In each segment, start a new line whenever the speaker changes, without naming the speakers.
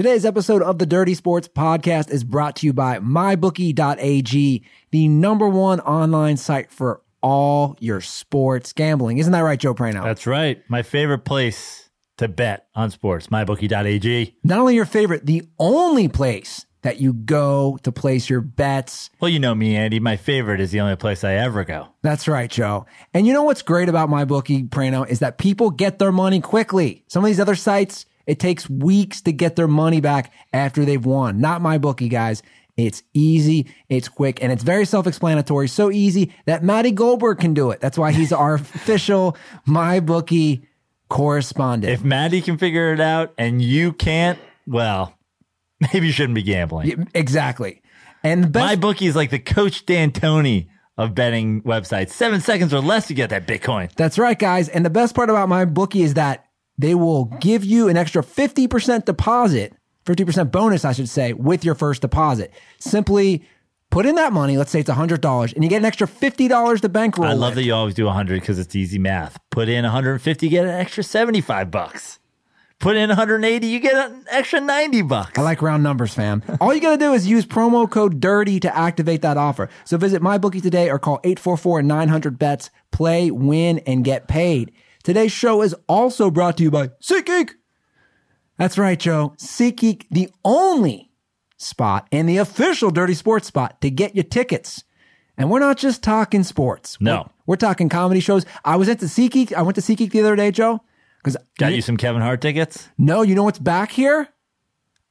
Today's episode of the Dirty Sports Podcast is brought to you by MyBookie.ag, the number one online site for all your sports gambling. Isn't that right, Joe Prano?
That's right. My favorite place to bet on sports, mybookie.ag.
Not only your favorite, the only place that you go to place your bets.
Well, you know me, Andy. My favorite is the only place I ever go.
That's right, Joe. And you know what's great about MyBookie, Prano, is that people get their money quickly. Some of these other sites, it takes weeks to get their money back after they've won. Not my bookie, guys. It's easy, it's quick, and it's very self explanatory. So easy that Matty Goldberg can do it. That's why he's our official My Bookie correspondent.
If Maddie can figure it out and you can't, well, maybe you shouldn't be gambling.
exactly. And the best
My bookie is like the Coach D'Antoni of betting websites. Seven seconds or less to get that Bitcoin.
That's right, guys. And the best part about my bookie is that they will give you an extra 50% deposit, 50% bonus, I should say, with your first deposit. Simply put in that money. Let's say it's $100 and you get an extra $50 to bankroll.
I love
with.
that you always do 100 because it's easy math. Put in 150, get an extra 75 bucks. Put in 180, you get an extra 90 bucks.
I like round numbers, fam. All you got to do is use promo code DIRTY to activate that offer. So visit MyBookie today or call 844-900-BETS. Play, win, and get paid. Today's show is also brought to you by SeatGeek. That's right, Joe. SeatGeek, the only spot and the official Dirty Sports spot to get your tickets. And we're not just talking sports.
No.
We're, we're talking comedy shows. I was at the SeatGeek. I went to SeatGeek the other day, Joe. Because
Got you some Kevin Hart tickets?
no, you know what's back here?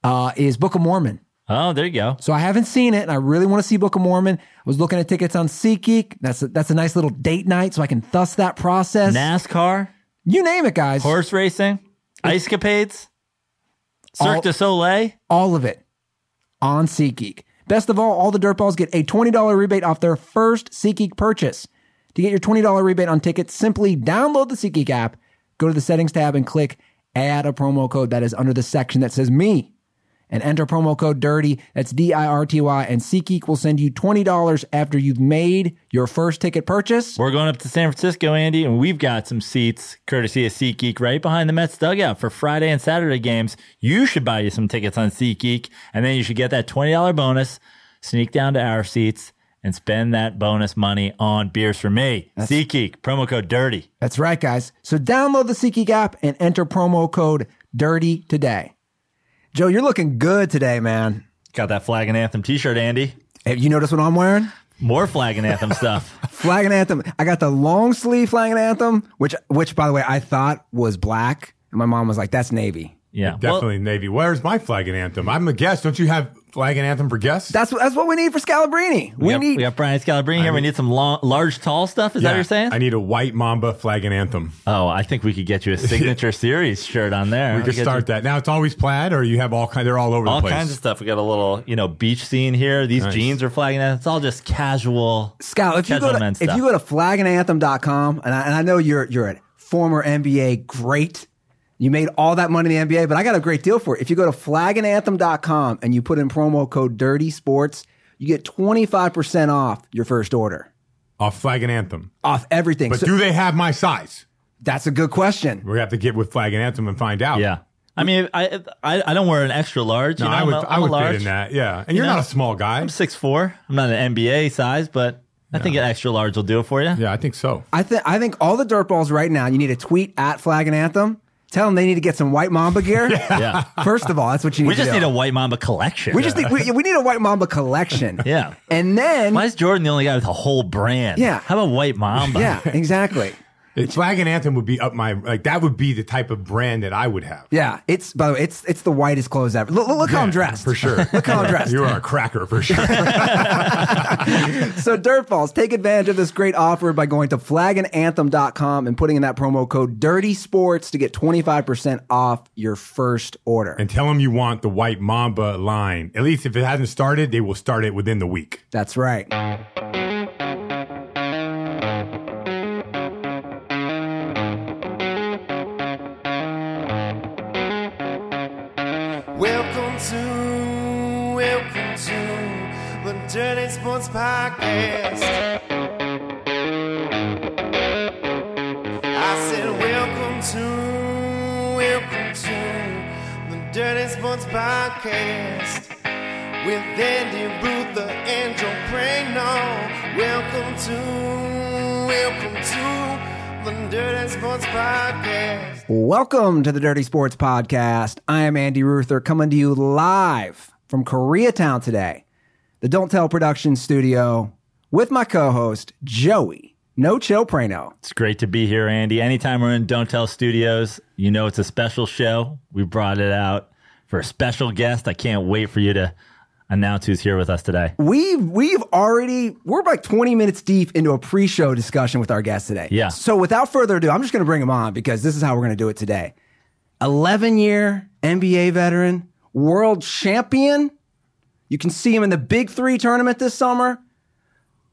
Uh, is Book of Mormon.
Oh, there you go.
So I haven't seen it, and I really want to see Book of Mormon. I was looking at tickets on SeatGeek. That's a, that's a nice little date night, so I can thus that process.
NASCAR,
you name it, guys.
horse racing, ice capades,
All-
Cirque du Soleil.
All of it on SeatGeek. Best of all, all the dirtballs get a $20 rebate off their first SeatGeek purchase. To get your $20 rebate on tickets, simply download the SeatGeek app, go to the settings tab, and click add a promo code that is under the section that says me. And enter promo code DIRTY. That's D I R T Y. And SeatGeek will send you $20 after you've made your first ticket purchase.
We're going up to San Francisco, Andy, and we've got some seats courtesy of SeatGeek right behind the Mets dugout for Friday and Saturday games. You should buy you some tickets on SeatGeek, and then you should get that $20 bonus, sneak down to our seats, and spend that bonus money on beers for me. SeatGeek, promo code DIRTY.
That's right, guys. So download the SeatGeek app and enter promo code DIRTY today. Joe, you're looking good today, man.
Got that Flag and Anthem t shirt, Andy.
Have you noticed what I'm wearing?
More Flag and Anthem stuff.
Flag and Anthem. I got the long sleeve Flag and Anthem, which, which by the way, I thought was black. And my mom was like, that's Navy.
Yeah. Well,
Definitely Navy. Where's my flag and anthem? I'm a guest. Don't you have flag and anthem for guests?
That's, what- that's what we need for Scalabrini. We,
we, got,
need,
we have Brian Scalabrine here. we need some long, large, tall stuff. Is that what you're saying?
I need a white Mamba flag and anthem.
oh, I think we could get you a signature series shirt on there.
We could start that. Now it's always plaid, or you have all kind. They're all over
all
the place.
All kinds of stuff. We got a little, you know, beach scene here. These
Nice.
jeans are flagging that. It's all just casual.
Scal, if you go to,
Gentleman
if
stuff.
you go to flagandanthem.com, and I, and I know you're, you're a former NBA great, you made all that money in the NBA, but I got a great deal for it. If you go to flagandanthem.com and you put in promo code dirty sports, you get 25% off your first order
off flag and anthem.
off everything.
But
So-
do they have my size?
that's a good question.
We have to get with flag and anthem and find out.
Yeah. I mean, I I, I don't wear an extra large. You
No,
know,
I would.
I'm a,
I
I'm a
would
large.
fit in that. Yeah, and you're
know?
not a small guy.
I'm six four. I'm not an NBA size, but I think an extra large will do it for you.
Yeah, I think so.
I think I think all the dirtballs right now, you need to tweet at Flag and Anthem. Tell them they need to get some White Mamba gear.
Yeah.
First of all, that's what you need
We
to
just
do.
need a White Mamba collection.
we just need, we, we need a White Mamba collection.
Yeah.
And then
Why is Jordan the only guy with a whole brand?
Yeah.
How about White Mamba?
Yeah, exactly.
It, flag and anthem would be up my like. That would be the type of brand that I would have.
Yeah, it's by the way, it's it's the whitest clothes ever. Look, look how I'm dressed
for sure.
look how I'm dressed.
You are a cracker for sure.
So Dirtballs, take advantage of this great offer by going to flagandanthem.com and putting in that promo code Dirty Sports to get 25% off your first order.
and tell them you want the white Mamba line. At least if it hasn't started, they will start it within the week.
That's right.
Sports Podcast. I said, welcome to, welcome to the Dirty Sports Podcast with Andy Ruther and Joe Prano. Welcome to, welcome to the Dirty Sports Podcast.
Welcome to the Dirty Sports Podcast. I am Andy Ruther coming to you live from Koreatown today, the Don't Tell Production studio with my co host, Joey No Chill Prano.
It's great to be here, Andy. Anytime we're in Don't Tell Studios, you know it's a special show. We brought it out for a special guest. I can't wait for you to announce who's here with us today.
We've we've already we're like 20 minutes deep into a pre-show discussion with our guest today.
Yeah.
So without further ado, I'm just going to bring him on because this is how we're going to do it today. 11 year NBA veteran, world champion. You can see him in the Big 3 tournament this summer.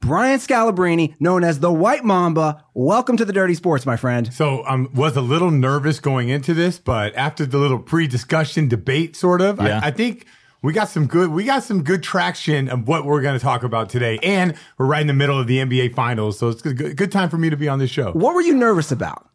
Brian Scalabrine, known as the White Mamba. Welcome to the Dirty Sports, my friend.
So I um, was a little nervous going into this, but after the little pre-discussion debate, sort of,
Yeah.
I, I think we got some good we got some good traction of what we're going to talk about today, and we're right in the middle of the NBA Finals, so it's a good, good time for me to be on this show.
What were you nervous about?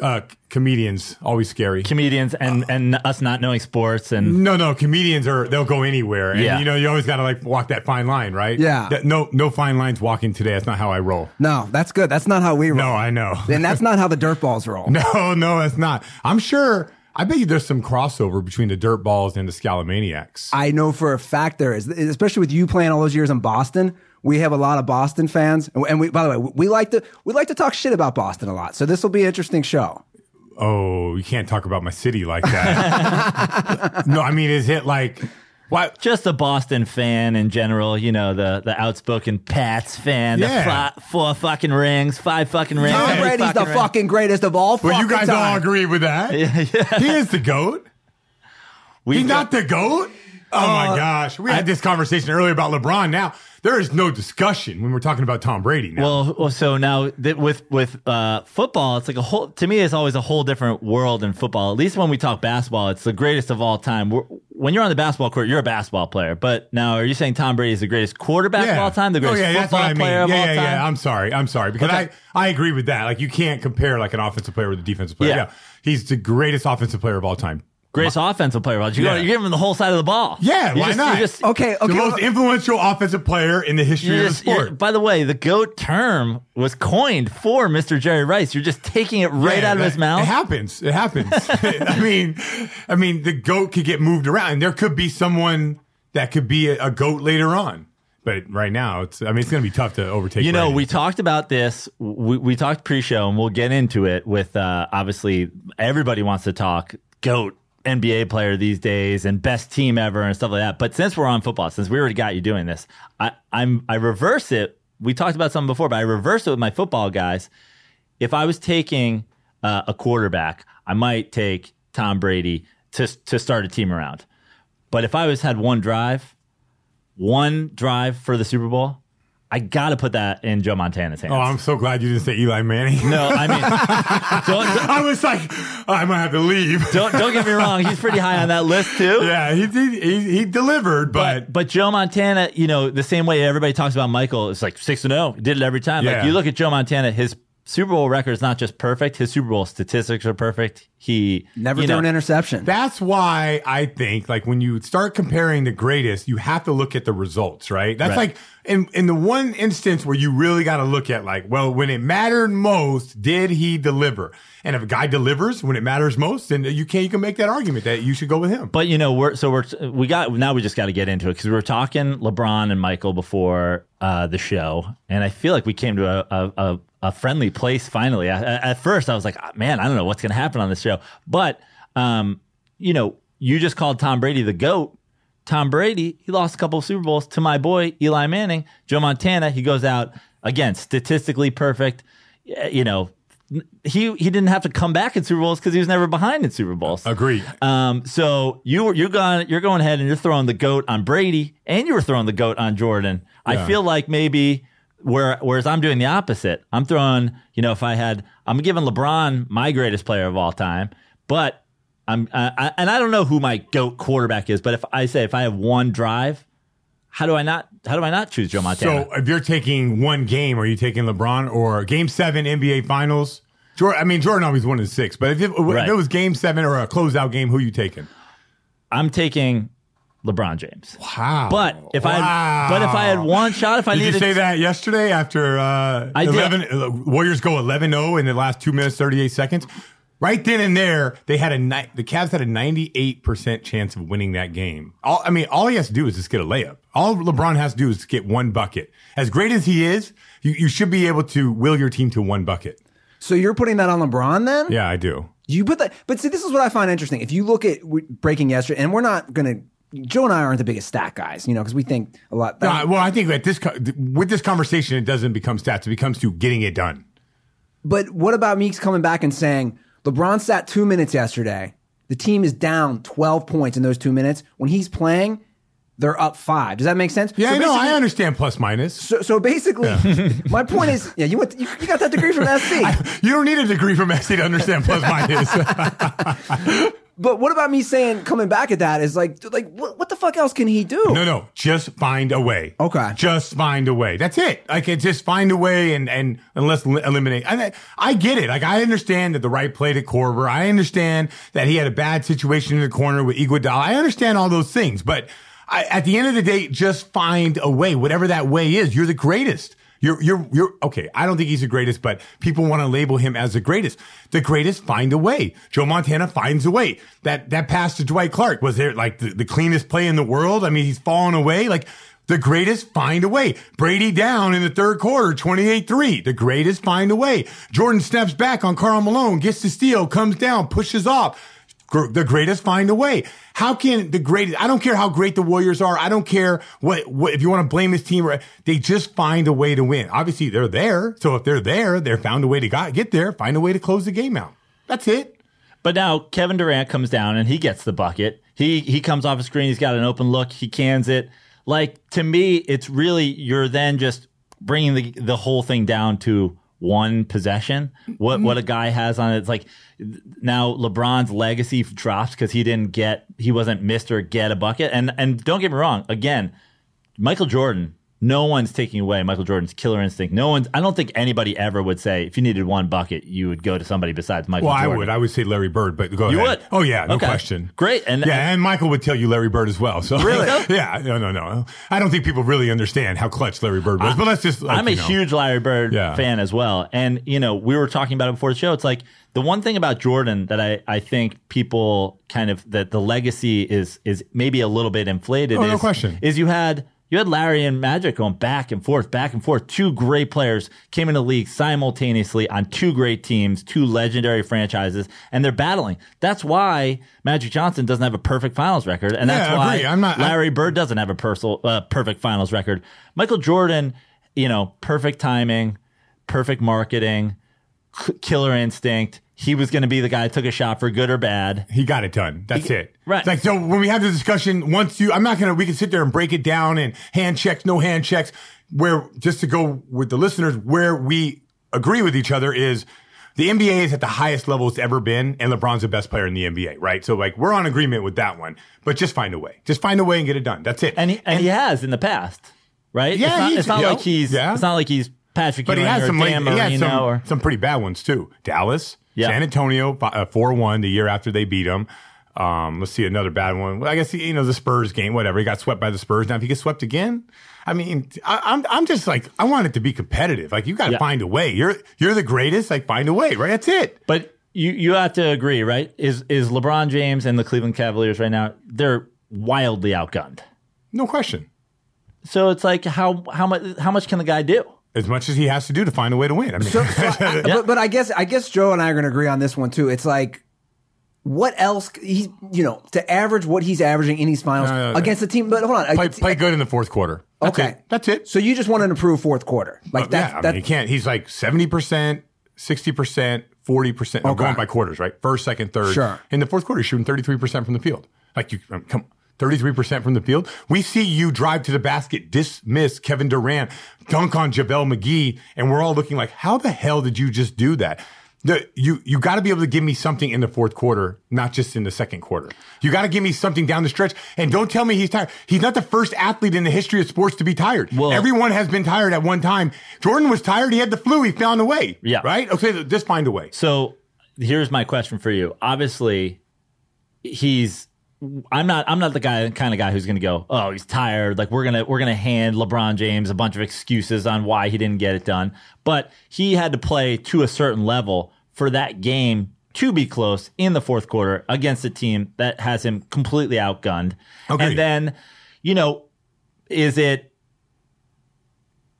Uh, comedians always scary.
Comedians and, and us not knowing sports and
No, no, comedians are they'll go anywhere, and
Yeah.
you know you always got to like walk that fine line, right?
Yeah.
That- no, no fine lines walking today. That's not how I roll.
No, that's good. That's not how we roll.
No, I know.
and that's not how the dirt balls roll.
No, no, it's not. I'm sure. I bet you there's some crossover between the Dirt Balls and the Scalamaniacs.
I know for a fact there is, especially with you playing all those years in Boston. We have a lot of Boston fans, and- and we, by the way, we like to we like to talk shit about Boston a lot. So this will be an interesting show.
Oh, you can't talk about my city like that. no, I mean, is it like what?
just a Boston fan in general, you know, the the outspoken Pats fan, the fi- four fucking rings, five fucking rings.
Tom
every
Brady's the
ring.
fucking greatest of all.
Well, you
fucking
guys all agree with that. He is the goat.
We
He's not the goat. Oh my uh, gosh, we had this conversation earlier about LeBron. Now there is no discussion when we're talking about Tom Brady. Now.
Well, well, so now that with with uh, football, it's like a whole. To me, it's always a whole different world in football. At least when we talk basketball, it's the greatest of all time. We're, when you're on the basketball court, you're a basketball player. But now, are you saying Tom Brady is the greatest quarterback of all time, the
oh,
greatest
yeah, that's what
football
I mean.
player of
yeah,
all
yeah,
time?
yeah. I'm sorry. I'm sorry because
Okay.
I I agree with that. Like you can't compare like an offensive player with a defensive player.
Yeah.
Yeah, he's the greatest offensive player of all time.
Greatest offensive player of all time. You, go,
Yeah.
you give him the whole side of the ball.
Yeah,
You
why
just-
not?
you just-
Okay, okay.
the most influential offensive player in the history
You're
of the
you're-
sport.
by the way, the GOAT term was coined for Mr. Jerry Rice. You're just taking it right
Yeah,
out of
that-
his mouth.
It happens. It happens. I mean, I mean, the goat could get moved around, and there could be someone that could be a, a goat later on. But right now, it's. I mean, it's going to be tough to overtake.
You know,
Brady.
we talked about this. We, we talked pre-show, and we'll get into it with uh, obviously everybody wants to talk goat NBA player these days and best team ever and stuff like that. But since we're on football, since we already got you doing this, I, I'm I reverse it. We talked about something before, but I reverse it with my football guys. If I was taking uh, a quarterback, I might take Tom Brady to to start a team around. But if I was had one drive, one drive for the Super Bowl, I got to put that in Joe Montana's oh, hands.
Oh, I'm so glad you didn't say Eli Manning.
no, I mean, don't, don't,
I was like, I might have to leave.
don't don't get me wrong. He's pretty high on that list too.
yeah, he did. He, he delivered, but,
But but Joe Montana, you know, the same way everybody talks about Michael, it's like six and zero, did it every time. Like
Yeah.
you look at Joe Montana, his Super Bowl record is not just perfect; his Super Bowl statistics are perfect. He
Never
you
threw
know,
an interception.
That's why I think like when you start comparing the greatest, you have to look at the results, right? That's
Right.
like in in the one instance where you really got to look at like, well, when it mattered most, did he deliver? And if a guy delivers when it matters most, then you can you can make that argument that you should go with him.
But you know, we're so we're we got now we just got to get into it because we were talking LeBron and Michael before uh, the show, and I feel like we came to a a, a, a friendly place finally. At, at first, I was like, "Ah, man, I don't know what's going to happen on this show, but um, you know, you just called Tom Brady the goat. Tom Brady, he lost a couple of Super Bowls to my boy Eli Manning. Joe Montana, he goes out again statistically perfect. You know, he he didn't have to come back in Super Bowls because he was never behind in Super Bowls.
Agreed.
Um, so you you're going you're going ahead and you're throwing the goat on Brady, and you were throwing the goat on Jordan. I feel like maybe where whereas I'm doing the opposite. I'm throwing you know if I had I'm giving LeBron my greatest player of all time, but I'm I, I, and I don't know who my goat quarterback is, but if I say if I have one drive, how do I not how do I not choose Joe Montana?
So if you're taking one game, are you taking LeBron or Game Seven NBA Finals? Jordan, I mean Jordan always won in six, but if it,
Right.
if it was Game Seven or a closeout game, who are you taking?
I'm taking LeBron James.
Wow.
But if I had, but if I had one shot, if I
Did you say that yesterday after uh,
I
11, uh, Warriors go 11 0 in the last two minutes, 38 seconds? Right then and there, they had a ni- the Cavs had a 98% chance of winning that game. All, I mean, all he has to do is just get a layup. All LeBron has to do is get one bucket. As great as he is, you, you should be able to will your team to one bucket.
So you're putting that on LeBron then?
Yeah, I do.
You put that, but see, this is what I find interesting. If you look at breaking yesterday, and we're not going to, Joe and I aren't the biggest stat guys, you know, because we think a lot.
No, well, I think that this with this conversation, it doesn't become stats; it becomes to getting it done.
But what about Meeks coming back and saying LeBron sat two minutes yesterday? The team is down 12 points in those two minutes. When he's playing, they're up five. Does that make sense?
Yeah,
So
I. I understand plus minus.
So, so basically, my point is, yeah, you went, you, you got that degree from SC.
You don't need a degree from SC to understand plus minus.
But what about me saying coming back at that is like, like what, what the fuck else can he do?
No, no, just find a way.
Okay.
Just find a way. That's it. Like, it's just find a way and, and, let's eliminate. I, I get it. Like, I understand that the right play to Korver. I understand that he had a bad situation in the corner with Iguodala. I understand all those things, but I, at the end of the day, just find a way, whatever that way is. You're the greatest. You're, you're, you're, okay. I don't think he's the greatest, but people want to label him as the greatest. The greatest find a way. Joe Montana finds a way. That, that pass to Dwight Clark, was there like the, the cleanest play in the world? I mean, he's fallen away. Like the greatest find a way. Brady down in the third quarter, 28-3. The greatest find a way. Jordan steps back on Karl Malone, gets the steal, comes down, pushes off. The greatest find a way. How can the greatest, I don't care how great the Warriors are. I don't care what, what if you want to blame this team or they just find a way to win. Obviously they're there. So if they're there, they're found a way to got, get there, find a way to close the game out. That's it.
But now Kevin Durant comes down and he gets the bucket. He he comes off a screen. He's got an open look. He cans it. Like to me, it's really you're then just bringing the the whole thing down to one possession. What what a mm-hmm. guy has on it. It's like now LeBron's legacy drops because he didn't get he wasn't Mister Get a bucket. And and don't get me wrong. Again, Michael Jordan. No one's taking away Michael Jordan's killer instinct. No one's. I don't think anybody ever would say if you needed one bucket, you would go to somebody besides Michael.
Well, I
Jordan.
would. I would say Larry Bird, but go
You
ahead.
would?
Oh yeah, no
Okay.
question.
Great. And
yeah, and Michael would tell you Larry Bird as well. So
Really?
yeah, no, no, no. I don't think people really understand how clutch Larry Bird was. but let's just. like,
I'm a
you know.
huge Larry Bird
Yeah.
fan as well. And, you know, we were talking about it before the show. It's like the one thing about Jordan that I, I think people kind of that the legacy is is maybe a little bit inflated
Oh,
is,
no question.
is you had you had Larry and Magic going back and forth, back and forth. Two great players came into the league simultaneously on two great teams, two legendary franchises, and they're battling. That's why Magic Johnson doesn't have a perfect finals record, and that's
Yeah, I
why.
I'm not- I-
Larry Bird doesn't have a personal, uh, perfect finals record. Michael Jordan, you know, perfect timing, perfect marketing, killer instinct. He was going to be the guy that took a shot for good or bad.
He got it done. That's it.
right.
It's like so when we have the discussion, once you, I'm not gonna. We can sit there and break it down and hand checks, no hand checks. Where just to go with the listeners, where we agree with each other is. The NBA is at the highest level it's ever been, and LeBron's the best player in the NBA, right? So, like, we're on agreement with that one. But just find a way. Just find a way and get it done. That's it.
And he, and, he has in the past, right?
Yeah,
it's not,
he's-
it's not like he's
yeah.
it's not like he's Patrick
But he has
or
some,
Dan
he had
Marino
some,
or
some pretty bad ones too. Dallas,
Yeah.
San Antonio, four one the year after they beat him. Um, let's see another bad one. Well, I guess you know the Spurs game, whatever. He got swept by the Spurs. Now, if he gets swept again, I mean, I, I'm I'm just like I want it to be competitive. Like you got to
Yeah.
find a way. You're you're the greatest. Like find a way, right? That's it.
But you you have to agree, right? Is is LeBron James and the Cleveland Cavaliers right now? They're wildly outgunned.
No question.
So it's like how how much how much can the guy do?
As much as he has to do to find a way to win. I mean,
So, so I- but, but I guess I guess Joe and I are going to agree on this one too. It's like, what else? He's you know to average what he's averaging in these finals
No, no, no.
against the team. But hold on,
play,
I-
play good in the fourth quarter. That's
Okay.
it. That's it.
So you just want an improved fourth quarter, like
Uh,
that.
yeah, I
that
mean, he can't. He's like seventy percent, sixty percent, forty percent. I'm going by quarters, right? First, second, third.
Sure.
In the fourth quarter, he's shooting thirty three percent from the field. Like you, come. 33% from the field. We see you drive to the basket, dismiss Kevin Durant, dunk on JaVale McGee, and we're all looking like, how the hell did you just do that? The, you you got to be able to give me something in the fourth quarter, not just in the second quarter. You got to give me something down the stretch, and don't tell me he's tired. He's not the first athlete in the history of sports to be tired.
Well-
Everyone has been tired at one time. Jordan was tired. He had the flu. He found a way.
Yeah.
Right. Okay. Just find a way.
So here's my question for you. Obviously, he's I'm not I'm not the guy kind of guy who's going to go, "Oh, he's tired." Like we're going to we're to hand LeBron James a bunch of excuses on why he didn't get it done. But he had to play to a certain level for that game to be close in the fourth quarter against a team that has him completely outgunned.
Agreed.
And then, you know, is it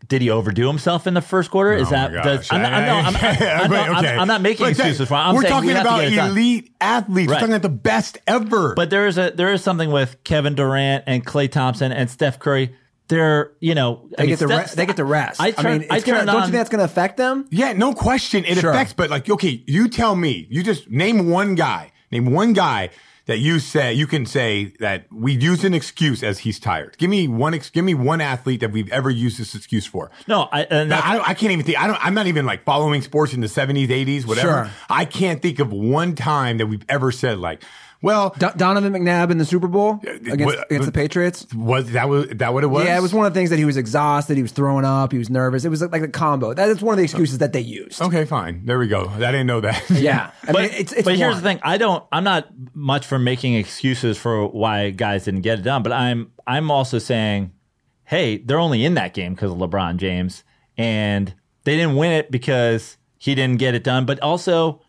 did he overdo himself in the first quarter? Is
Oh
that does. I'm, not, I'm, not- I'm, I'm, I'm, not-
okay.
I'm not making
Look,
excuses for him. I'm
We're talking
we
about
get it done.
elite athletes.
Right.
We're talking about the best ever.
But there is a there is something with Kevin Durant and Klay Thompson and Steph Curry. They're you know
They
mean,
get to
Steph-
re- they get the rest.
I turn
mean,
I
it's gonna,
turn
don't you think that's going to affect them?
yeah, no question. It
Sure.
affects, but like, okay, you tell me, you just name one guy, name one guy that you say, you can say that we use an excuse as he's tired. Give me one, ex, give me one athlete that we've ever used this excuse for.
no I, and
Now, I, don't, I can't even think. I don't. I'm not even like following sports in the 70s, 80s, whatever.
Sure.
I can't think of one time that we've ever said like, well,
Do- Donovan McNabb in the Super Bowl against,
what-
against the Patriots.
was that was that what it was?
Yeah, it was one of the things that he was exhausted, he was throwing up, he was nervous. It was like a combo. That is one of the excuses that they used.
Okay, fine. There we go. I didn't know that.
Yeah, I
but,
mean, it's, it's
but here's the thing I don't I'm not much for making excuses for why guys didn't get it done but I'm I'm also saying hey they're only in that game because of LeBron James and they didn't win it because he didn't get it done but also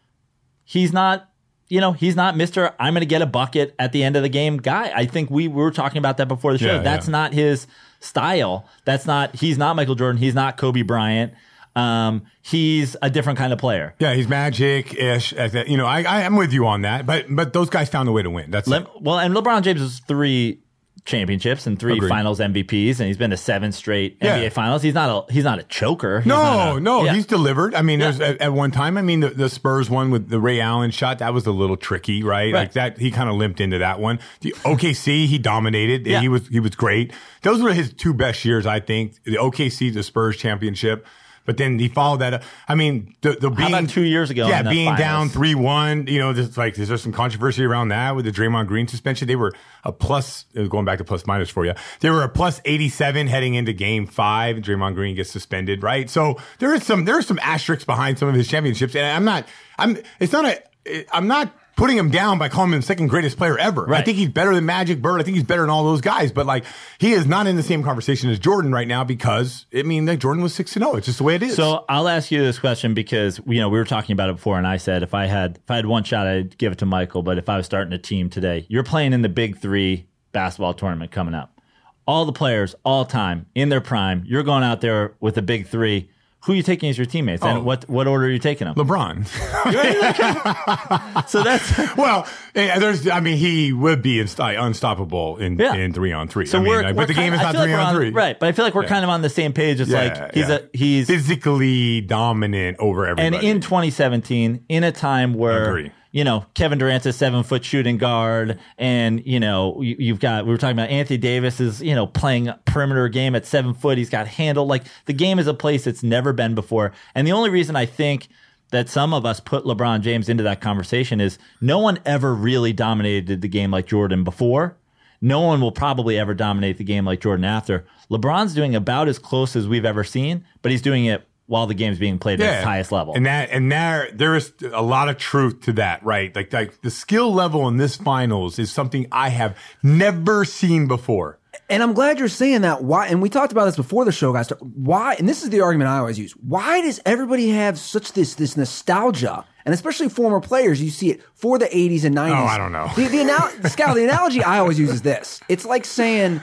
he's not you know he's not Mr. I'm going to get a bucket at the end of the game guy I think we, we were talking about that before the show
Yeah,
that's
yeah.
not his style that's not he's not Michael Jordan he's not Kobe Bryant um, he's a different kind of player
Yeah, he's magic ish. You know, I, I am with you on that. But but those guys found a way to win. That's
Le- well, and LeBron James three championships and three
Agreed.
Finals MVPs, and he's been to seven straight
Yeah.
NBA Finals. He's not a he's not a choker. He's
no,
a-
no,
Yeah.
he's delivered. I mean,
Yeah.
there's at, at one time. I mean, the, the Spurs one with the Ray Allen shot that was a little tricky, right?
Right.
Like that, he kind of limped into that one. The OKC, he dominated. He was he was great. Those were his two best years, I think. The OKC, the Spurs championship. But then he followed that up. I mean, the, the being
about two years ago
Yeah, being
finals?
down three one. You know, there's like is there some controversy around that with the Draymond Green suspension? They were a plus uh, going back to plus minus for you. They were a plus eighty seven heading into Game Five. Draymond Green gets suspended, right? So there is some there is some asterisks behind some of his championships, and I'm not. I'm. It's not a. I'm not putting him down by calling him the second greatest player ever. I think he's better than Magic Bird. I think he's better than all those guys. But like, he is not in the same conversation as Jordan right now because I mean, like Jordan was six and zero. It's just the way it is.
So I'll ask you this question because you know we were talking about it before, and I said if I had if I had one shot, I'd give it to Michael. But if I was starting a team today, you're playing in the Big Three basketball tournament coming up. All the players, all time, in their prime, you're going out there with the Big Three. Who are you taking as your teammates,
Oh.
and what what order are you taking them?
LeBron.
So that's
well, eh, there's. I mean, he would be inst- unstoppable in
Yeah.
in three on three.
So
I mean,
we're,
like,
we're
but the game
kind-
is not
feel like
three on three,
right? But I feel like we're kind of on the same page. It's
Yeah,
like he's
yeah.
a he's
physically dominant over everybody, and
in 2017, in a time where. You know Kevin Durant's a seven foot shooting guard, and you know you, you've got we were talking about Anthony Davis is you know playing perimeter game at seven foot. He's got handle like the game is a place it's never been before. And the only reason I think that some of us put LeBron James into that conversation is no one ever really dominated the game like Jordan before. No one will probably ever dominate the game like Jordan after. LeBron's doing about as close as we've ever seen, but he's doing it while the game's being played at its highest level.
And that and there there is a lot of truth to that, right? Like like the skill level in this finals is something I have never seen before.
And I'm glad you're saying that. Why? And we talked about this before the show, guys. Why? And this is the argument I always use. Why does everybody have such this this nostalgia? And especially former players, you see it for the 80s and 90s.
Oh, I don't know.
The, the, anal- Scal, the analogy I always use is this. It's like saying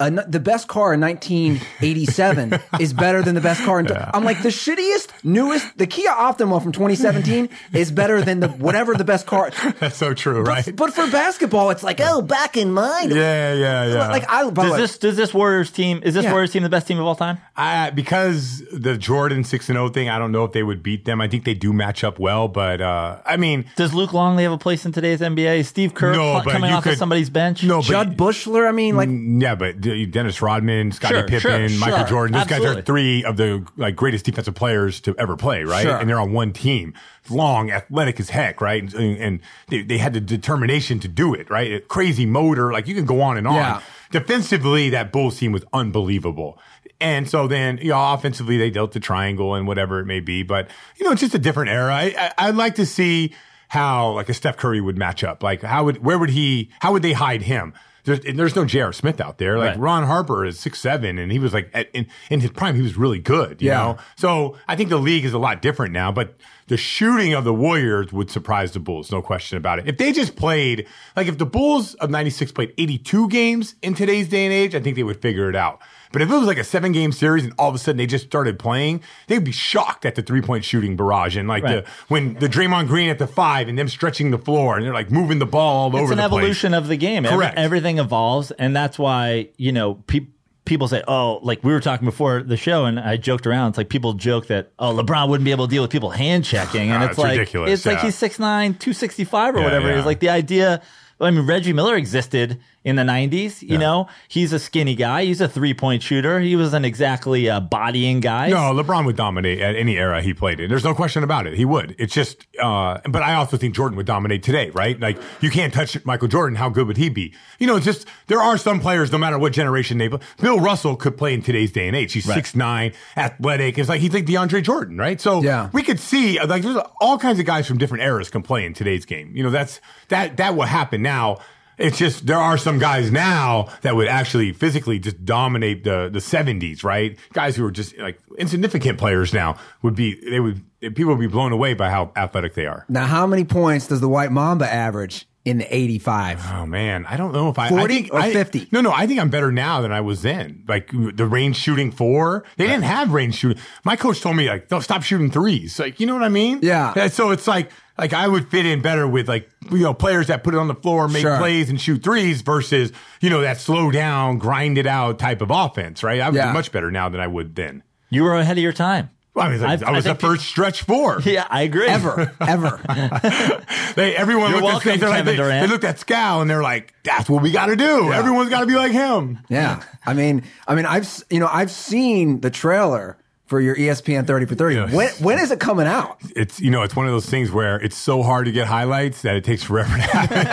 uh, the best car in 1987 is better than the best car in. I'm like the shittiest, newest, the Kia Optima from 2017 is better than the whatever the best car.
That's so true, right?
But for basketball, it's like oh, back in mine.
yeah, yeah, yeah.
Like I,
Does
way-
this does this Warriors team is this
Yeah.
Warriors team the best team of all time?
I, because the Jordan six and zero thing, I don't know if they would beat them. I think they do match up well, but uh, I mean,
Does Luke Longley have a place in today's NBA? Is Steve Kerr
No,
pl- coming
you
off of somebody's bench?
no, but
Jud Buechler. I mean, like
yeah, but D- Dennis Rodman, Scottie
Sure,
Pippen,
sure,
Michael
sure.
Jordan, those guys are three of the like greatest defensive players to ever play, right? And they're on one team, long, athletic as heck, right? And, and they, they had the determination to do it, right? A crazy motor, like you can go on and on.
Yeah.
Defensively, that Bulls team was unbelievable. And so then, you know, offensively, they dealt the triangle and whatever it may be. But, you know, it's just a different era. I, I, I'd like to see how like a Steph Curry would match up. Like how would where would he? How would they hide him? There's, there's no J.R. Smith out there. Like
Right.
Ron Harper is six seven, and he was like at, in in his prime, he was really good. You
Yeah.
know, so I think the league is a lot different now. But the shooting of the Warriors would surprise the Bulls, no question about it. If they just played like if the Bulls of '96 played 82 games in today's day and age, I think they would figure it out. But if it was like a seven game series and all of a sudden they just started playing, they'd be shocked at the three point shooting barrage and like
Right.
the when the Draymond Green at the five and them stretching the floor and they're like moving the ball all
it's
over
It's
an
evolution
place.
of the game. Every-
Correct.
everything evolves, and that's why you know pe- people say, "Oh, like we were talking before the show," and I joked around. It's like people joke that, "Oh, LeBron wouldn't be able to deal with people hand checking," and
Ah,
it's,
it's
like
ridiculous,
it's like
yeah.
he's 6'9", 265 or
Yeah,
whatever.
yeah.
It's like the idea. I mean, Reggie Miller existed in the '90s. You know, he's a skinny guy. He's a three point shooter. He wasn't exactly uh, bodying guys.
No, LeBron would dominate at any era he played in. There's no question about it. He would. It's just, uh, but I also think Jordan would dominate today, right? Like you can't touch Michael Jordan. How good would he be? You know, it's just there are some players, no matter what generation they. Play. Bill Russell could play in today's day and age. He's
Right.
six nine, athletic. It's like he's like DeAndre Jordan, right? So
Yeah.
we could see like there's all kinds of guys from different eras can play in today's game. You know, that's that that will happen now. It's just there are some guys now that would actually physically just dominate the the seventies, right? Guys who are just like insignificant players now would be they would people would be blown away by how athletic they are.
Now, how many points does the White Mamba average in the 85?
Oh man, I don't know if I
40
I think,
or
I-
50?
No, no, I think I'm better now than I was then. Like the range shooting four, they didn't have range shooting. My coach told me like, "Don't stop shooting threes. Like, you know what I mean?
Yeah.
So it's like like I would fit in better with like you know players that put it on the floor, make
Sure.
plays, and shoot threes versus you know that slow down, grind it out type of offense. Right? I would
Yeah.
do much better now than I would then.
you were ahead of your time.
Well, I, mean, like,
I've-
I was
I
the first stretch four.
Yeah, I agree.
Ever, ever.
They everyone
You're
looked
welcome,
at they're like, they,
Durant.
they looked at Scal and they're like, "That's what we got to do. Everyone's got to be like him."
Yeah. I mean, I mean, I've, you know, I've seen the trailer for your ESPN 30 for 30.
Yes.
When, when is it coming out?
it's you know it's one of those things where it's so hard to get highlights that it takes forever to happen.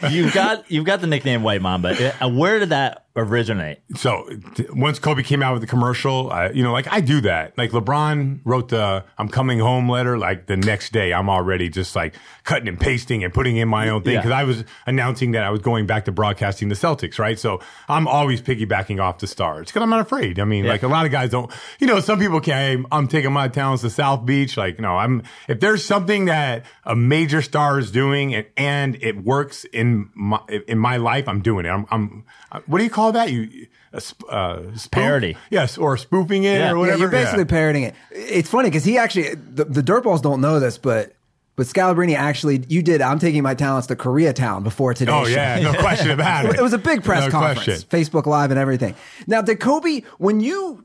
you've got you've got the nickname White Mamba. Uh, Where did that originate?
so t- once Kobe came out with the commercial, I, you know, like I do that. Like LeBron wrote the "I'm coming home" letter. Like the next day, I'm already just like cutting and pasting and putting in my own thing
Yeah.
because I was announcing that I was going back to broadcasting the Celtics. Right, so I'm always piggybacking off the stars because I'm not afraid. I mean, like a lot of guys don't. You know, some people can. "Hey, I'm taking my talents to South Beach. Like, no, I'm. If there's something that a major star is doing and, and it works in my in my life, I'm doing it. I'm. I'm what do you call that? You. A sp- uh, spoof?
Parody.
yes, or spoofing it
Yeah.
or whatever.
Yeah, you're basically parodying it. It's funny because he actually, the, the Dirtballs don't know this, but but Scalabrini actually, you did. I'm taking my talents to Koreatown before today.
Oh yeah, no question about it.
It was a big press
No
conference,
question.
Facebook Live and everything. Now, did Kobe, when you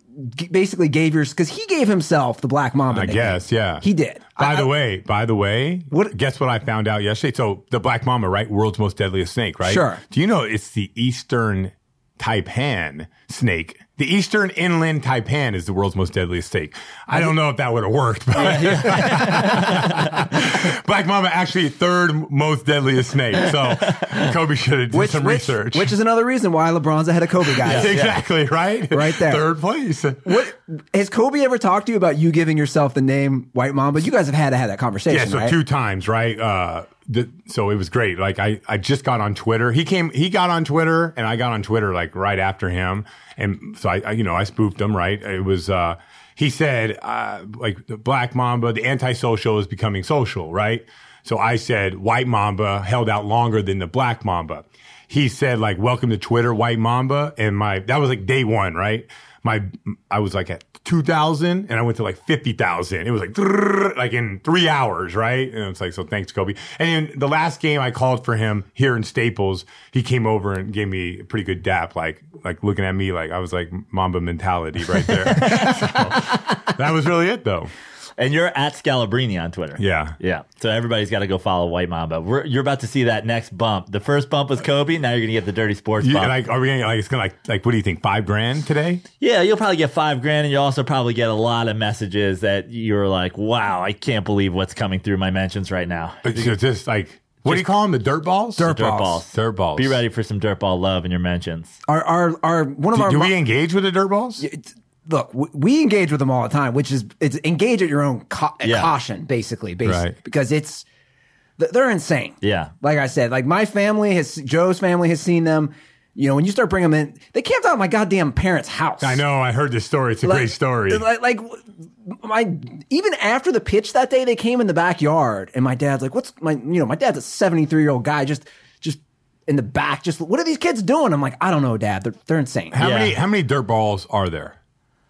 basically gave yours, because he gave himself the Black Mamba.
I
nickname.
guess, yeah.
He did.
By
I-
the
I-
way, by the way,
What-
Guess what I found out yesterday? So the black mamba, right? World's most deadliest snake, right?
Sure.
Do you know it's the eastern taipan snake? The eastern inland taipan is the world's most deadliest snake. I don't know if that would have worked, but black mamba actually third most deadliest snake. So Kobe should have done
which,
some
which,
research.
which is another reason why LeBron's ahead of Kobe, guys.
exactly right,
Right there.
third place.
What has Kobe ever talked to you about you giving yourself the name White Mamba? You guys have had to have that conversation,
Yeah, so
right?
two times, right? Uh, the, so it was great. Like I, I just got on Twitter. He came, he got on Twitter, and I got on Twitter like right after him. And so I, I you know, I spoofed him. Right? It was. uh He said, uh, like the Black Mamba, the antisocial is becoming social, right? So I said, White Mamba held out longer than the Black Mamba. He said, like, welcome to Twitter, White Mamba, and my that was like day one, right? My I was like at 2,000 and I went to like 50,000. It was like, like in three hours, right? And it's like, so thanks, Kobe. And the last game I called for him here in Staples, he came over and gave me a pretty good dap, like, like looking at me like I was like Mamba mentality right there. so, that was really it though.
And you're at Scalabrini on Twitter.
Yeah.
Yeah. So everybody's got to go follow White Mamba. We're, you're about to see that next bump. The first bump was Kobe. Now you're going to get the Dirty Sports
You,
bump.
like, are we gonna, like, it's gonna like, like, what do you think? Five grand today?
yeah, you'll probably get five grand, and you'll also probably get a lot of messages that you're like, "Wow, I can't believe what's coming through my mentions right now."
It's just, just like, what do you call them? The dirt balls?
Dirt
Dirt
balls.
balls.
Dirt balls.
Be ready for some dirt ball love in your mentions.
Our, our, our, one of
Do,
our,
do
mo-
we engage with the dirt balls?
It's- look, we engage with them all the time, which is it's engage at your own ca-
Yeah.
caution, basically, basically,
Right.
because it's they're insane.
Yeah.
like I said, like my family has Joe's family has seen them. You know, when you start bringing them in, they camped out at my goddamn parents' house.
I know. I heard this story. It's a great story.
Like, like my even after the pitch that day, they came in the backyard, and my dad's like, "What's my you know my dad's a seventy three year old guy, just just in the back, just what are these kids doing?" I'm like, "I don't know, Dad. They're they're insane."
how
Yeah.
many how many dirt balls are there?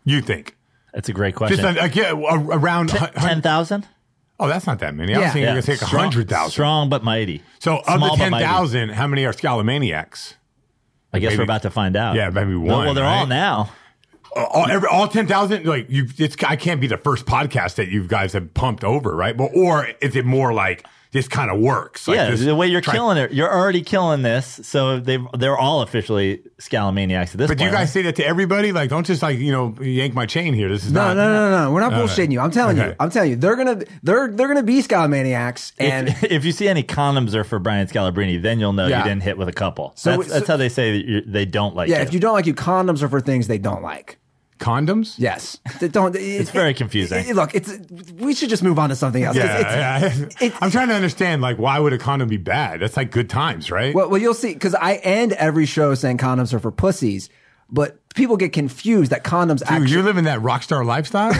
You think?
That's a great question.
Just uh, yeah, around.
Ten thousand.
oh, that's not that many. I
Yeah.
was thinking
Yeah,
you're gonna take a hundred thousand.
Strong but mighty.
So of
Small
the
but
ten thousand, how many are scalomaniacs?
I guess
maybe-
we're about to find out.
Yeah, maybe one,
well, they're all now.
all every, all ten thousand. Like you, it's I can't be the first podcast that you guys have pumped over, right? But or is it more like this kind of works? Like
yeah,
this
the way you're
tri-
killing it, you're already killing this. So they they're all officially scalomaniacs at this
But do you guys say that to everybody? Like, don't just like you know yank my chain here. This is
No,
not.
no, no, no. No. We're not
Okay.
bullshitting you. I'm telling
Okay.
you. I'm telling you. They're gonna they're they're gonna be scalomaniacs, and
if, if you see any condoms are for Brian Scalabrine, then you'll know
Yeah.
you didn't hit with a couple.
So-
that's, that's how they say that you they don't like
yeah,
you.
if you don't like you, condoms are for things they don't like.
Condoms?
Yes, don't.
It's very confusing.
Look, it's we should just move on to something else.
Yeah,
it's-
yeah.
it's-
I'm trying to understand. Like, why would a condom be bad? That's like good times, right?
Well, well, you'll see because I end every show saying condoms are for pussies, but people get confused that condoms
Dude,
actually.
you're living that rock star lifestyle?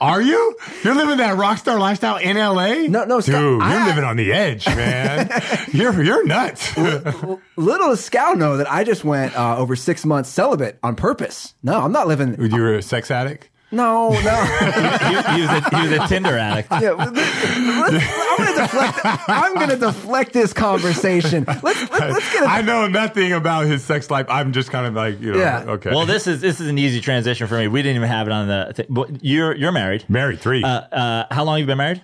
Are you? You're living that rock star lifestyle in LA?
No, no,
Dude, you're
I-
living on the edge, man. you're you're nuts.
Little does Scout know that I just went uh, over six months celibate on purpose. No, I'm not living.
you were a sex addict?
No, no.
he, he was a, he was a Tinder addict.
Yeah, let's- I'm gonna deflect. I'm gonna deflect this conversation. Let's let's, let's get. A,
I know nothing about his sex life. I'm just kind of like, you know,
Yeah.
okay.
Well, this is this is an easy transition for me. We didn't even have it on the. Thing. But you're you're married.
married three.
Uh, uh, how long have you been married?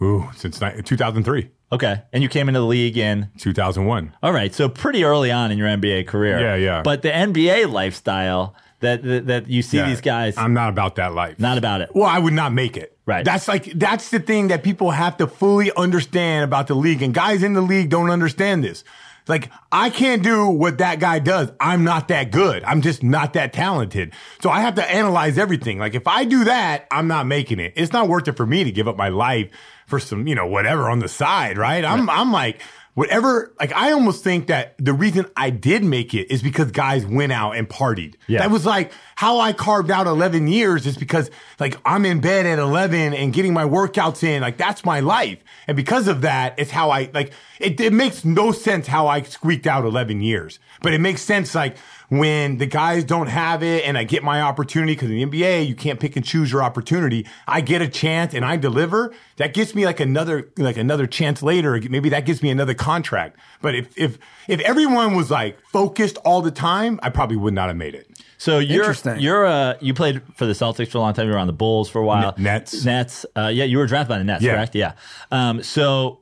Ooh, since ni- 2003,
Okay, and you came into the league in
2001.
All right, so pretty early on in your NBA career.
Yeah, yeah.
But the NBA lifestyle that that, that you see
Yeah,
these guys,
I'm not about that life.
not about it.
Well, I would not make it.
Right.
That's like that's the thing that people have to fully understand about the league, and guys in the league don't understand this. Like I can't do what that guy does. I'm not that good. I'm just not that talented. So I have to analyze everything. Like if I do that, I'm not making it. It's not worth it for me to give up my life for some, you know, whatever on the side, right? I'm I'm like whatever like I almost think that the reason I did make it is because guys went out and partied.
Yeah.
That was like how I carved out 11 years is because like I'm in bed at 11 and getting my workouts in. Like that's my life. And because of that, it's how I like it, it makes no sense how I squeaked out 11 years, but it makes sense like when the guys don't have it and I get my opportunity because in the NBA, you can't pick and choose your opportunity. I get a chance and I deliver. That gives me like another, like another chance later. Maybe that gives me another contract. But if, if, if everyone was like focused all the time, I probably would not have made it.
So you're you're uh you played for the Celtics for a long time. You were on the Bulls for a while.
N- Nets.
Nets. Uh, yeah, you were drafted by the Nets,
Yeah.
correct? Yeah. Um, so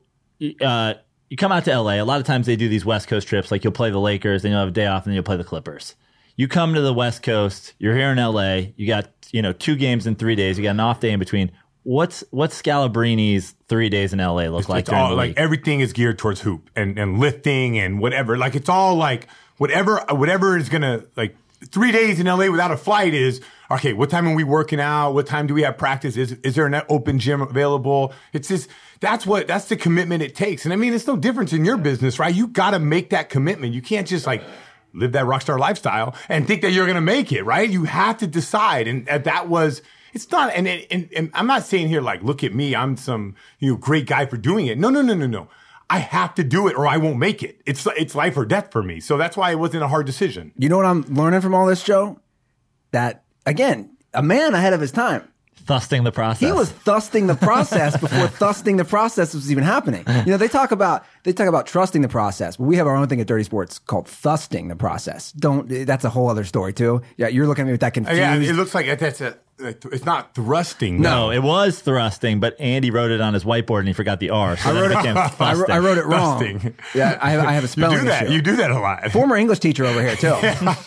uh, you come out to LA. A lot of times they do these West Coast trips. Like you'll play the Lakers, then you'll have a day off, and then you'll play the Clippers. You come to the West Coast. You're here in LA. You got you know two games in three days. You got an off day in between. What's what's Scalabrini's three days in LA look like?
it's all like everything is geared towards hoop and, and lifting and whatever. Like it's all like whatever whatever is gonna like three days in LA without a flight is okay. What time are we working out? What time do we have practice? Is is there an open gym available? It's just that's what that's the commitment it takes. And I mean, it's no difference in your business, right? You got to make that commitment. You can't just like live that rock star lifestyle and think that you're going to make it, right? You have to decide. And uh, that was, it's not, and, and, and I'm not saying here, like, look at me, I'm some, you know, great guy for doing it. No, no, no, no, no. I have to do it or I won't make it. It's, it's life or death for me. So that's why it wasn't a hard decision.
You know what I'm learning from all this, Joe? That again, a man ahead of his time.
Thusting the process.
He was thusting the process before thusting the process was even happening. You know, they talk about they talk about trusting the process, but we have our own thing at Dirty Sports called thusting the process. Don't that's a whole other story too. Yeah, you're looking at me with that confused.
Yeah, it looks like that's a, it's not thrusting.
No, it was thrusting, but Andy wrote it on his whiteboard and he forgot the R, so then it became
I, wrote, I wrote it wrong.
Thusting.
Yeah, I have, I have a
You
spelling
do that.
issue.
You do that a lot.
Former English teacher over here too.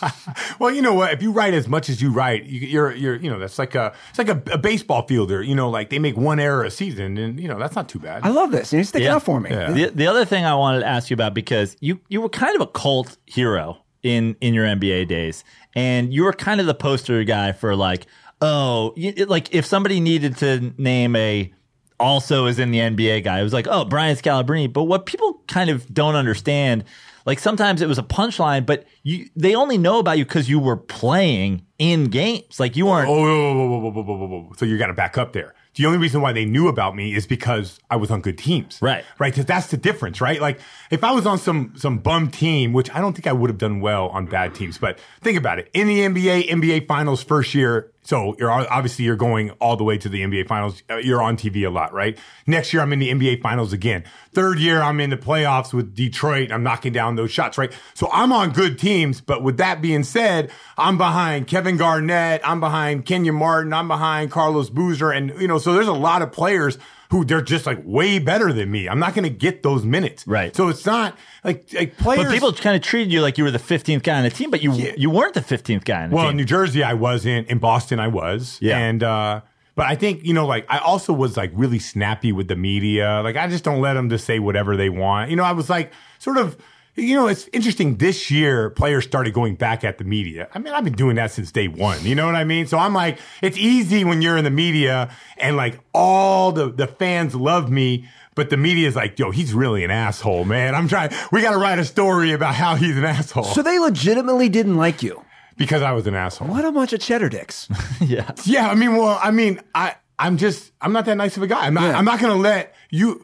Well, you know what? If you write as much as you write, you, you're you're you know that's like a it's like a, a baseball fielder. You know, like they make one error a season, and you know that's not too bad.
I love this. You're sticking
Yeah.
up for me.
Yeah.
The, the other thing I wanted to ask you about because you you were kind of a cult hero in in your NBA days, and you were kind of the poster guy for like, oh, it, like if somebody needed to name a also is in the NBA guy, it was like, oh, Brian Scalabrine. But what people kind of don't understand, like sometimes it was a punchline, but you they only know about you because you were playing in games. Like you weren't.
Oh, so you got to back up there the only reason why they knew about me is because I was on good teams.
Right.
Right. Cause that's the difference, right? Like if I was on some, some bum team, which I don't think I would have done well on bad teams, but think about it. In the NBA, NBA finals first year, so you're obviously you're going all the way to the NBA Finals. Uh, You're on TV a lot, right? Next year, I'm in the NBA Finals again. Third year, I'm in the playoffs with Detroit. I'm knocking down those shots, right? So I'm on good teams. But with that being said, I'm behind Kevin Garnett. I'm behind Kenyon Martin. I'm behind Carlos Boozer, and you know, so there's a lot of players who they're just like way better than me. I'm not going to get those minutes,
Right.
So it's not like like players.
But people kind of treated you like you were the 15th guy on the team, but you you weren't the 15th guy on the team.
Well, in. New Jersey, I wasn't. In Boston, I was.
Yeah.
And, uh, but I think, you know, like, I also was like really snappy with the media. Like, I just don't let them just say whatever they want. You know, I was like, sort of, you know, it's interesting. This year, players started going back at the media. I mean, I've been doing that since day one. You know what I mean? So I'm like, it's easy when you're in the media and like all the, the fans love me. But the media is like, yo, he's really an asshole, man. I'm trying, we got to write a story about how he's an asshole
So they legitimately didn't like you.
because I was an asshole.
What a bunch of cheddar dicks.
yeah.
Yeah, I mean, well, I mean, I, I'm just, I'm not that nice of a guy. I'm not,
Yeah.
I'm not going to let you.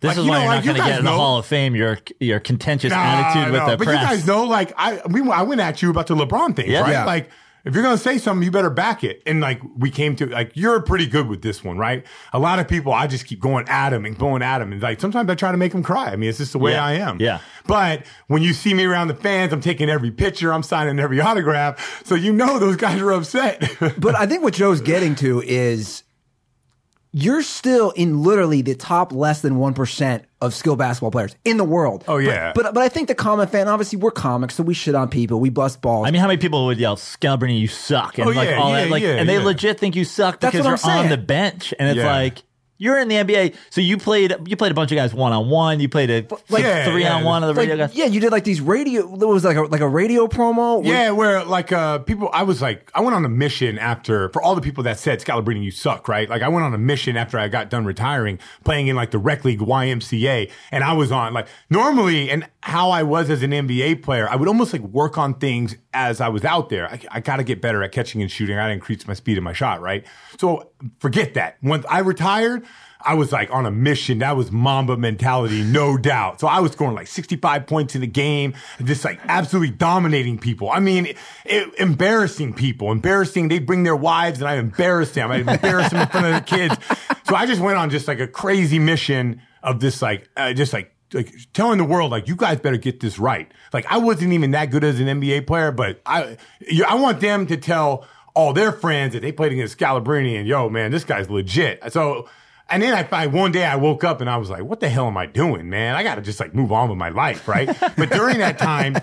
This
like,
is
you
why
know,
you're
like,
not
you
going to
guys
get in the
know-
Hall of Fame. Your your contentious
Nah,
attitude with
no,
the
but
press.
you guys know, like, I, we, I went at you about the LeBron thing,
Yeah.
right?
Yeah.
Like, if you're going to say something, you better back it. And like, we came to, like, you're pretty good with this one, right? A lot of people, I just keep going at him and going at him. And like, sometimes I try to make them cry. I mean, it's just the way
Yeah.
I am.
Yeah.
But when you see me around the fans, I'm taking every picture, I'm signing every autograph. So you know those guys are upset.
But I think what Joe's getting to is you're still in literally the top less than 1% of skilled basketball players in the world.
Oh, yeah.
But, but but I think the common fan, obviously we're comics, so we shit on people, we bust balls.
I mean, how many people would yell, Scalabrine, you suck, and
Oh,
like
yeah,
all
yeah,
that, like,
yeah,
and they
yeah.
legit think you suck
That's
because
what
you're
I'm
on the bench, and it's
Yeah.
like you're in the NBA, so you played you played a bunch of guys one on one, you played a like
Yeah,
three
yeah,
on one of the
like,
radio guys.
yeah, you did like these radio. It was like a like a radio promo.
Yeah, where like uh people I was like I went on a mission after for all the people that said Scalabrine you suck, right? Like I went on a mission after I got done retiring, playing in like the rec league YMCA, and I was on like normally and how I was as an NBA player, I would almost like work on things as I was out there. I, I got to get better at catching and shooting. I got to increase my speed in my shot, right? So forget that. Once I retired, I was like on a mission. That was Mamba mentality, no doubt. So I was scoring like 65 points in the game, just like absolutely dominating people. I mean, it, embarrassing people, embarrassing. They bring their wives and I embarrass them. I embarrass them in front of the kids. So I just went on just like a crazy mission of this, like, uh, just like, like telling the world, like, you guys better get this right. Like, I wasn't even that good as an NBA player, but I, I want them to tell all their friends that they played against Scalabrine and yo, man, this guy's legit. So, and then I find one day I woke up and I was like, what the hell am I doing, man? I got to just like move on with my life, right? but during that time,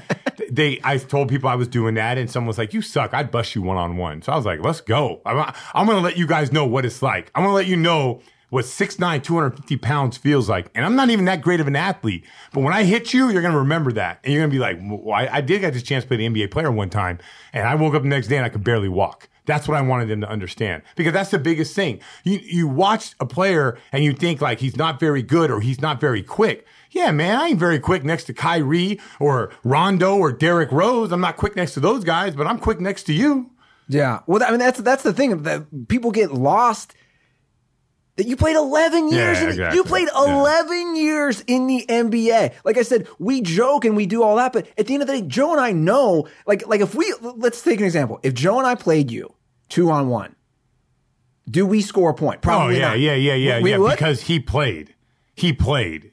they, I told people I was doing that and someone was like, you suck. I'd bust you one on one. So I was like, let's go. I'm, I'm going to let you guys know what it's like. I'm going to let you know what 6'9", 250 pounds feels like. And I'm not even that great of an athlete. But when I hit you, you're going to remember that. And you're going to be like, well, I, I did get this chance to play the NBA player one time. And I woke up the next day and I could barely walk. That's what I wanted them to understand because that's the biggest thing. You, you watch a player and you think like he's not very good or he's not very quick. Yeah, man, I ain't very quick next to Kyrie or Rondo or Derrick Rose. I'm not quick next to those guys, but I'm quick next to you.
Yeah. Well, I mean, that's that's the thing that people get lost. That you played 11 years.
Yeah,
in,
exactly.
You played
Yeah.
11 years in the NBA. Like I said, we joke and we do all that, but at the end of the day, Joe and I know, like, like if we, let's take an example. If Joe and I played you two on one, do we score a point?
Oh
Probably
yeah,
not.
yeah, yeah, yeah,
We
yeah.
would?
Because he played. He played.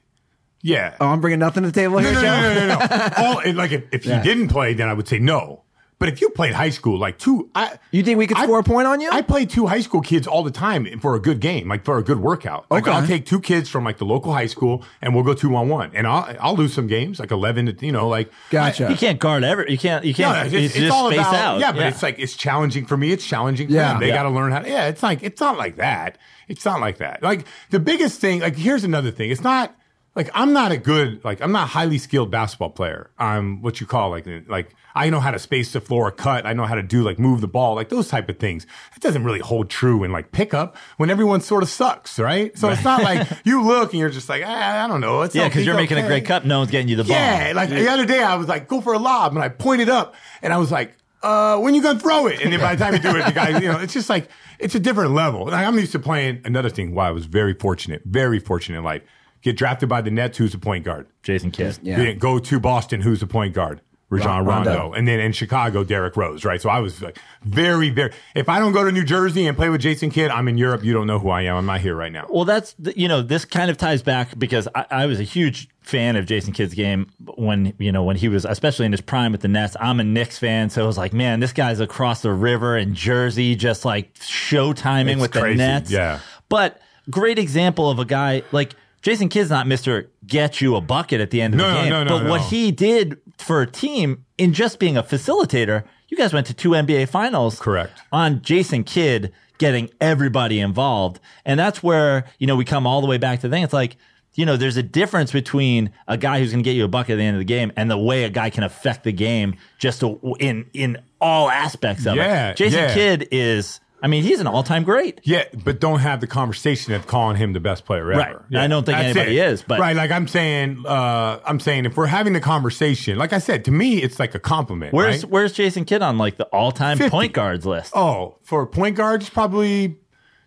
Yeah.
Oh, I'm bringing nothing to the table
no,
here,
no,
Joe.
no, no, no, no. All, like if, if
Yeah.
he didn't play, then I would say no. But if you played high school, like two, I
You think we could
I-
score a point on you?
I play two high school kids all the time for a good game, like for a good workout. Like
Okay.
I'll take two kids from like the local high school and we'll go two on one, and I'll I'll lose some games, like eleven to you know, like
Gotcha.
You can't guard ever. You can't. You can't.
it's,
you
it's,
just
all
space
about
out.
yeah, but it's like it's challenging for me. It's challenging for
Yeah.
them. They
Yeah.
got to learn how. to Yeah, it's like it's not like that. It's not like that. Like the biggest thing. Like here's another thing. It's not like I'm not a good like I'm not a highly skilled basketball player. I'm what you call like like I know how to space the floor, cut. I know how to do like move the ball, like those type of things. It doesn't really hold true in like pickup when everyone sort of sucks, right? So it's not like you look and you're just like ah, I don't know. It's
Yeah, because you're making a great cup. No one's getting you the ball.
Yeah, like the other day I was like, go for a lob, and I pointed up, and I was like, uh, when you gonna throw it? And then by the time you do it, the guy, you know, it's just like it's a different level. Like I'm used to playing another thing. Why I was very fortunate, very fortunate in life. Get drafted by the Nets, who's the point guard?
Jason Kidd.
Yeah.
Then go to Boston, who's the point guard? Rajon
Rondo.
Rondo. And then in Chicago, Derrick Rose, right? So I was like very, very, if I don't go to New Jersey and play with Jason Kidd, I'm in Europe. You don't know who I am. I'm not here right now.
Well, that's the- you know this kind of ties back because I, I was a huge fan of Jason Kidd's game when you know when he was especially in his prime with the Nets. I'm a Knicks fan, so I was like, man, this guy's across the river in Jersey, just like show timing
It's
with the Nets.
yeah.
but great example of a guy like Jason Kidd's not Mister Get You a bucket at the end of
No,
the game,
no, no,
but what he did for a team in just being a facilitator, you guys went to two NBA finals,
Correct.
on Jason Kidd getting everybody involved. And that's where, you know, we come all the way back to the thing. It's like, you know, there's a difference between a guy who's going to get you a bucket at the end of the game and the way a guy can affect the game just to, in in all aspects of
Yeah,
it. Jason
yeah.
Kidd is, I mean, he's an all time great.
Yeah, but don't have the conversation of calling him the best player ever.
Right.
Yeah,
I don't think
that's
anybody
it.
is, but-
right, like I'm saying, uh, I'm saying if we're having the conversation, like I said, to me, it's like a compliment.
Where's
right?
Where's Jason Kidd on like the all time
50.
point guards list?
Oh, for point guards, probably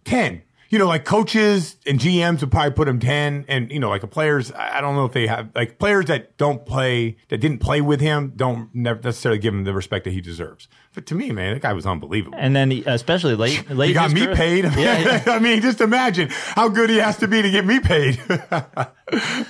ten. You know, like coaches and GMs would probably put him ten, and you know, like the players. I don't know if they have like players that don't play that didn't play with him don't necessarily give him the respect that he deserves. But to me, man, that guy was unbelievable.
And then he, especially late, late
He got me
career-
paid.
Yeah, yeah.
I mean, just imagine how good he has to be to get me paid.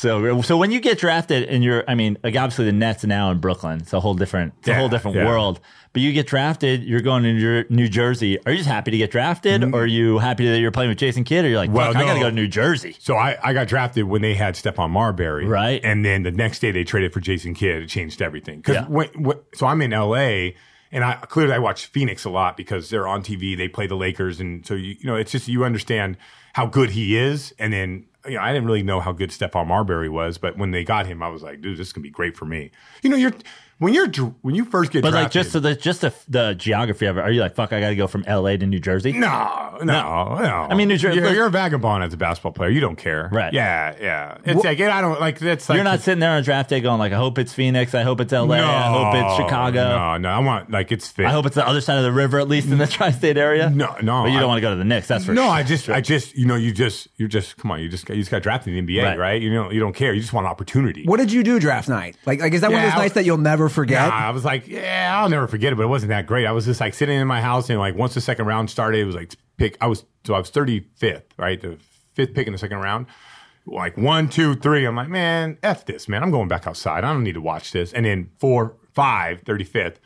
So, so when you get drafted and you're, I mean, like obviously the Nets now in Brooklyn, it's a whole different, it's a whole different
yeah.
world. But you get drafted, you're going to New- Jersey. Are you just happy to get drafted, or are you happy that you're playing with Jason Kidd, or you're like,
Mm-hmm. Well,
fuck, I got to go to New Jersey?
So I, I got drafted when they had Stephon Marbury,
Right.
And then the next day they traded for Jason Kidd. It changed everything. Because
Yeah.
when, when, so I'm in LA, and I clearly I watch Phoenix a lot because they're on TV. They play the Lakers, and so you, you know it's just you understand how good he is. And then you know I didn't really know how good Stephon Marbury was, but when they got him, I was like, dude, this is gonna be great for me. You know, you're when you're when you first get
But
drafted,
like, just so the just the, the geography of it, are you like, fuck, I got to go from L.A. to New Jersey?
No, no, no.
I mean, New Jersey-
You're, you're a vagabond as a basketball player. You don't care,
Right.
Yeah, yeah. It's like I don't like that's like
You're not sitting there on draft day going like, I hope it's Phoenix, I hope it's L.A., I hope it's Chicago,
No, no. I want like it's fit.
I hope it's the other side of the river, at least in the tri-state area.
No, no,
But you don't want to go to the Knicks. That's for
no,
sure.
I just, I just, you know, you just, you're just, come on, you just, you just got drafted in the NBA,
Right.
right? You know, you don't care. You just want opportunity.
What did you do draft night? Like, like is that one of those nights that you'll never forget?
Nah, I was like, yeah, I'll never forget it, but it wasn't that great. I was just like sitting in my house and like once the second round started, it was like pick. I was so I was 35th, right? The fifth pick in the second round. Like one, two, three. I'm like, man, F this, man. I'm going back outside. I don't need to watch this. And then four, five, 35th, cr-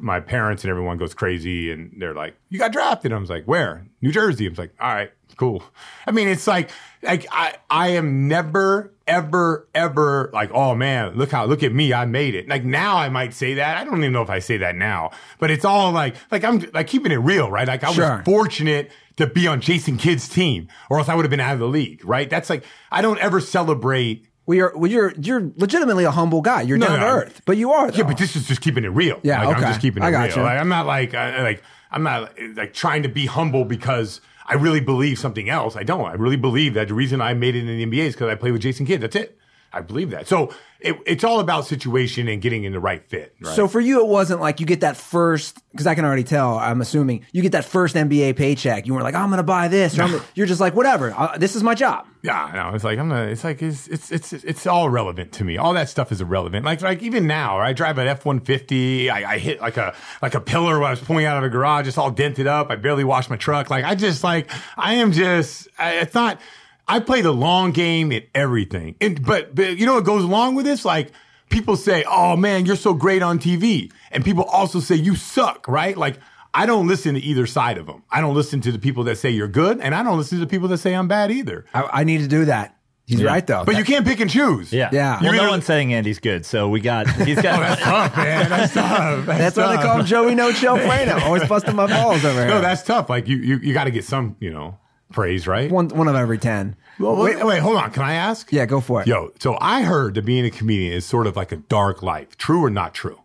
my parents and everyone goes crazy and they're like, you got drafted. I was like, where? New Jersey. I was like, all right, cool. I mean, it's like, like I, I am never, ever, ever like, oh man, look how, look at me. I made it. Like now I might say that. I don't even know if I say that now, but it's all like, like I'm like keeping it real, right? Like I
Sure.
was fortunate to be on Jason Kidd's team or else I would have been out of the league, right? That's like, I don't ever celebrate
Well, you're, well, you're, you're legitimately a humble guy. You're
No,
down to
no.
earth, but you are.
Yeah, but this is just keeping it real.
Yeah,
like,
okay.
I'm just keeping it
I got
real.
you.
Like, I'm not like uh, like I'm not like trying to be humble because I really believe something else. I don't. I really believe that the reason I made it in the NBA is because I played with Jason Kidd. That's it. I believe that. So it, it's all about situation and getting in the right fit. Right?
So for you, it wasn't like you get that first, because I can already tell, I'm assuming, you get that first NBA paycheck. You weren't like, I'm going to buy this. Or you're just like, whatever. Uh, this is my job.
Yeah, no, it's like I'm not. It's like it's it's it's it's all relevant to me. All that stuff is irrelevant. Like like even now, I drive an F one fifty. I I hit like a like a pillar when I was pulling out of a garage. It's all dented up. I barely washed my truck. Like I just like I am just. I, it's not. I play the long game in everything. And but but you know what goes along with this? Like people say, "Oh man, you're so great on TV," and people also say you suck. Right? Like. I don't listen to either side of them. I don't listen to the people that say you're good, and I don't listen to the people that say I'm bad either.
I, I need to do that. He's right, though.
But you can't pick and choose.
Yeah.
Yeah.
Well,
You
no
either-
one's saying Andy's good, so we got he's got.
Oh, that's tough, man. That's tough.
That's why they call him Joey No Chill Plano. Always busting my balls over here.
No, that's tough. Like you, you, you got to get some. You know, praise, right?
One one of every ten.
Well, wait, wait, hold on. Can I ask?
Yeah, go for it.
Yo, so I heard that being a comedian is sort of like a dark life. True or not true?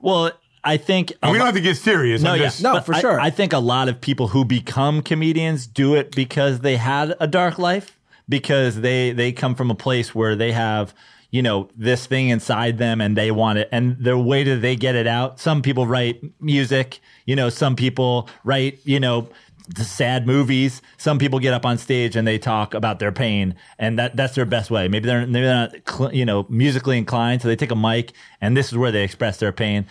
Well, I think a
we don't have to get serious.
No,
I'm
yeah.
No, for
I-
sure.
I think a lot of people who become comedians do it because they had a dark life, because they they come from a place where they have you know this thing inside them and they want it, and the way that they get it out. Some people write music, you know. Some people write, you know. The sad movies. Some people get up on stage and they talk about their pain, and that that's their best way. Maybe they're maybe they're not you know musically inclined, so they take a mic and this is where they express their pain.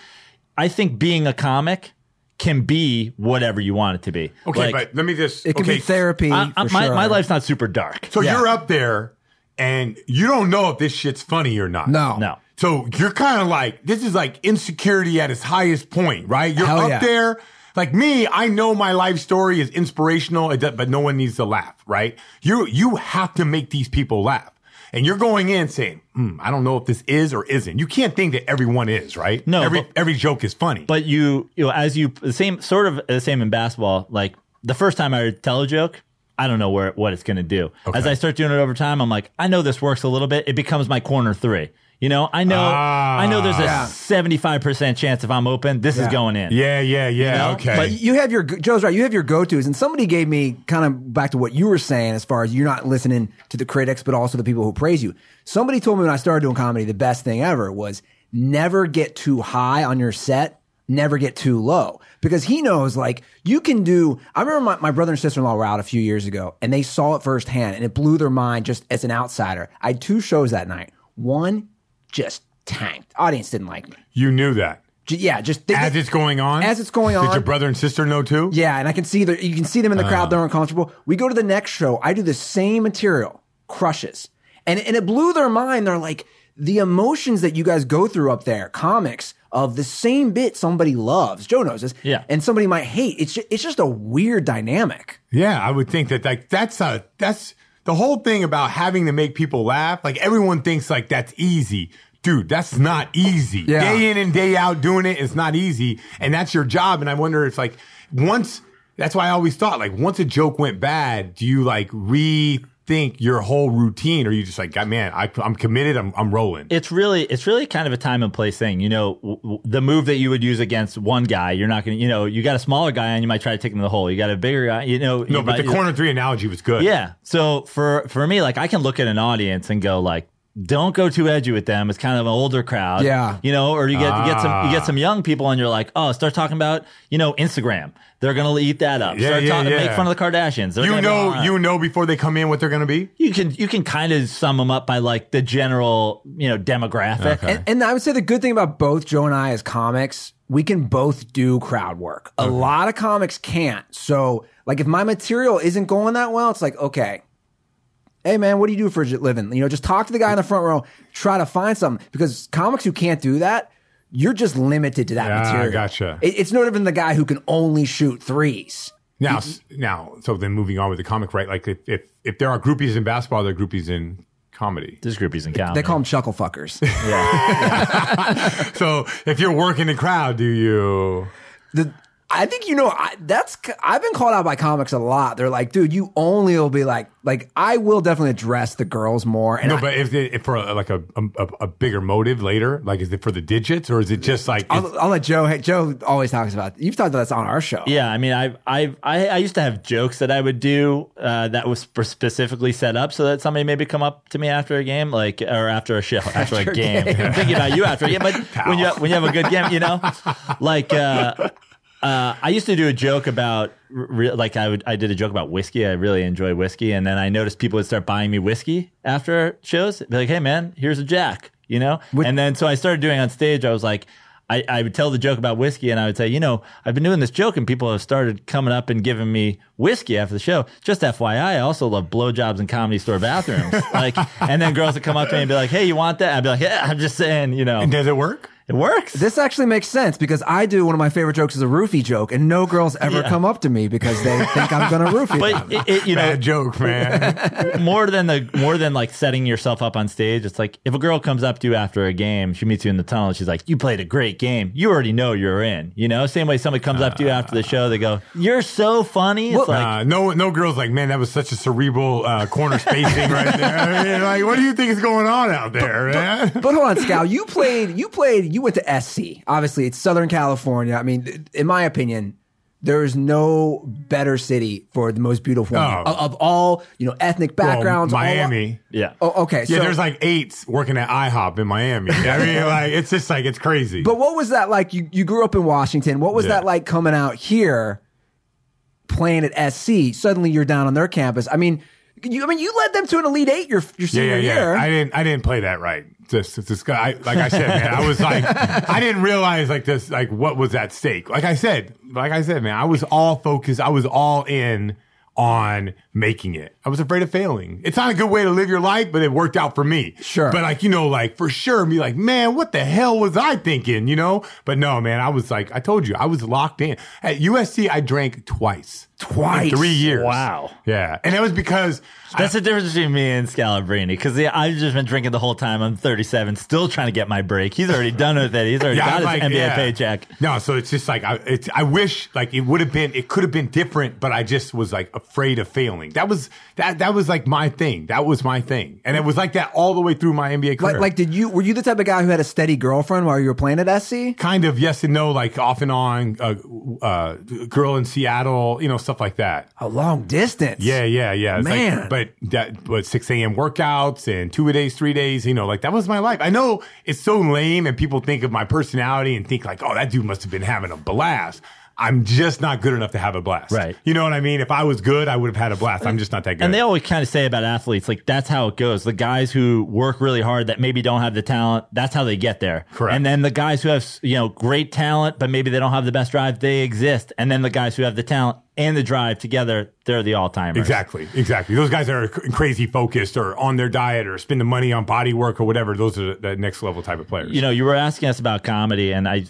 I think being a comic can be whatever you want it to be.
Okay,
Like,
but let me just.
It could
okay,
be therapy.
I- I-
for
my,
sure.
my life's not super dark.
So
Yeah.
you're up there and you don't know if this shit's funny or not.
No.
No.
So you're kind of like, this is like insecurity at its highest point, right? You're
Hell
up
yeah.
there. Like me, I know my life story is inspirational, but no one needs to laugh, right? You, you have to make these people laugh. And you're going in saying, hmm, I don't know if this is or isn't. You can't think that everyone is, right?
No,
Every,
but-
every joke is funny.
But you, you know, as you, the same, sort of the same in basketball. Like the first time I tell a joke, I don't know where what it's going to do. As I start doing it over time, I'm like, I know this works a little bit. It becomes my corner three. You know, I know,
Ah.
I know. There's a
Yeah.
75 percent chance if I'm open, this
Yeah.
is going in.
yeah, yeah, yeah.
know?
okay.
But you have your Joe's right. You have your go tos, and somebody gave me kind of back to what you were saying as far as you're not listening to the critics, but also the people who praise you. Somebody told me when I started doing comedy, the best thing ever was never get too high on your set, never get too low, because he knows like you can do. I remember my, my brother and sister in law were out a few years ago, and they saw it firsthand, and it blew their mind just as an outsider. I had two shows that night. One just tanked. Audience didn't like me.
you knew that.
J- Yeah, just
As it's going on?
As it's going on.
Did your brother and sister know too?
Yeah, and I can see the you can see them in the crowd. Uh. They're uncomfortable. We go to the next show. I do the same material, crushes, and and it blew their mind. They're like the emotions that you guys go through up there, comics of the same bit somebody loves. Joe knows this.
Yeah.
and somebody might hate. It's just, it's just a weird dynamic.
Yeah, I would think that like that's a that's the whole thing about having to make people laugh. Like everyone thinks like that's easy. Dude, that's not easy.
Yeah.
Day in and day out doing it is not easy. And that's your job. And I wonder if like once that's why I always thought like once a joke went bad, do you like rethink your whole routine or you just like, man, I, I'm committed. I'm, I'm rolling.
it's really it's really kind of a time and place thing. You know, w- w- the move that you would use against one guy, you're not going to, you know, you got a smaller guy and you might try to take him to the hole. You got a bigger guy, you know.
no,
you
but
might-
the corner three analogy was good.
Yeah. So for for me, like I can look at an audience and go like, don't go too edgy with them. It's kind of an older crowd.
Yeah.
You know, or you get you get some you get
Ah.
some young people and you're like, oh, start talking about you know Instagram. They're gonna eat that up.
Yeah,
start
yeah,
talking,
yeah.
make fun of the Kardashians. They're
You
gonna be all
know, you know before they come in what they're going to be.
you can you can kind of sum them up by like the general you know demographic.
Okay.
And, and I would say the good thing about both Joe and I as comics, we can both do crowd work. A lot of comics can't. So, like, if my material isn't going that well, it's like, okay, hey man, what do you do for a living? You know, just talk to the guy in the front row, try to find something. Because comics who can't do that, you're just limited to that
Yeah,
material.
gotcha.
It- it's no different than the guy who can only shoot threes.
Now, s- now, so then moving on with the comic, right? Like if if, if there are groupies in basketball, there are groupies in comedy.
There's groupies in comedy.
They call them chuckle fuckers. Yeah.
So if you're working the crowd, do you?
the I think you know I, that's I've been called out by comics a lot. They're like, dude, you only will be like like I will definitely address the girls more. And
No,
I,
but if, it, if for a, like a, a a bigger motive later, like is it for the digits or is it just like
I'll, I'll let Joe. Hey, Joe always talks about. You've talked about this on our show.
Yeah, I mean, I I I I used to have jokes that I would do uh, that was specifically set up so that somebody maybe come up to me after a game, like or after a show, after, a game. I'm thinking about you after a game, but when you when you have a good game, you know, like. Uh, uh, I used to do a joke about, re- like I would, I did a joke about whiskey. I really enjoy whiskey, and then I noticed people would start buying me whiskey after shows. Be like, "Hey, man, here's a Jack," you know. and then so I started doing on stage. I was like, I, I would tell the joke about whiskey, and I would say, you know, I've been doing this joke, and people have started coming up and giving me whiskey after the show. Just FYI, I also love blowjobs in comedy store bathrooms. like, and then girls would come up to me and be like, "Hey, you want that?" I'd be like, "Yeah, I'm just saying," you know.
and does it work?
It works.
This actually makes sense because I do one of my favorite jokes is a roofie joke, and no girls ever
Yeah.
come up to me because they think I'm going to roofie them.
but it, it, you know,
Bad joke, man.
more than the more than like setting yourself up on stage. It's like if a girl comes up to you after a game, she meets you in the tunnel, and she's like, "You played a great game." You already know you're in. You know, same way somebody comes up to you after the show, they go, "You're so funny." It's
Well,
like.
Uh, no, no girls like, man, that was such a cerebral uh, corner spacing right there. I mean, like, what do you think is going on out there, man?
But hold on, Scal. You played. You played. You went to SC. Obviously, it's Southern California. I mean, in my opinion, there is no better city for the most beautiful.
Oh.
of, of all you know ethnic backgrounds.
Well,
all-
Miami.
yeah.
oh, okay.
Yeah,
so,
there's like eight working at IHOP in Miami. I mean, like, it's just like, it's crazy.
But what was that like? You you grew up in Washington. What was
Yeah.
that like coming out here, playing at SC? Suddenly you're down on their campus. I mean, you I mean you led them to an Elite Eight your your
yeah,
senior
yeah,
year.
I didn't, I didn't play that right. Just, just, just I, like I said, man, I was like, I didn't realize like this, like what was at stake. Like I said, like I said, man, I was all focused. I was all in on making it. I was afraid of failing. It's not a good way to live your life, but it worked out for me.
Sure.
But like, you know, like for sure, be like, man, what the hell was I thinking? You know? But no, man, I was like, I told you, I was locked in. At USC, I drank twice.
Twice?
In three years.
Wow.
Yeah. And that was because
That's the difference between me and Scalabrine because yeah, I've just been drinking the whole time. I'm 37, still trying to get my break. He's already done with it. He's already
Yeah,
got his
like,
NBA
yeah.
paycheck.
No, so it's just like I, it's, I wish like it would have been, it could have been different, but I just was like afraid of failing. That was that that was like my thing. That was my thing, and it was like that all the way through my NBA career.
like, like, did you were you the type of guy who had a steady girlfriend while you were playing at SC?
kind of yes and no, like off and on, uh, uh, girl in Seattle, you know, stuff like that.
A long distance.
Yeah, yeah, yeah. It's
Man.
like, but that, but six a.m. workouts and two a days, three days. You know, like that was my life. I know it's so lame, and people think of my personality and think like, oh, that dude must have been having a blast. I'm just not good enough to have a blast.
Right.
You know what I mean? If I was good, I would have had a blast. I'm just not that good.
And they always kind of say about athletes, like that's how it goes. The guys who work really hard that maybe don't have the talent, that's how they get there.
Correct.
And then the guys who have, you know, great talent, but maybe they don't have the best drive, they exist. And then the guys who have the talent and the drive together, they're the all timers.
Exactly, exactly. Those guys that are crazy focused or on their diet or spending money on body work or whatever. Those are the next level type of players.
You know, you were asking us about comedy, and I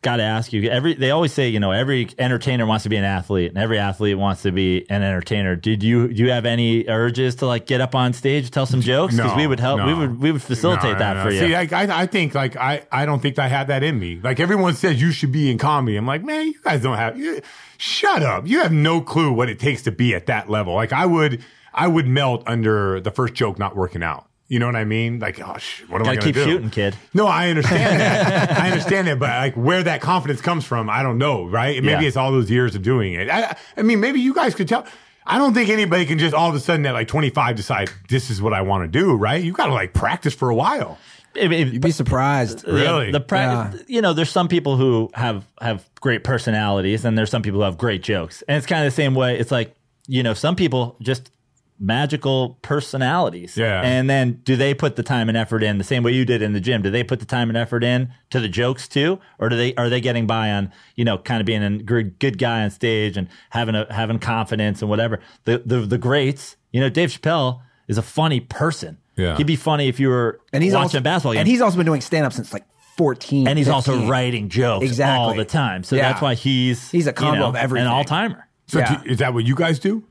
got to ask you. Every they always say, you know, every entertainer wants to be an athlete, and every athlete wants to be an entertainer. Did you do you have any urges to like get up on stage, tell some jokes? Because
No,
we would help. We would we would facilitate
No,
that
no,
for you.
See, I, I, I think like I, I don't think I have that in me. Like everyone says, you should be in comedy. I'm like, man, you guys don't have. You, shut up. You have no clue what it takes to be at that level. Like I would, I would melt under the first joke not working out. You know what I mean? Like, oh, sh- what am I
Gotta
going to
keep
do?
shooting, kid.
No, I understand that. I understand that, but like where that confidence comes from, I don't know, right? Maybe
Yeah.
it's all those years of doing it. I, I mean, maybe you guys could tell. I don't think anybody can just all of a sudden at like 25 decide this is what I want to do, right? You got to like practice for a while.
It- it-
You'd be surprised.
Yeah,
Really?
the pra-
Yeah.
you know, there's some people who have have great personalities, and there's some people who have great jokes, and it's kind of the same way. It's like you know, some people just magical personalities.
Yeah.
And then do they put the time and effort in the same way you did in the gym? Do they put the time and effort in to the jokes too, or do they are they getting by on you know kind of being a good, good guy on stage and having a having confidence and whatever? The the the greats, you know, Dave Chappelle is a funny person.
Yeah.
He'd be funny if you were
And he's
watching
also
a basketball game
and he's also been doing stand up since like 14.
and he's also writing jokes
Exactly.
all the time. So
Yeah.
that's why he's
He's a combo
you know,
of everything.
an all timer.
So
Yeah.
do- is that what you guys do?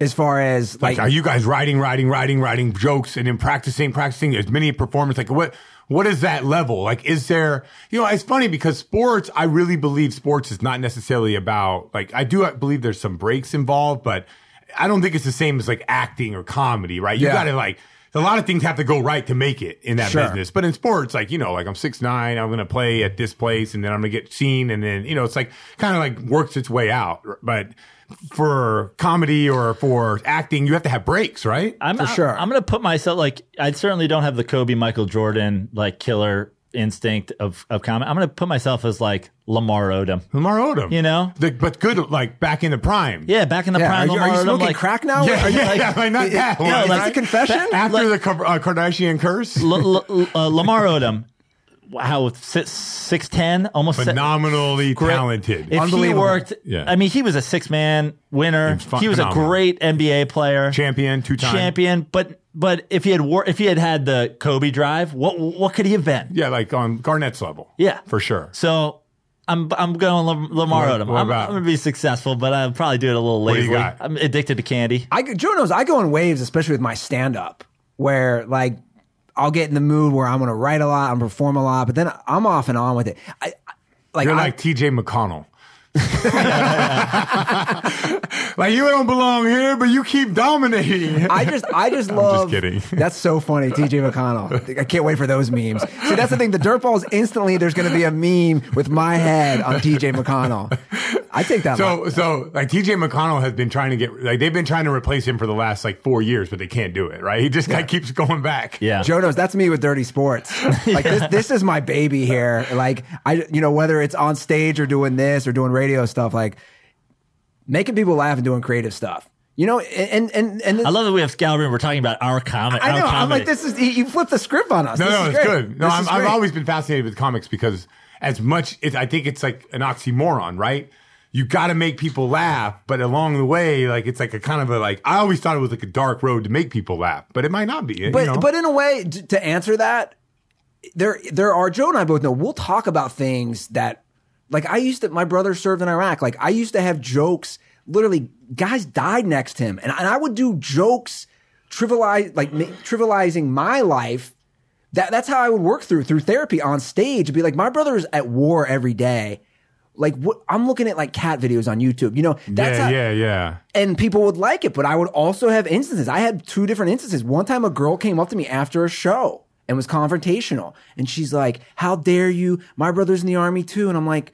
As far as
Like,
like,
are you guys writing, writing, writing, writing jokes and then practicing, practicing as many performance? Like what, what is that level? Like, is there, you know, it's funny because sports, I really believe sports is not necessarily about, like, I do believe there's some breaks involved, but I don't think it's the same as like acting or comedy, right? You
Yeah.
gotta like, a lot of things have to go right to make it in that
Sure.
business. But in sports, like, you know, like I'm six nine, I'm going to play at this place and then I'm going to get seen. And then, you know, it's like kind of like works its way out. But for comedy or for acting, you have to have breaks, right?
I'm
For sure.
I'm, going to put myself like I certainly don't have the Kobe Michael Jordan like killer instinct of of comedy. I'm going to put myself as like Lamar Odom.
Lamar Odom.
You know?
The- but good, like back in the prime.
Yeah, back in the
yeah,
prime
are you, are
Lamar
you
Odom,
smoking
like,
crack now?
Yeah,
Are you,
yeah,
like-
yeah, like, not that one,
is this a confession?
After the uh, Kardashian curse?
L- L- uh, Lamar Odom how six ten, almost
Phenomenally
great-
talented.
If he worked,
Yeah.
I mean, he was a six man winner.
It's fu-
He was a great NBA player,
Champion, two time.
champion. But but if he had wor- if he had had the Kobe drive, what what could he have been?
Yeah, like on Garnett's level.
Yeah.
For sure.
So I'm I'm going Lam- Lamar
What-
Odom.
what
I'm, I'm going to be successful, but I'll probably do it a little
do you
lazily.
got?
I'm addicted to candy.
I go- Joe knows I go in waves, especially with my stand up, where like I'll get in the mood where I'm going to write a lot, I'm perform a lot, but then I'm off and on with it. I, I like
You're
I,
like TJ McConnell. like you don't belong here, but you keep dominating.
I just, I just love.
just kidding.
That's so funny, TJ McConnell. I can't wait for those memes. See, that's the thing. The dirt balls instantly. There's going to be a meme with my head on TJ McConnell. I take that. lot.
So, so like TJ McConnell has been trying to get like they've been trying to replace him for the last like four years, but they can't do it. Right? He just like keeps going back.
Yeah.
Joe knows that's me with dirty sports. Like this, this is my baby here. Like I, you know, whether it's on stage or doing this or doing radio stuff, like making people laugh and doing creative stuff. You know, and and and
I love that we have Scalabrine and we're talking about our comic.
I
our
know. I'm like, this is you flipped the script on us.
No,
This
no,
is
it's
great.
good. No, I'm, I've always been fascinated with comics because as much it's, I think it's like an oxymoron, right? You got to make people laugh, but along the way, like it's like a kind of a like I always thought it was like a dark road to make people laugh, but it might not be. you
But
know?
but in a way, to answer that, there there are Joe and I both know we'll talk about things that like I used to. My brother served in Iraq. Like I used to have jokes. Literally, guys died next to him, and, and I would do jokes, trivialize like ma- trivializing my life. That that's how I would work through through therapy on stage. Be like, my brother is at war every day. Like what I'm looking at like cat videos on YouTube. You know, that's
yeah,
how,
yeah, yeah.
and people would like it. But I would also have instances. I had two different instances. One time, a girl came up to me after a show and was confrontational, and she's like, "How dare you? My brother's in the army too." And I'm like.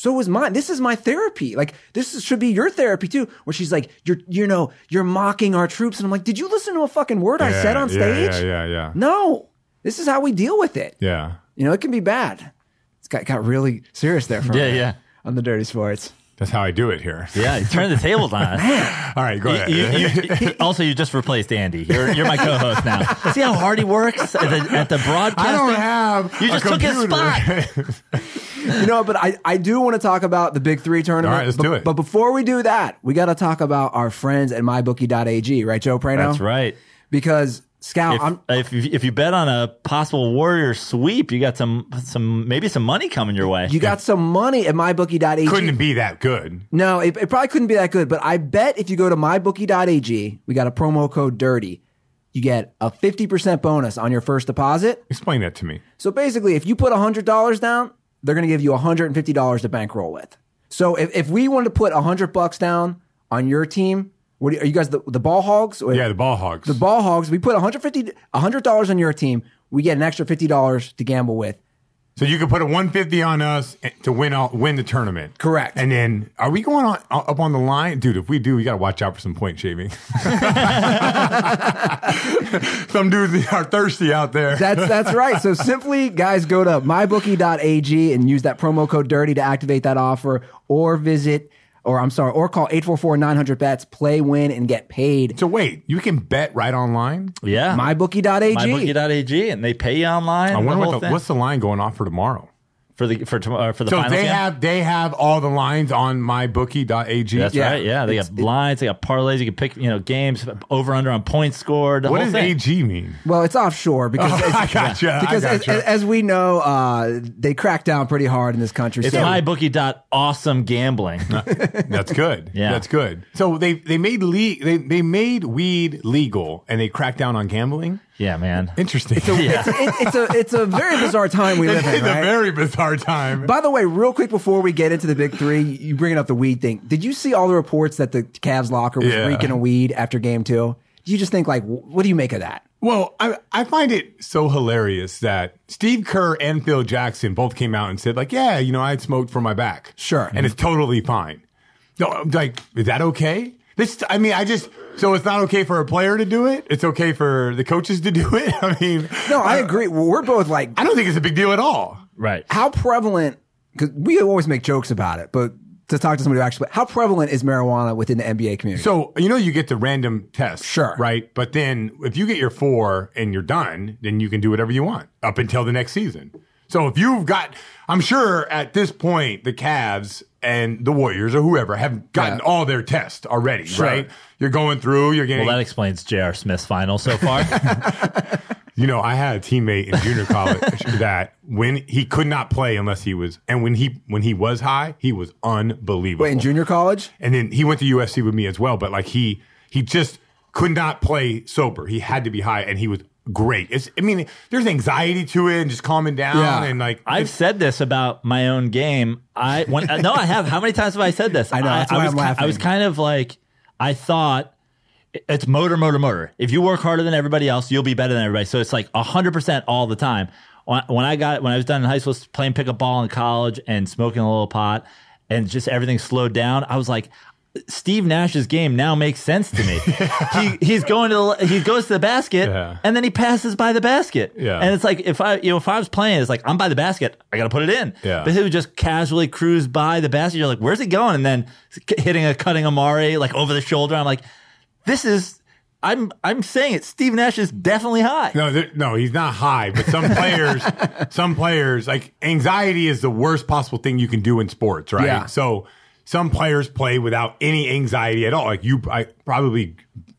So was mine. This is my therapy. Like this is, should be your therapy too. Where she's like, "You're, you know, you're mocking our troops," and I'm like, "Did you listen to a fucking word I said on
yeah,
stage?"
Yeah, yeah, yeah.
No, this is how we deal with it.
Yeah.
You know, it can be bad. It's got got really serious there for
Yeah,
me
yeah.
on the dirty sports.
That's how I do it here.
yeah, you turn the tables on us.
All right, go ahead.
You- you- you- also, you just replaced Andy. You're, you're my co-host now. See how hard he works at the, at the broadcast.
I don't have.
You
a
just took his
computer.
You know, but I, I do want to talk about the Big Three tournament.
All right, let's
but,
do it.
But before we do that, we got to talk about our friends at mybookie.ag, right, Joe Prano?
That's right.
Because Scal,
If,
I'm
if you, if you bet on a possible Warrior sweep, you got some some maybe some money coming your way.
you got some money at mybookie.ag.
Couldn't be that good.
No, it, it probably couldn't be that good, but I bet if you go to mybookie.ag, we got a promo code DIRTY. You get a 50% bonus on your first deposit.
Explain that to me.
So basically, if you put $100 down, they're going to give you $150 to bankroll with. So if, if we wanted to put 100 bucks down on your team, what are you guys the, the ball hogs? Or-
Yeah, the ball hogs.
the ball hogs. We put 150 $100 on your team. We get an extra $50 to gamble with.
so you could put a 150 on us to win all, win the tournament.
Correct.
And then are we going on uh, up on the line, dude? If we do, we got to watch out for some point shaving. some dudes are thirsty out there.
That's that's right. So simply, guys, go to mybookie.ag and use that promo code DIRTY to activate that offer, or visit, or I'm sorry, or call 844-900-BETS, play, win, and get paid.
so wait, you can bet right online.
yeah.
Mybookie.ag.
MyBookie.ag, and they pay you online.
I wonder
the
what the, what's the line going off for tomorrow.
For the for tom- uh, for the
So
finals
they
game?
have they have all the lines on mybookie.ag.
That's
Yeah.
right. Yeah, they got blinds, they got parlays. You can pick, you know, games over under on points scored.
What does
thing.
AG mean?
Well, it's offshore because
Oh, I
it's,
gotcha. I
because as,
gotcha.
as, as we know, uh, they crack down pretty hard in this country.
It's
so-
mybookie.awesome gambling.
That's good.
Yeah.
that's good. So they they made le- they they made weed legal and they cracked down on gambling.
Yeah, man.
Interesting.
Yeah.
it, it's a it's a very bizarre time we live
it's
in,
a
right?
very bizarre time.
By the way, real quick before we get into the big three, you bringing up the weed thing. Did you see all the reports that the Cavs locker was
Yeah.
reeking of weed after game two? Do You just think like, what do you make of that?
Well, I I find it so hilarious that Steve Kerr and Phil Jackson both came out and said like, yeah, you know, I had smoked for my back.
Sure.
and it's totally fine. No, like, is that okay? This, I mean, I just so it's not okay for a player to do it. It's okay for the coaches to do it. I mean,
No, I uh, agree. We're both like,
I don't think it's a big deal at all.
right.
how prevalent? Because we always make jokes about it, but to talk to somebody who actually, how prevalent is marijuana within the NBA community?
So you know you get the random test,
Sure.
right? But then if you get your four and you're done, then you can do whatever you want up until the next season. So if you've got, I'm sure at this point the Cavs and the Warriors or whoever have gotten
Yeah.
all their tests already, right? You're going through, you're getting.
Well, that explains J.R. Smith's final so far.
You know, I had a teammate in junior college that when he could not play unless he was, and when he when he was high, he was unbelievable.
Wait, in junior college?
and then he went to USC with me as well. But like he he just could not play sober. He had to be high, and he was great. It's I mean, there's anxiety to it, and just calming down,
Yeah.
and like
I've said this about my own game. I when, uh, no, I have. How many times have I said this?
I know, that's why
was,
I'm
ki-
laughing.
I was kind of like, I thought it's motor, motor, motor. If you work harder than everybody else, you'll be better than everybody. So it's like hundred percent all the time. When when I got when I was done in high school, playing pickup ball in college and smoking a little pot, and just everything slowed down, I was like. Steve Nash's game now makes sense to me. he he's going to the, he goes to the basket
Yeah.
and then he passes by the basket.
Yeah.
And it's like if I you know if I was playing, it's like I'm by the basket, I got to put it in.
Yeah.
But he would just casually cruise by the basket. You're like, where's he going? And then hitting a cutting Amar'e like over the shoulder. I'm like, this is. I'm I'm saying it. Steve Nash is definitely high.
No, there, no, he's not high. But some players, some players, like anxiety is the worst possible thing you can do in sports, right?
Yeah.
So some players play without any anxiety at all. Like you, I probably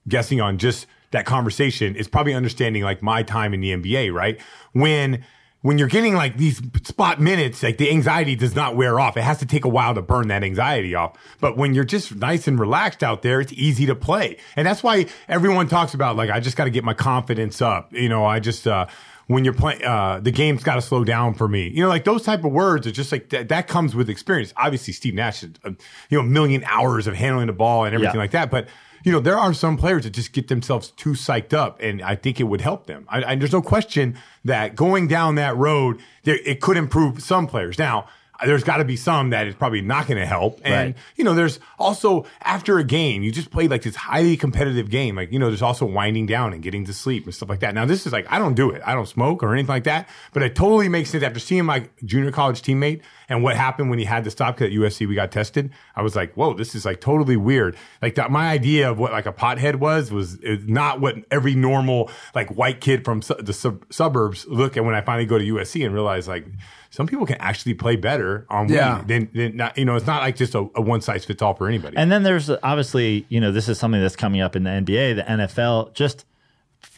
guessing on just that conversation is probably understanding like my time in the NBA, right? When when you're getting like these spot minutes, like the anxiety does not wear off. It has to take a while to burn that anxiety off. But when you're just nice and relaxed out there, it's easy to play. And that's why everyone talks about like, I just got to get my confidence up. You know, I just, uh, when you're playing, uh, the game's got to slow down for me. You know, like those type of words are just like that, that comes with experience. Obviously, Steve Nash, is, uh, you know, a million hours of handling the ball and everything
Yeah.
like that. But you know, there are some players that just get themselves too psyched up, and I think it would help them. I, I, there's no question that going down that road, there, it could improve some players. Now, there's got to be some that is probably not going to help. And,
Right.
you know, there's also after a game, you just played like this highly competitive game. Like, you know, there's also winding down and getting to sleep and stuff like that. Now, this is like, I don't do it. I don't smoke or anything like that, but it totally makes sense after seeing my junior college teammate and what happened when he had to stop because at USC we got tested. I was like, whoa, this is like totally weird. Like that, my idea of what like a pothead was, was not what every normal like white kid from su- the sub- suburbs look at when I finally go to USC and realize like, some people can actually play better on weed
Yeah.
than, than not, you know, it's not like just a, a one size fits all for anybody.
And then there's obviously, you know, this is something that's coming up in the NBA, the NFL, just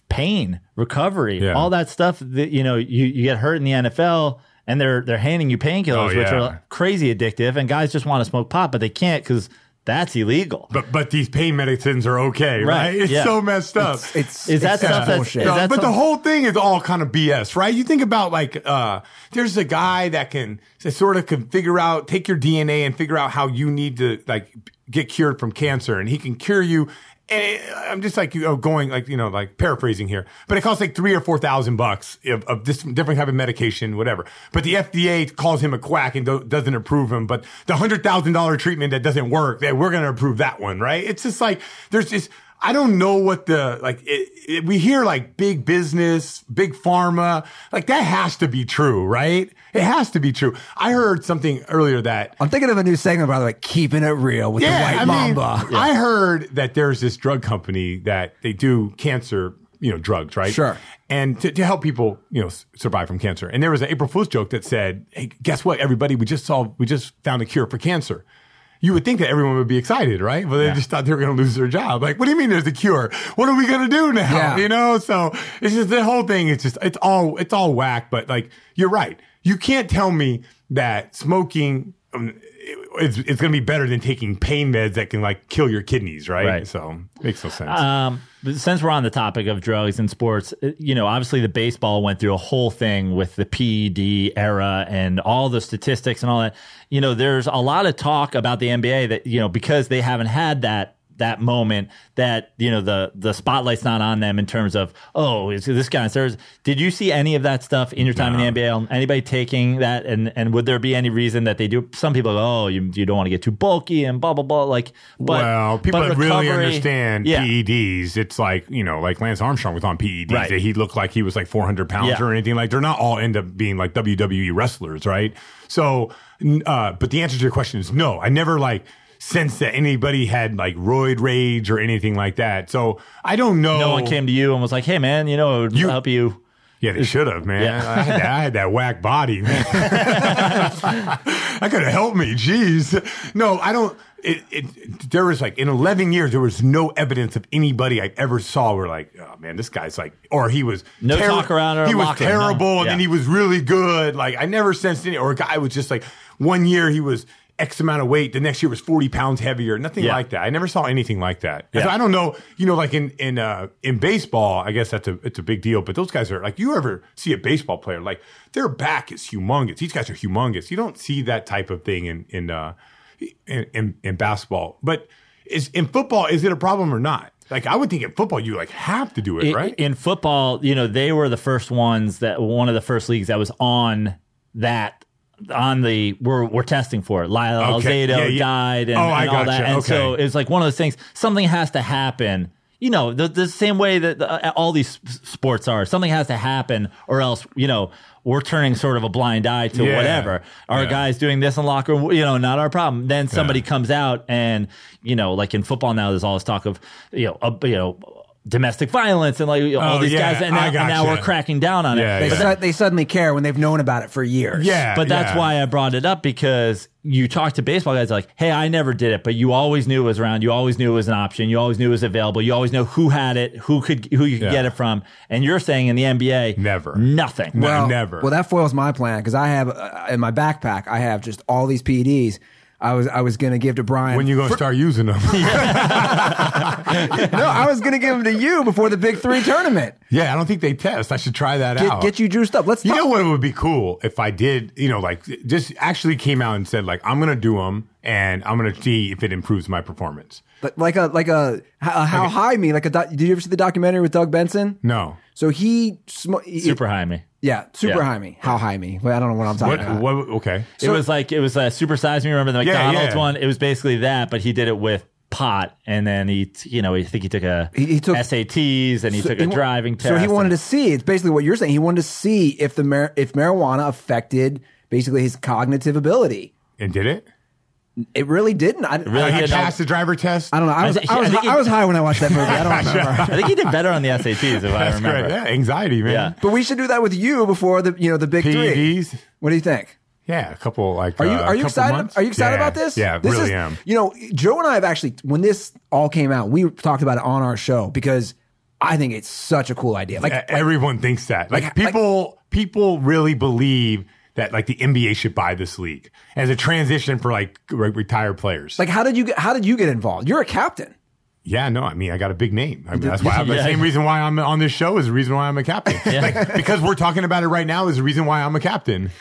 pain, recovery,
Yeah.
all that stuff that, you know, you, you get hurt in the NFL and they're they're handing you painkillers,
Oh,
which are crazy addictive, and guys just want to smoke pot, but they can't because that's illegal.
but but these pain medicines are okay, right?
Right,
It's
yeah.
so messed up.
It's
Is that
it's such
stuff that's-
bullshit.
is
No,
that
but the whole thing is all kind of BS, right? You think about like, uh, there's a guy that can that sort of can figure out, take your DNA and figure out how you need to like get cured from cancer, and he can cure you. And I'm just like you know, going like you know like paraphrasing here, but it costs like three or four thousand bucks of, of this different type of medication, whatever. But the FDA calls him a quack and do, doesn't approve him. But the hundred thousand dollar treatment that doesn't work, that we're going to approve that one, right? It's just like there's just I don't know what the like. It, it, we hear like big business, big pharma, like that has to be true, right? It has to be true. I heard something earlier that
I'm thinking of a new segment, by the way, keeping it real with the white
I mean,
mamba.
I heard that there's this drug company that they do cancer, you know, drugs, right?
Sure.
And to, to help people, you know, survive from cancer. And there was an April Fool's joke that said, "Hey, guess what, everybody? We just solved, we just found a cure for cancer." You would think that everyone would be excited, right? But they just thought they were going to lose their job. Like, what do you mean there's a cure? What are we going to do now?
Yeah.
You know? So it's just the whole thing. It's just, it's all, it's all whack. But like, you're right. You can't tell me that smoking, um, it's, it's going to be better than taking pain meds that can like kill your kidneys, right?
Right.
So makes no sense.
Um, but since we're on the topic of drugs and sports, uh, you know, obviously the baseball went through a whole thing with the PED era and all the statistics and all that. You know, there's a lot of talk about the NBA that you know because they haven't had that that moment that you know the the spotlight's not on them in terms of oh is this guy there's did you see any of that stuff in your time in the NBA anybody taking that and and would there be any reason that they do some people go oh you, you don't want to get too bulky and blah blah blah like but
well, people
but
that really understand
yeah
PEDs, it's like, you know, like Lance Armstrong was on PEDs.
Right.
That he looked like he was like 400 pounds
Yeah.
or anything. Like, they're not all end up being like WWE wrestlers, right? So, uh, but the answer to your question is no. I never like sensed that anybody had like roid rage or anything like that. So I don't know.
no one came to you and was like, "Hey, man, you know, it would
You-
help you."
Yeah, they should have, man.
Yeah.
I, had that, I had that whack body, man. that could have helped me. Jeez. No, I don't. It, it, there was like in 11 years, there was no evidence of anybody I ever saw where like, oh man, this guy's like, or he was
No talk around or
He was
locker no.
terrible, and then
Yeah.
he was really good. Like I never sensed any. Or a guy was just like one year he was X amount of weight, the next year was 40 pounds heavier. Nothing
Yeah.
like that. I never saw anything like that.
Yeah.
So I don't know. You know, like in in uh, in baseball, I guess that's a it's a big deal. But those guys are like, you ever see a baseball player like their back is humongous. These guys are humongous. You don't see that type of thing in in uh, in, in, in basketball. But is in football, is it a problem or not? Like I would think in football, you like have to do it,
In-
right?
In football, you know, they were the first ones that one of the first leagues that was on that on the we're we're testing for it. Lyle
Okay.
Alzado
Yeah, yeah.
died and,
Oh, I
and all that, and so it's like one of those things. Something has to happen. You know, the, the same way that uh, all these sports are. Something has to happen, or else you know we're turning sort of a blind eye to
Yeah.
whatever. Our guys doing this in locker room, you know, not our problem. Then somebody comes out and you know, like in football now, there's all this talk of you know, uh, you know. Domestic violence and like all
Oh,
these
yeah,
guys, and now,
I
and now we're cracking down on
Yeah,
it.
They,
yeah.
su- they suddenly care when they've known about it for years.
yeah,
But that's
yeah.
why I brought it up because you talk to baseball guys like, hey, I never did it, but you always knew it was around. You always knew it was an option. You always knew it was available. You always know who had it, who could, who you could
Yeah.
get it from. And you're saying in the NBA,
Never.
nothing.
No.
Well,
never.
Well, that foils my plan because I have uh, in my backpack I have just all these PEDs. I was I was gonna give to Brian.
when you gonna start using them?
no, I was gonna give them to you before the Big Three tournament.
yeah, I don't think they test. I should try that
Get,
out.
get you juiced up. Let's
You
talk.
know what would be cool if I did, you know, like just actually came out and said like I'm gonna do them and I'm gonna see if it improves my performance.
Like- like a like a, a how high me like a. doc- Did you ever see the documentary with Doug Benson?
No.
So he, sm- he
Super high me.
Yeah, super
Yeah.
high me. How high me? Well, I don't know what I'm talking
What,
about.
what okay.
it was like, it was a super size me. Remember the McDonald's
yeah.
one? It was basically that, but he did it with pot. And then he, you know, I think he took a
He- he took-
SATs and he
So
took a
wa-
driving test.
So he wanted
and-
to see. It's basically what you're saying. He wanted to see if the mar- if marijuana affected basically his cognitive ability.
And did it?
It really didn't. I,
Really
I,
Like, he
did not-
passed the driver test.
I don't know. I was
I thi-
I, was,
I think
hi-
he-
I was high when I watched that movie. I don't remember.
I think he did better on the SATs if I
That's
remember.
great. Yeah, anxiety, man.
Yeah.
But we should do that with you before the you know the big three.
PEDs.
What do you think?
Yeah, a couple like.
Are you
uh,
are you
couple
excited?
months.
Are you excited
Yeah.
about this?
Yeah,
this
really
is,
am.
You know, Joe and I have actually when this all came out, we talked about it on our show because I think it's such a cool idea. Like,
E- Everyone thinks that. Like,
like-
people, people really believe that like the NBA should buy this league as a transition for like re- retired players.
like how did you get how did you get involved? You're a captain.
Yeah, no, I mean, I got a big name. I mean, that's why I'm the same reason why I'm on this show is the reason why I'm a captain. Like, because we're talking about it right now is the reason why I'm a captain.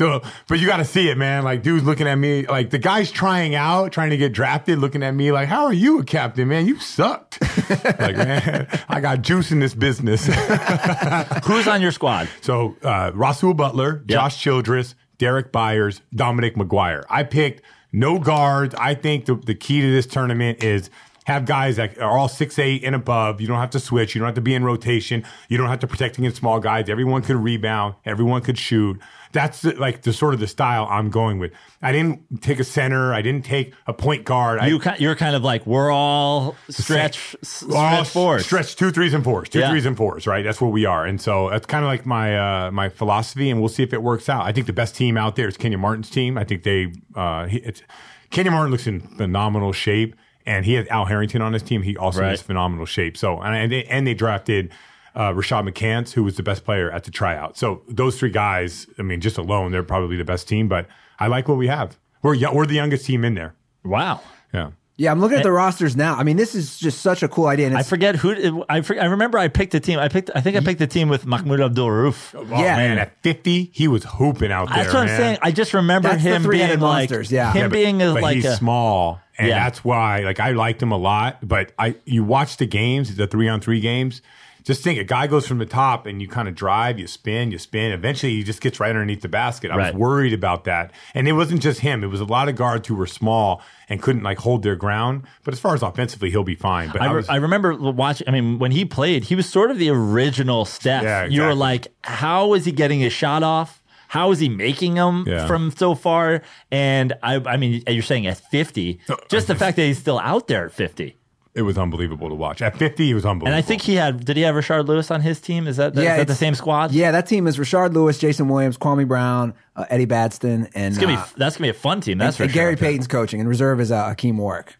So, but you got to see it, man. Like, dude's looking at me, like the guy's trying out, trying to get drafted, looking at me like, how are you a captain, man? You sucked. like, man, I got juice in this business.
Who's on your squad?
So uh, Rasual Butler,
Yeah.
Josh Childress, Derrick Byars, Dominic McGuire. I picked no guards. I think the, the key to this tournament is have guys that are all six eight and above. You don't have to switch. You don't have to be in rotation. You don't have to protect against small guys. Everyone could rebound. Everyone could shoot. That's the, like the sort of the style I'm going with. I didn't take a center. I didn't take a point guard.
You ki- you're kind of like we're all stretch s-
We're all
stretch.
Stretch two threes and fours, two
Yeah.
threes and fours, right? That's what we are, and so that's kind of like my uh, my philosophy, and we'll see if it works out. I think the best team out there is Kenyon Martin's team. I think they uh, he, it's, Kenyon Martin looks in phenomenal shape, and he has Al Harrington on his team. He also
Right.
has phenomenal shape. So and, and they and they drafted. Uh, Rashad McCants, who was the best player at the tryout. So those three guys, I mean, just alone, they're probably the best team. But I like what we have. We're yo- we're the youngest team in there.
Wow.
Yeah.
Yeah, I'm looking at the rosters now. I mean, this is just such a cool idea. And
I forget who I for, I remember I picked a team. I picked I think I picked a team with Mahmoud Abdul Rauf.
Oh,
Yeah.
man, at 50, he was hooping out there.
That's what I'm saying. I just remember
That's
him
three-headed
being like
monsters, yeah.
him
Yeah, but-
being a,
but
like
he's
a
small, and
Yeah.
that's why like I liked him a lot. But I you watch the games, the three on three games. Just think, a guy goes from the top, and you kind of drive, you spin, you spin. Eventually, he just gets right underneath the basket. I
Right.
was worried about that, and it wasn't just him. It was a lot of guards who were small and couldn't like hold their ground. But as far as offensively, he'll be fine. But
I,
I,
re-
was,
I remember watching. I mean, when he played, he was sort of the original Steph.
Yeah,
You were like, how is he getting his shot off? How is he making them
Yeah.
from so far? And I, I mean, you're saying at 50, uh, just the fact that he's still out there at 50.
It was unbelievable to watch. At 50, it was unbelievable.
And I think he had. Did he have Richard Lewis on his team? Is that, is that the same squad?
Yeah, that team is Rashard Lewis, Jason Williams, Kwame Brown, uh, Eddie Basden, and,
It's gonna
uh,
be. That's gonna be a fun team. That's
and
for
Gary
sure.
Payton's coaching, and reserve is uh, Hakim Warrick.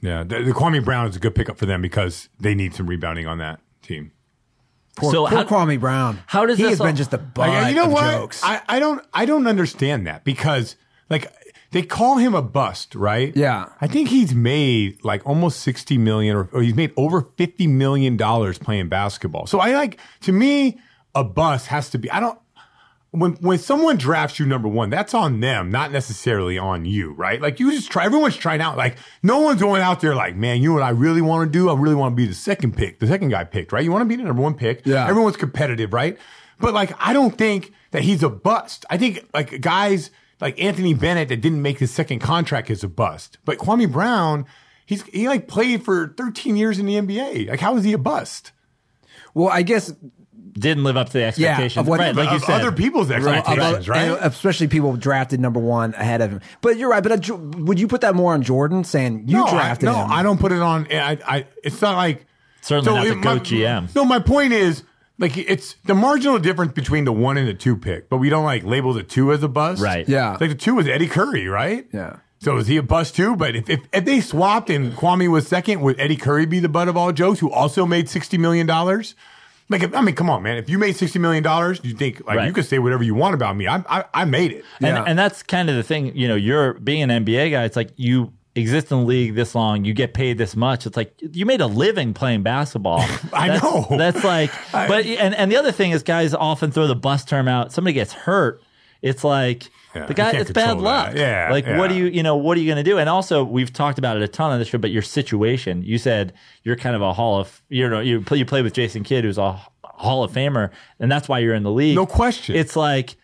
yeah, the, the Kwame Brown is a good pickup for them because they need some rebounding on that team.
Poor,
So
poor
how-
Kwame Brown.
how does
he
this
has
all-
been just the butt
Like, you know
of
what?
jokes?
I, I don't I don't understand that because like they call him a bust, right?
Yeah.
I think he's made like almost 60 million or, or he's made over 50 million dollars playing basketball. So I like to me a bust has to be I don't when when someone drafts you number one, that's on them, not necessarily on you, right? Like you just try. Everyone's trying out. Like no one's going out there like, man, you know what I really want to do? I really want to be the second pick, the second guy picked, right? You want to be the number one pick.
Yeah.
Everyone's competitive, right? But like, I don't think that he's a bust. I think like guys like Anthony Bennett that didn't make his second contract is a bust. But Kwame Brown, he's he like played for 13 years in the NBA. Like, how is he a bust?
well, I guess
Didn't live up to the expectations.
of what-
right, like you
Of
said.
other people's expectations, right?
and especially people drafted number one ahead of him. But you're right. But uh, would you put that more on Jordan, saying you
no,
drafted
I, no,
him?
I don't put it on. I, I, it's not like
Certainly not the
it- my-
GOAT GM.
No, my point is like it's the marginal difference between the one and the two pick, but we don't like label the two as a bust,
Right.
Yeah.
Like the two was Eddie Curry, right?
Yeah.
So is he a bust too? But if, if if they swapped and Kwame was second, would Eddie Curry be the butt of all jokes, who also made sixty million dollars? Like, if, I mean, come on, man. If you made sixty million dollars, you think like
Right.
you could say whatever you want about me. I I, I made it.
And,
Yeah.
and that's kind of the thing, you know, you're being an NBA guy. It's like you exist in the league this long, you get paid this much. It's like you made a living playing basketball.
I
That's-
know.
That's like, but and and the other thing is, guys often throw the bus term out. Somebody gets hurt, it's like.
Yeah,
the guy, it's bad luck.
that. Yeah,
Like, what do you, you know, what are you going to do? And also, we've talked about it a ton on the show, but your situation, you said you're kind of a Hall of, you know, you play, you play with Jason Kidd, who's a Hall of Famer, and that's why you're in the league.
No question.
It's like,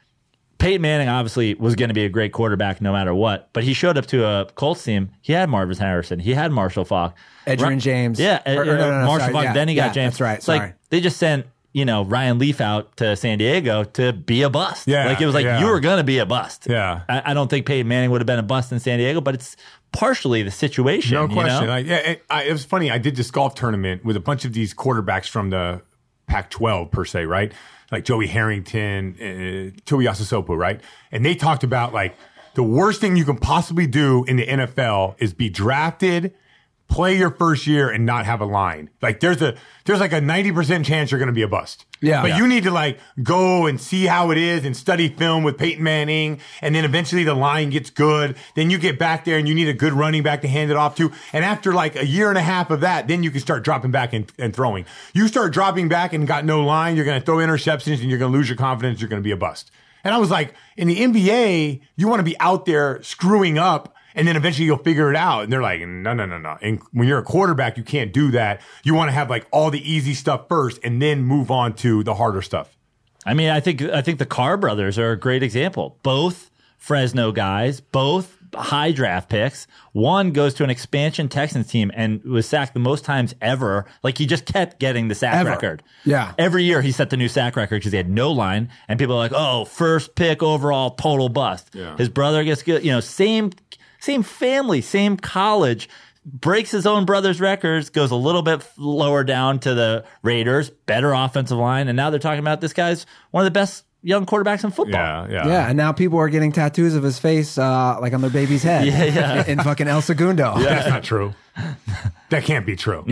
Peyton Manning obviously was going to be a great quarterback no matter what, but he showed up to a Colts team. He had Marvin Harrison. He had Marshall Faulk.
Edgerrin James.
Yeah,
Or- or no, no, no,
Marshall
sorry.
Faulk.
Yeah,
Then he got James.
that's right,
It's like
sorry.
they just sent you know Ryan Leaf out to San Diego to be a bust.
Yeah,
like it was like
yeah.
you were going to be a bust.
Yeah.
I, I don't think Peyton Manning would have been a bust in San Diego, but it's partially the situation.
No
you
question.
know?
Like, yeah, it, I, it was funny. I did this golf tournament with a bunch of these quarterbacks from the Pac-12 per se, right? Like Joey Harrington, uh, Asasopo, right? And they talked about like the worst thing you can possibly do in the NFL is be drafted, play your first year, and not have a line. Like there's a there's like a ninety percent chance you're going to be a bust.
Yeah.
but
Yeah.
you need to like go and see how it is and study film with Peyton Manning, and then eventually the line gets good. Then you get back there and you need a good running back to hand it off to. And after like a year and a half of that, then you can start dropping back and, and throwing. You start dropping back and got no line, you're going to throw interceptions and you're going to lose your confidence. You're going to be a bust. And I was like, in the NBA, you want to be out there screwing up and then eventually you'll figure it out. And they're like, no, no, no, no. And when you're a quarterback, you can't do that. You want to have like all the easy stuff first and then move on to the harder stuff.
I mean, I think I think the Carr brothers are a great example. Both Fresno guys, both high draft picks. One goes to an expansion Texans team and was sacked the most times ever. Like he just kept getting the sack
Ever.
record.
Yeah.
Every year he set the new sack record because he had no line, and people are like, "Oh, first pick overall, total bust."
Yeah.
His brother gets good. You know, same same family, same college. Breaks his own brother's records, goes a little bit lower down to the Raiders, better offensive line, and now they're talking about this guy's one of the best young quarterbacks in football.
Yeah, yeah.
Yeah, and now people are getting tattoos of his face, uh, like on their baby's head.
Yeah, yeah.
In, fucking El Segundo.
That's not true. that can't be true.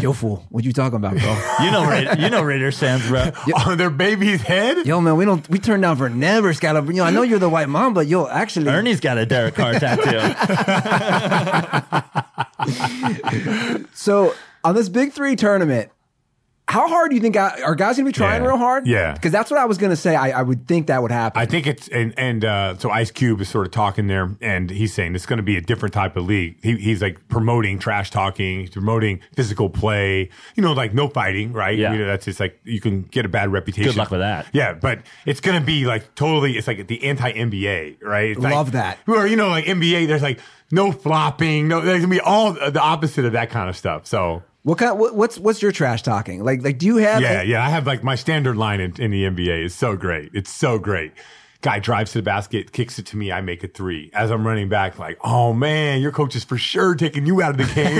Yo, fool, what you talking about, bro?
You know, Ra- you know Raiders fans, bro.
On their baby's head?
Yo, man, we don't we turn down for never, Scott. You know, I know you're the white mom, but yo, actually,
Ernie's got a Derek Carr tattoo.
So on this Big Three tournament, how hard do you think guy- are guys going to be trying
Yeah.
real hard?
Yeah.
because that's what I was going to say. I, I would think that would happen.
I think it's and and uh, so Ice Cube is sort of talking there, and he's saying it's going to be a different type of league. He, he's like promoting trash talking, he's promoting physical play. You know, like no fighting, right?
Yeah.
You know, that's just like you can get a bad reputation.
Good luck with that.
Yeah, but it's going to be like totally. It's like the anti NBA, right? It's like-
Love that.
Or you know, like NBA, there's like no flopping. No, there's gonna be all the opposite of that kind of stuff. So.
What kind? What, what's what's your trash talking? Like like do you have?
Yeah, yeah. I have like my standard line in, in the NBA is so great. It's so great. Guy drives to the basket, kicks it to me. I make a three. As I'm running back, like, oh man, your coach is for sure taking you out of the game.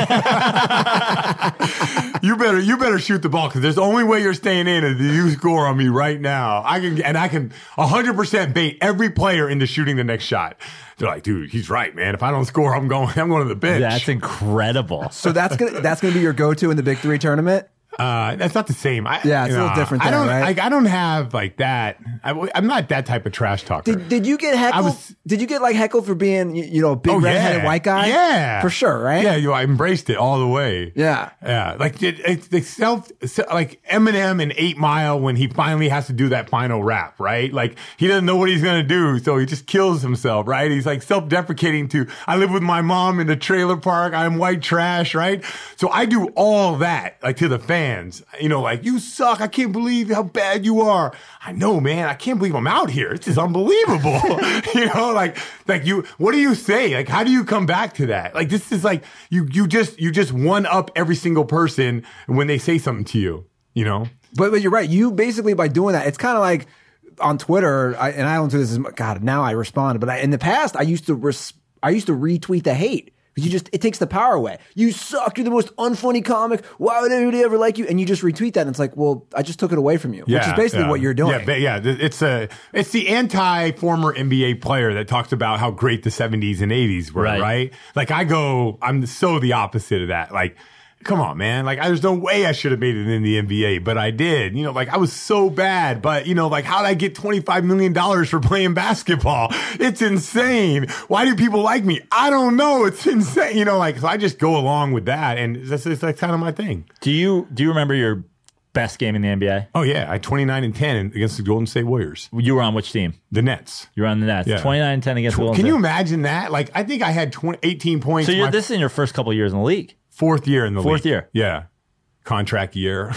you better, you better shoot the ball because there's the only way you're staying in is if you score on me right now. I can, and I can 100% bait every player into shooting the next shot. They're like, dude, he's right, man. If I don't score, I'm going, I'm going to the bench.
That's incredible.
So that's gonna that's gonna be your go to in the Big Three tournament.
Uh, that's not the same. I,
Yeah, it's a little different
I don't.
right?
Like, I don't have like that. I, am not that type of trash talker.
Did, did you get heckled?
was-
did you get like heckled for being you know a big
Oh,
redheaded
yeah.
white guy?
Yeah,
for sure, right?
Yeah, you, I embraced it all the way.
Yeah.
yeah. Like it, it's the self, like Eminem in Eight Mile when he finally has to do that final rap, right? Like he doesn't know what he's gonna do, so he just kills himself, right? He's like self-deprecating to. I live with my mom in the trailer park. I'm white trash, right? So I do all that, like to the fans, you know, like you suck. I can't believe how bad you are. I know, man. I can't believe I'm out here. It's just unbelievable. you know, like, like you, what do you say? Like, how do you come back to that? Like, this is like, you, you just, you just one up every single person when they say something to you, you know?
But, but you're right. You basically by doing that, it's kind of like on Twitter, I, and I don't do this as much. God, now I respond. But I, in the past, I used to res, I used to retweet the hate. You just it takes the power away. You suck. You're the most unfunny comic. Why would anybody ever like you? And you just retweet that, and it's like, well, I just took it away from you, which is basically
yeah.
what you're doing.
Yeah, but yeah, it's a it's the anti former NBA player that talks about how great the 70s and 80s were,
Right.
right? Like I go, I'm so the opposite of that. Like, come on, man. Like, I, there's no way I should have made it in the NBA, but I did. You know, like I was so bad, but you know, like how did I get 25 million dollars for playing basketball? It's insane. Why do people like me? I don't know. It's insane. You know, like so I just go along with that, and that's it's like kind of my thing.
Do you do you remember your best game in the NBA?
Oh yeah, I 29 and 10 against the Golden State Warriors,
You were on which team?
the Nets.
You were on the Nets.
Yeah.
29 and 10 against the Golden
Can you imagine that? Like, I think I had 20, 18 points.
So this is in your first couple years in the league.
Fourth year in the
Fourth
league.
year.
Yeah. Contract year.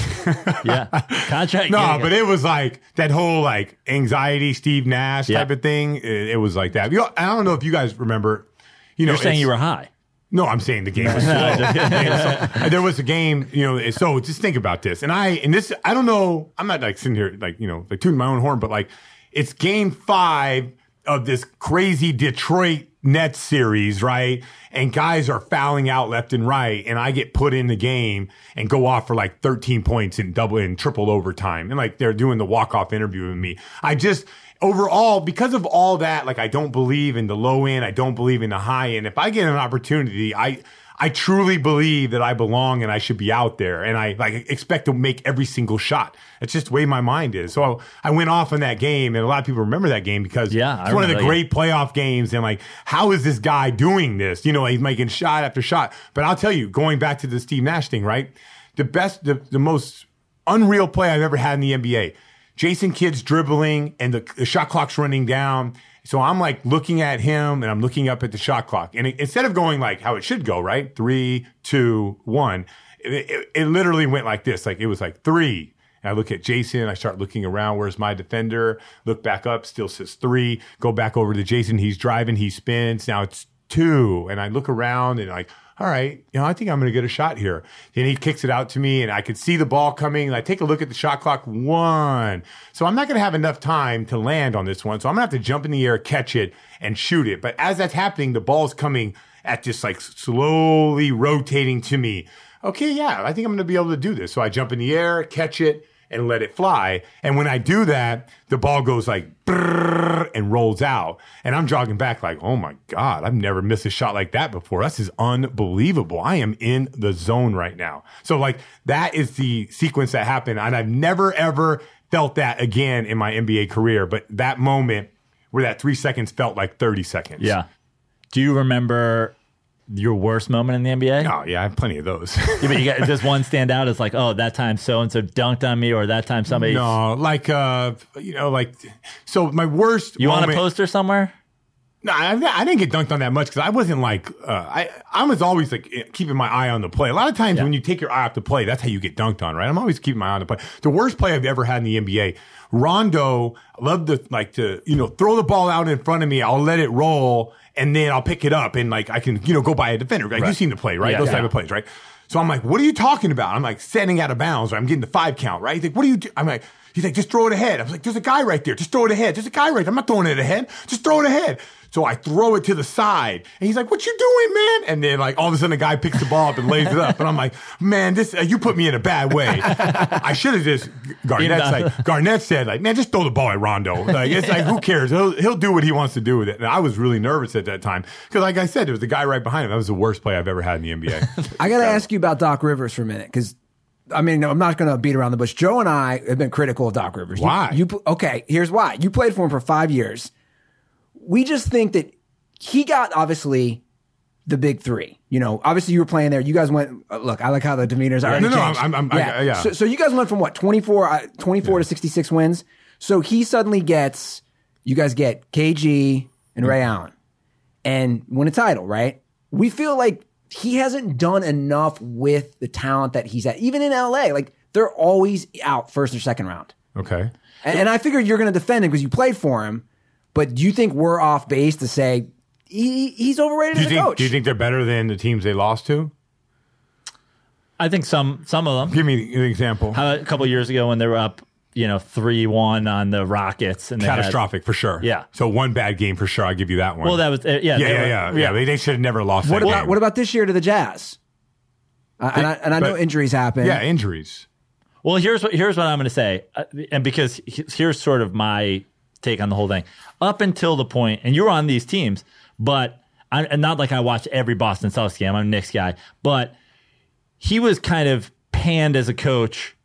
Yeah. Contract.
no,
yeah,
but it was like that whole like anxiety, Steve Nash
Yeah.
type of thing. It, it was like that. You know, I don't know if you guys remember. You know,
you're saying you were high.
No, I'm saying the game was slow. So, there was a game, you know. So just think about this, and I and this I don't know. I'm not like sitting here like you know like tooting my own horn, but like it's game five of this crazy Detroit Nets series, right? And guys are fouling out left and right, and I get put in the game and go off for like 13 points in double and triple overtime, and like they're doing the walk off interview with me. I just overall, because of all that, like I don't believe in the low end. I don't believe in the high end. If I get an opportunity, I, I truly believe that I belong and I should be out there and I like expect to make every single shot. It's just the way my mind is. So I went off in that game and a lot of people remember that game because
Yeah, I
it's one of the great playoff games. And like, how is this guy doing this? You know, he's making shot after shot. But I'll tell you, going back to the Steve Nash thing, right? The best, the, the most unreal play I've ever had in the NBA. Jason Kidd's dribbling and the, the shot clock's running down. So I'm like looking at him and I'm looking up at the shot clock. And it, instead of going like how it should go, right? Three, two, one, it, it, it literally went like this. Like it was like three. And I look at Jason. I start looking around. Where's my defender? Look back up. Still says three. Go back over to Jason. He's driving. He spins. Now it's two. And I look around and like, all right, you know, I think I'm going to get a shot here. And he kicks it out to me and I could see the ball coming. And I take a look at the shot clock. One. So I'm not going to have enough time to land on this one. So I'm going to have to jump in the air, catch it and shoot it. But as that's happening, the ball's coming at just like slowly rotating to me. Okay. Yeah. I think I'm going to be able to do this. So I jump in the air, catch it and let it fly. And when I do that, the ball goes like and rolls out. And I'm jogging back like, oh my God, I've never missed a shot like that before. This is unbelievable. I am in the zone right now. So like that is the sequence that happened. And I've never ever felt that again in my NBA career. But that moment where that three seconds felt like 30 seconds.
Yeah. Do you remember your worst moment in the NBA?
Oh yeah, I have plenty of those.
Yeah, but you got, does one stand out as like, oh, that time so and so dunked on me, or that time somebody?
no, like, uh, you know, like, so my worst
You want a poster somewhere?
No, I, I didn't get dunked on that much because I wasn't like uh, I. I was always like keeping my eye on the play. A lot of times
Yeah.
when you take your eye off the play, that's how you get dunked on, right? I'm always keeping my eye on the play. The worst play I've ever had in the NBA, Rondo loved to like to you know throw the ball out in front of me. I'll let it roll and then I'll pick it up and like I can you know go by a defender. Like
Right.
you've seen the play, right?
Yeah.
Those
Yeah.
type of plays, right? So I'm like, what are you talking about? I'm like setting out of bounds. Or I'm getting the five count, right? He's like, what are you do? I'm like, he's like, just throw it ahead. I was like, there's a guy right there. Just throw it ahead. There's a guy right there. I'm not throwing it ahead. Just throw it ahead. So I throw it to the side and he's like, what you doing, man? And then like all of a sudden the guy picks the ball up and lays it up. And I'm like, man, this, uh, you put me in a bad way. I should have just, Garnett's like, Garnett said like, man, just throw the ball at Rondo. Like, it's like, who cares? He'll, he'll do what he wants to do with it. And I was really nervous at that time. Cause like I said, there was the guy right behind him. That was the worst play I've ever had in the NBA.
I got to ask you about Doc Rivers for a minute because. I mean, I'm not going to beat around the bush. Joe and I have been critical of Doc Rivers.
Why?
You, pl- okay? Here's why. You played for him for five years. We just think that he got obviously the big three. You know, obviously you were playing there. You guys went. uh, Look, I like how the demeanors are.
No, no, I'm- I'm- I- yeah.
So, so you guys went from what 24, uh, 24 to 66 wins. So he suddenly gets. You guys get KG and Ray Allen and win a title, right? We feel like he hasn't done enough with the talent that he's at. Even in LA, like they're always out first or second round.
okay.
And, and I figured you're going to defend him because you played for him. But do you think we're off base to say he, he's overrated
Do you
as a
think,
coach?
do you think they're better than the teams they lost to?
I think some some of them.
Give me an example.
How a couple years ago when they were up, you know, three one on the Rockets and they had-
Catastrophic for sure.
Yeah.
So one bad game for sure. I'll give you that one.
well, that was uh,
yeah,
yeah,
yeah,
were-
yeah, yeah. They, they should have never lost
what
that
about
game.
what about this year to the Jazz? Uh, and I, and I know injuries happen.
yeah, injuries.
Well, here's what here's what I'm going to say, uh, and because here's sort of my take on the whole thing. Up until the point, and you were on these teams, but I, and not like I watched every Boston Celtics game. I'm a Knicks guy, but he was kind of panned as a coach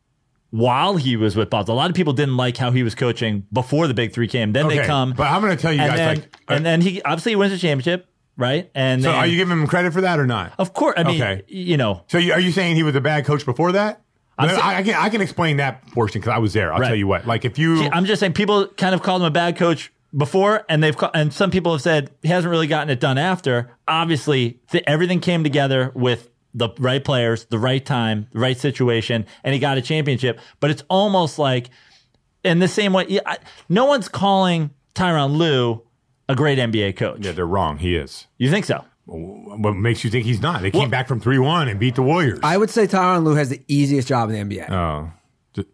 while he was with Boston. A lot of people didn't like how he was coaching before the Big Three came. Then they come,
but I'm gonna tell you
and
guys,
then,
like, uh,
and then he obviously he wins the championship, right? And
So
then,
are you giving him credit for that or not?
of course, I mean,
Okay.
you know,
So you, are you saying he was a bad coach before that?
I'm
I, I can I can explain that portion because I was there. I'll
Right.
tell you what. Like if you
I'm just saying people kind of called him a bad coach before, and they've ca- and some people have said he hasn't really gotten it done after. Obviously, th- everything came together with the right players, the right time, the right situation, and he got a championship. But it's almost like in the same way, I, no one's calling Tyronn Lue a great NBA coach.
yeah, they're wrong. He is.
You think so?
What makes you think he's not? They came back from three one and beat the Warriors.
I would say Tyronn Lue has the easiest job in the NBA.
oh, d-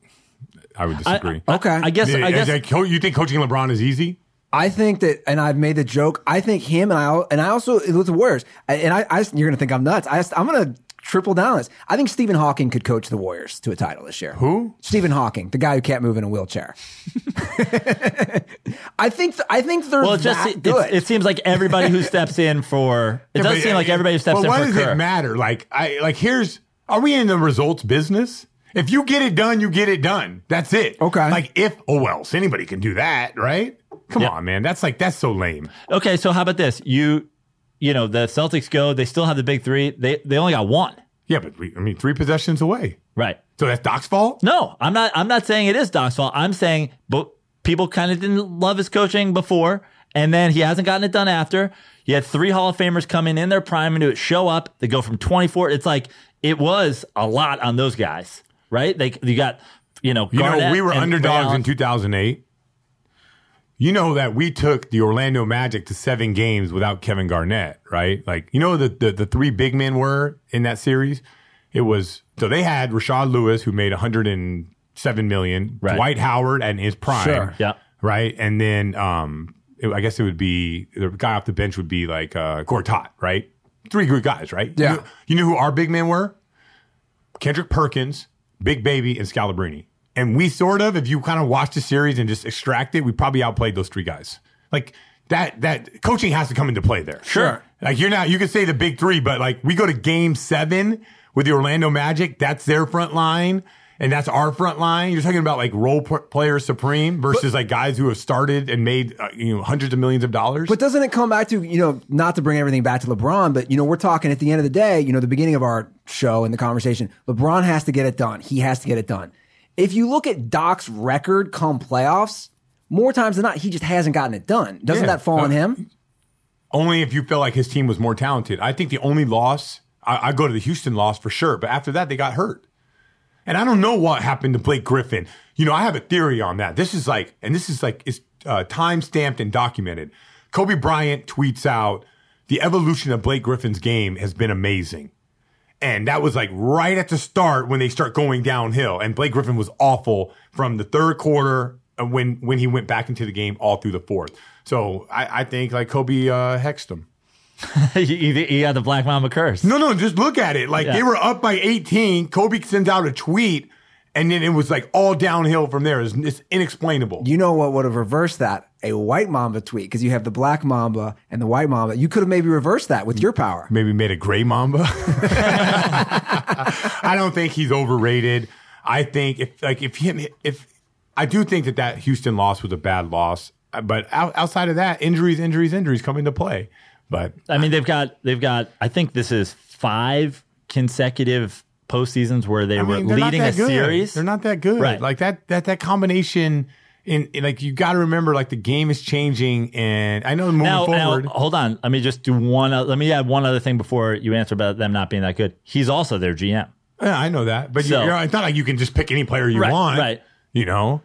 I would disagree.
I-
Okay.
I guess. I guess.
that you think coaching LeBron is easy?
I think that, and I've made the joke. I think him and I, and I also it was worse. And I, I you're going to think I'm nuts. I, I'm going to triple down on this. I think Stephen Hawking could coach the Warriors to a title this year.
Who?
Stephen Hawking, the guy who can't move in a wheelchair. I think I think they're
well, it just
that
it,
good.
it seems like everybody who steps in for it
Yeah,
does
but-
seem like everybody who steps
but
in
what
for
does
Kerr.
it matter? Like I like here's are we in the results business? If you get it done, you get it done. That's it.
Okay.
Like if oh well, else anybody can do that, right? Come
Yeah.
on, man. That's like that's so lame.
Okay, so how about this? You, you know, the Celtics go. They still have the big three. They they only got one.
Yeah, but we, I mean, three possessions away.
Right.
So that's Doc's fault.
No, I'm not. I'm not saying it is Doc's fault. I'm saying, but people kind of didn't love his coaching before, and then he hasn't gotten it done after. You had three Hall of Famers coming in their prime and to it show up. They go from 24. It's like it was a lot on those guys, right? They you got you know
You know, we were
Ray
underdogs in 2008. You know that we took the Orlando Magic to seven games without Kevin Garnett, right? Like, you know, the, the, the three big men were in that series? It was, so they had Rashard Lewis, who made 107 million,
Right.
Dwight Howard and his prime.
Sure.
Yeah.
Right. And then, um, it- I guess it would be, the guy off the bench would be like, uh, Gortat, right? Three good guys, right?
Yeah.
You know, you knew who our big men were? Kendrick Perkins, Big Baby, and Scalabrine. And we sort of, if you kind of watch the series and just extract it, we probably outplayed those three guys. Like that, that coaching has to come into play there.
Sure.
Like you're not, you can say the big three, but like we go to game seven with the Orlando Magic, that's their front line. And that's our front line. You're talking about like role p- players supreme versus like guys who have started and made uh, you know hundreds of millions of dollars.
But doesn't it come back to, you know, not to bring everything back to LeBron, but, you know, we're talking at the end of the day, you know, the beginning of our show and the conversation, LeBron has to get it done. He has to get it done. If you look at Doc's record come playoffs, more times than not, he just hasn't gotten it done. Doesn't
Yeah.
that fall on
Uh,
him?
only if you feel like his team was more talented. I think the only loss, I, I go to the Houston loss for sure, but after that, they got hurt. And I don't know what happened to Blake Griffin. You know, I have a theory on that. This is like, and this is like, it's uh, time stamped and documented. Kobe Bryant tweets out, the evolution of Blake Griffin's game has been amazing. And that was like right at the start when they start going downhill. And Blake Griffin was awful from the third quarter uh, when when he went back into the game all through the fourth. So I, I think like Kobe uh, hexed him.
he, you the Black Mamba curse.
No, no, just look at it. Like
Yeah.
they were up by 18. Kobe sends out a tweet, and then it was like all downhill from there. It's, it's inexplainable.
You know what would have reversed that? A white mamba tweet because you have the black mamba and the white mamba. You could have maybe reversed that with your power.
Maybe made a gray Mamba. I don't think he's overrated. I think if like if him if I do think that that Houston loss was a bad loss, Uh, but out, outside of that, injuries, injuries, injuries come into play. But
I mean, they've got they've got. I think this is five consecutive postseasons where they
I
were
mean, they're
leading a
good.
series.
They're not that good.
Right.
Like that that that combination. In, in like you got to remember, like the game is changing, and I know moving
Now, now, hold on. Let me just do one. o- Let me add one other thing before you answer about them not being that good. He's also their GM.
yeah, I know that, but you
So-
you're, it's not like you can just pick any player you
Right,
want,
right.
You know,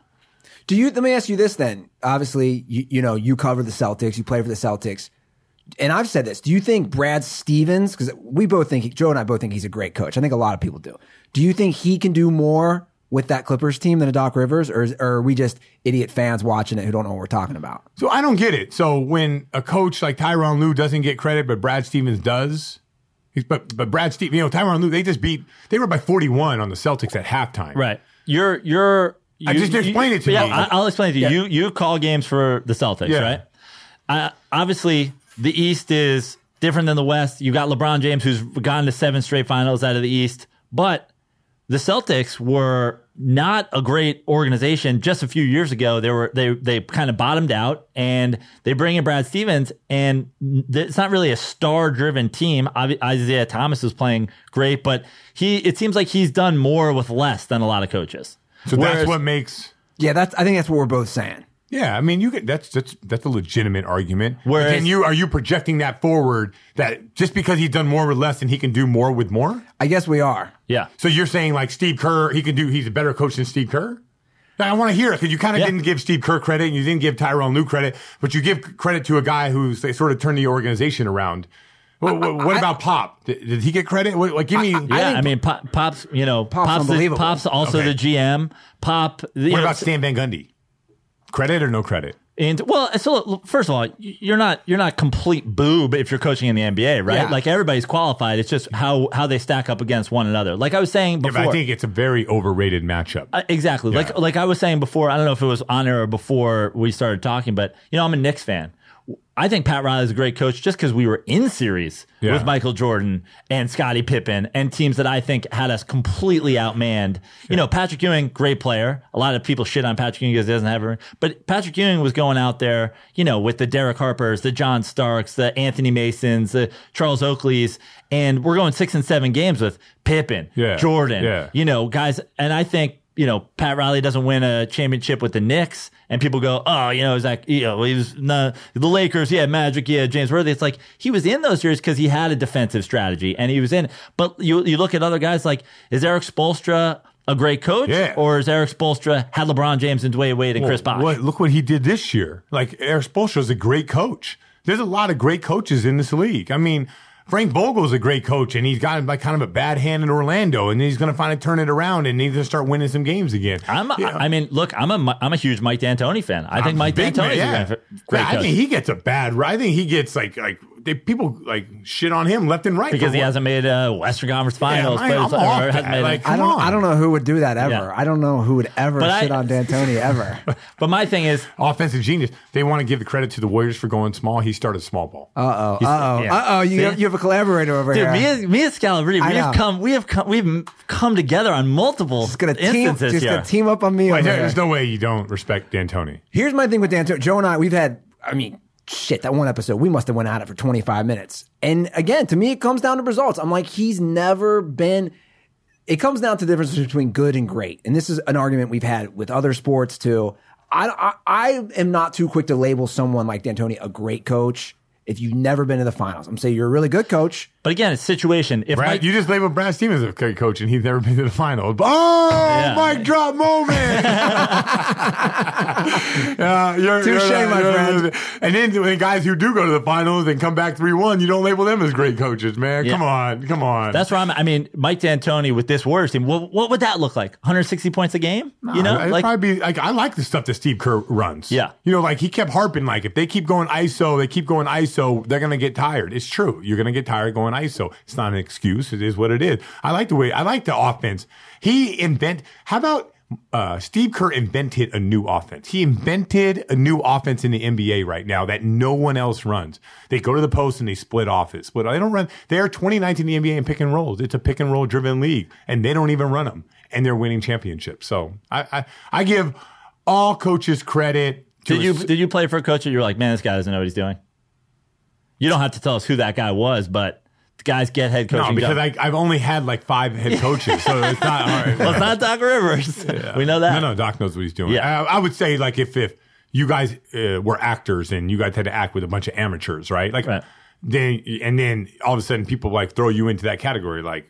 Do you? Let me ask you this then. Obviously, you, you know you cover the Celtics. You play for the Celtics, and I've said this. Do you think Brad Stevens? Because we both think Joe and I both think he's a great coach. I think a lot of people do. Do you think he can do more with that Clippers team than a Doc Rivers, or, is, or are we just idiot fans watching it who don't know what we're talking about?
So I don't get it. So when a coach like Tyronn Lue doesn't get credit, but Brad Stevens does, he's, but but Brad Stevens, you know, Tyronn Lue, they just beat, they were by 41 on the Celtics at halftime.
Right. You're you're.
I just
you-
explain it to you.
yeah,
me.
I- I'll explain it to you. You you call games for the Celtics,
Yeah.
right? Uh, obviously, the East is different than the West. You got LeBron James, who's gone to seven straight finals out of the East, but the Celtics were not a great organization just a few years ago. They were they they kind of bottomed out, and they bring in Brad Stevens, and it's not really a star driven team. Isaiah Thomas is playing great, but he it seems like he's done more with less than a lot of coaches.
So
Whereas-
that's what makes,
Yeah, that's. I think that's what we're both saying.
Yeah, I mean, you get, that's, that's, that's a legitimate argument.
Whereas-
Can you, are you projecting that forward that just because he's done more with less and he can do more with more?
I guess we are.
Yeah.
So you're saying like Steve Kerr, he can do, he's a better coach than Steve Kerr? Now, I want to hear it because you kind of
Yeah.
didn't give Steve Kerr credit and you didn't give Tyronn Lue credit, but you give credit to a guy who's they sort of turned the organization around. What, what, what about Pop? Did, did he get credit? What, like, give me.
Yeah, I,
think-
mean, Pop, Pop's, you know,
Pop's
Pop's, the. Pop's also
Okay.
the GM. Pop, you
what
know,
about Stan Van Gundy? Credit or no credit?
And well, so first of all, you're not you're not complete boob if you're coaching in the NBA, right?
Yeah.
Like everybody's qualified. It's just how how they stack up against one another. Like I was saying
Yeah,
before,
but I think it's a very overrated matchup.
Uh, exactly.
Yeah.
Like like I was saying before, I don't know if it was on air or before we started talking, but you know, I'm a Knicks fan. I think Pat Riley is a great coach just because we were in series
Yeah.
with Michael Jordan and Scottie Pippen and teams that I think had us completely outmanned. You know, Patrick Ewing, great player. A lot of people shit on Patrick Ewing because he doesn't have a but Patrick Ewing was going out there, you know, with the Derek Harpers, the John Starks, the Anthony Masons, the Charles Oakleys, and we're going six and seven games with Pippen,
Yeah.
Jordan,
Yeah.
you know, guys, and I think you know Pat Riley doesn't win a championship with the Knicks, and people go, oh, you know, is that you know he was no, the Lakers, yeah, Magic, yeah, James Worthy. It's like he was in those years because he had a defensive strategy, and he was in. But you you look at other guys like is Eric Spoelstra a great coach,
Yeah.
or is Eric Spoelstra had LeBron James and Dwyane Wade and Chris Bosh?
What, look what he did this year. Like Eric Spoelstra is a great coach. There's a lot of great coaches in this league. I mean, Frank Vogel's a great coach, and he's got like kind of a bad hand in Orlando, and he's going to finally turn it around, and he's going to start winning some games again.
I'm. I mean, look, I'm a, I'm a huge Mike D'Antoni fan. I think Mike D'Antoni
yeah.
a great
I think he gets a bad. I think he gets like like they, people like shit on him left and right
because he
what-
hasn't made a Western Conference Finals.
I-
but
I'm
it's- or
off
hasn't
that.
made
Like,
I don't.
on.
I don't know who would do that ever.
Yeah.
I don't know who would ever
But I-
shit on D'Antoni ever.
but my thing is,
offensive genius. They want to give the credit to the Warriors for going small. He started small ball.
Uh oh. Uh oh.
yeah.
Uh oh. You you have a collaborator over
Dude,
here.
me and me and Scalabrine, we have come, we have come, we've come together on multiple
just gonna team.
instances
Just
here.
gonna team up on me.
Like,
over
there's
here.
no way you don't respect D'Antoni.
Here's my thing with D'Antoni. Joe and I, we've had. I mean, shit. That one episode, we must have went at it for 25 minutes. And again, to me, it comes down to results. I'm like, he's never been. It comes down to the difference between good and great. And this is an argument we've had with other sports too. I, I, I am not too quick to label someone like D'Antoni a great coach if you've never been to the finals. I'm saying you're a really good coach.
But again, it's situation. If
Brad,
Mike,
you just labeled Brad Stevens as a great coach, and he's never been to the final. Oh, mic drop moment! yeah, you're,
Touche,
you're-
my
you're-
friend.
And then the guys who do go to the finals and come back three one, you don't label them as great coaches, man.
Yeah.
Come on, come on.
that's where I'm. I mean, Mike D'Antoni with this Warriors team. What, what would that look like? 160 points a game? you know, like
probably be like I like the stuff that Steve Kerr runs.
Yeah.
you know, like he kept harping like if they keep going ISO, they keep going ISO, they're gonna get tired. It's true. You're gonna get tired going ISO. It's not an excuse. It is what it is. I like the way I like the offense. He invent. How about uh, Steve Kerr invented a new offense. He invented a new offense in the NBA right now that no one else runs. They go to the post and they split off it. Split. They don't run. They are 2019 in the NBA in pick and rolls. It's a pick and roll driven league, and they don't even run them, and they're winning championships. So I I, I give all coaches credit.
Did you did you play for a coach that you're like, man, this guy doesn't know what he's doing? You don't have to tell us who that guy was, but guys get head coaching.
no, because. I, I've only had like five head coaches, so it's not all right.
well, it's not Doc Rivers. We know that.
No, no, Doc knows what he's doing.
Yeah.
I, I would say like if if you guys uh, were actors and you guys had to act with a bunch of amateurs, right? Like
Right.
then and then all of a sudden people like throw you into that category, like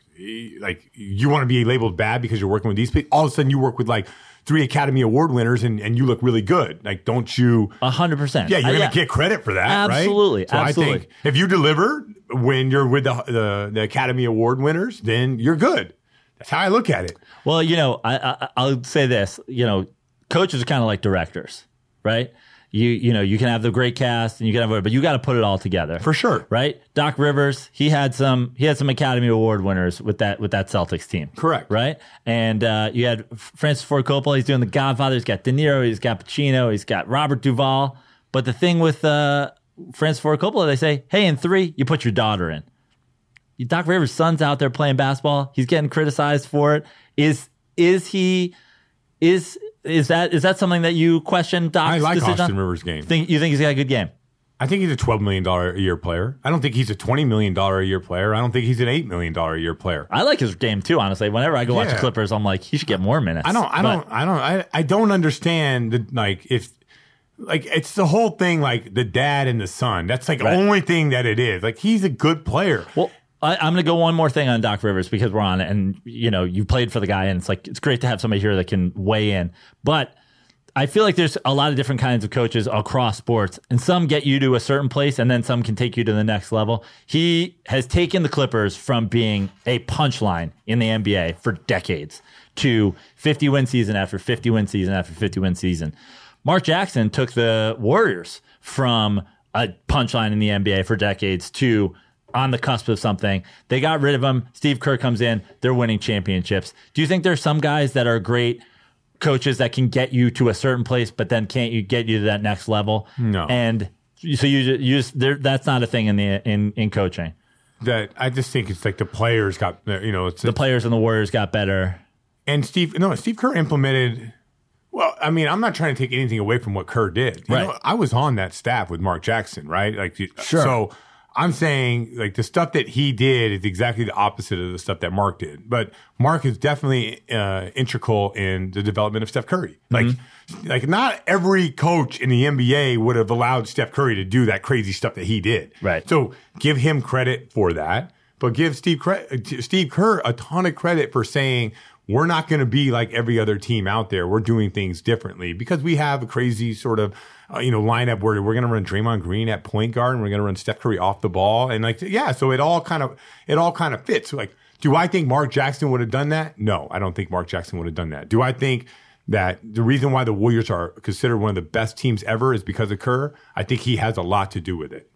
like you want to be labeled bad because you're working with these people. All of a sudden you work with like three Academy Award winners and and you look really good. Like don't you?
A hundred percent.
Yeah, you're
Uh,
gonna get credit for that,
Absolutely,
right? So
absolutely.
I think if you deliver when you're with the, the the Academy Award winners, then you're good. That's how I look at it.
Well, you know, I, I I'll say this. You know, coaches are kind of like directors, right? You you know you can have the great cast and you can have, but you got to put it all together
For sure.
right? Doc Rivers, he had some he had some Academy Award winners with that with that Celtics team,
Correct.
Right, and uh, you had Francis Ford Coppola. He's doing The Godfather. He's got De Niro. He's got Pacino. He's got Robert Duvall. But the thing with uh, Francis Ford Coppola, they say, hey, in three, you put your daughter in. Doc Rivers' son's out there playing basketball. He's getting criticized for it. Is is he is is that is that something that you question Doc's
I like
decision
Austin? Rivers' game.
Think you think he's got a good game?
I think he's a twelve million dollar a year player. I don't think he's a twenty million dollar a year player. I don't think he's an eight million dollar a year player.
I like his game too. Honestly, whenever I go watch the Clippers, I'm like, he should get more minutes.
I don't. I
But-
don't. I don't. I, I don't understand the like if like it's the whole thing like the dad and the son. That's like
Right.
the only thing that it is. Like he's a good player.
Well, I, I'm going to go one more thing on Doc Rivers because we're on it, and you know you played for the guy, and it's like it's great to have somebody here that can weigh in. But I feel like there's a lot of different kinds of coaches across sports, and some get you to a certain place, and then some can take you to the next level. He has taken the Clippers from being a punchline in the NBA for decades to 50 win season after 50 win season after 50 win season. Mark Jackson took the Warriors from a punchline in the NBA for decades to on the cusp of something. They got rid of him. Steve Kerr comes in. They're winning championships. Do you think there's some guys that are great coaches that can get you to a certain place, but then can't you get you to that next level?
No.
And so you you just there, that's not a thing in the in in coaching.
That I just think it's like the players got you know it's
The players and the Warriors got better.
and Steve no Steve Kerr implemented. Well, I mean, I'm not trying to take anything away from what Kerr did. You
Right.
know, I was on that staff with Mark Jackson, right? Like,
Sure.
so I'm saying like the stuff that he did is exactly the opposite of the stuff that Mark did. But Mark is definitely uh, integral in the development of Steph Curry. Like, like not every coach in the NBA would have allowed Steph Curry to do that crazy stuff that he did.
Right.
So give him credit for that, but give Steve cre- Steve Kerr a ton of credit for saying we're not going to be like every other team out there. We're doing things differently because we have a crazy sort of uh, you know lineup where we're going to run Draymond Green at point guard and we're going to run Steph Curry off the ball and like yeah, so it all kind of it all kind of fits. Like, do I think Mark Jackson would have done that? No, I don't think Mark Jackson would have done that. Do I think that the reason why the Warriors are considered one of the best teams ever is because of Kerr? I think he has a lot to do with it.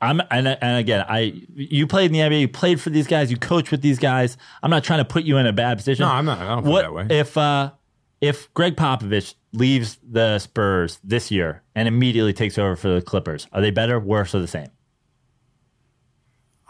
I'm and and again, I you played in the NBA, you played for these guys, you coach with these guys. I'm not trying to put you in a bad position.
No, I'm not. I don't feel
what
that way.
if uh if Gregg Popovich leaves the Spurs this year and immediately takes over for the Clippers? Are they better, worse, or the same?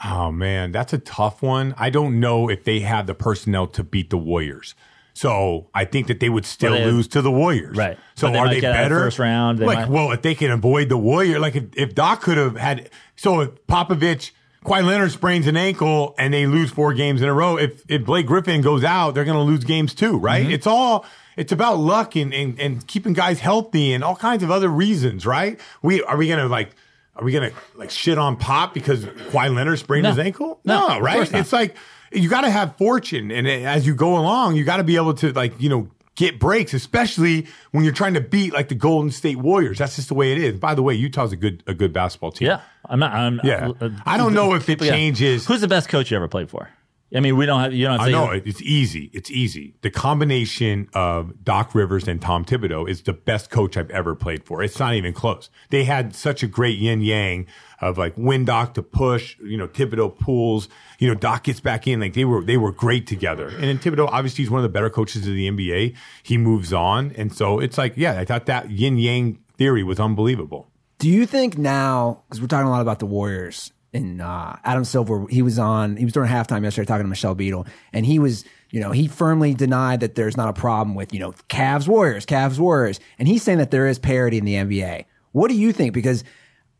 Oh man, that's a tough one. I don't know if they have the personnel to beat the Warriors. So I think that they would still
Well, they-
lose to the Warriors.
Right.
So
they
are they
get out of
better?
first round,
like,
might-
well, if they can avoid the Warrior, like if, if Doc could have had, so if Popovich, Kawhi Leonard sprains an ankle and they lose four games in a row, if if Blake Griffin goes out, they're going to lose games too, right?
Mm-hmm.
It's all. It's about luck and, and, and keeping guys healthy and all kinds of other reasons, right? We are we gonna like are we gonna like shit on Pop because Kawhi Leonard sprained
No.
his ankle?
No,
No, right? It's like you got to have fortune, and as you go along, you got to be able to like you know get breaks, especially when you're trying to beat like the Golden State Warriors. That's just the way it is. By the way, Utah's a good a good basketball team.
Yeah, I'm not. I'm,
Yeah.
uh,
I don't know if it
yeah.
changes.
Who's the best coach you ever played for? I mean, we don't have. You don't have to
I know it- it's easy. It's easy. The combination of Doc Rivers and Tom Thibodeau is the best coach I've ever played for. It's not even close. They had such a great yin yang of like when Doc to push, you know, Thibodeau pulls, you know, Doc gets back in. Like they were, they were great together. And then Thibodeau, obviously, he's one of the better coaches of the NBA. He moves on, and so it's like, yeah, I thought that yin yang theory was unbelievable.
Do you think now, because we're talking a lot about the Warriors and uh, Adam Silver, he was on, he was during halftime yesterday talking to Michelle Beadle, and he was, you know, he firmly denied that there's not a problem with, you know, Cavs Warriors, Cavs Warriors. And he's saying that there is parity in the NBA. What do you think? Because,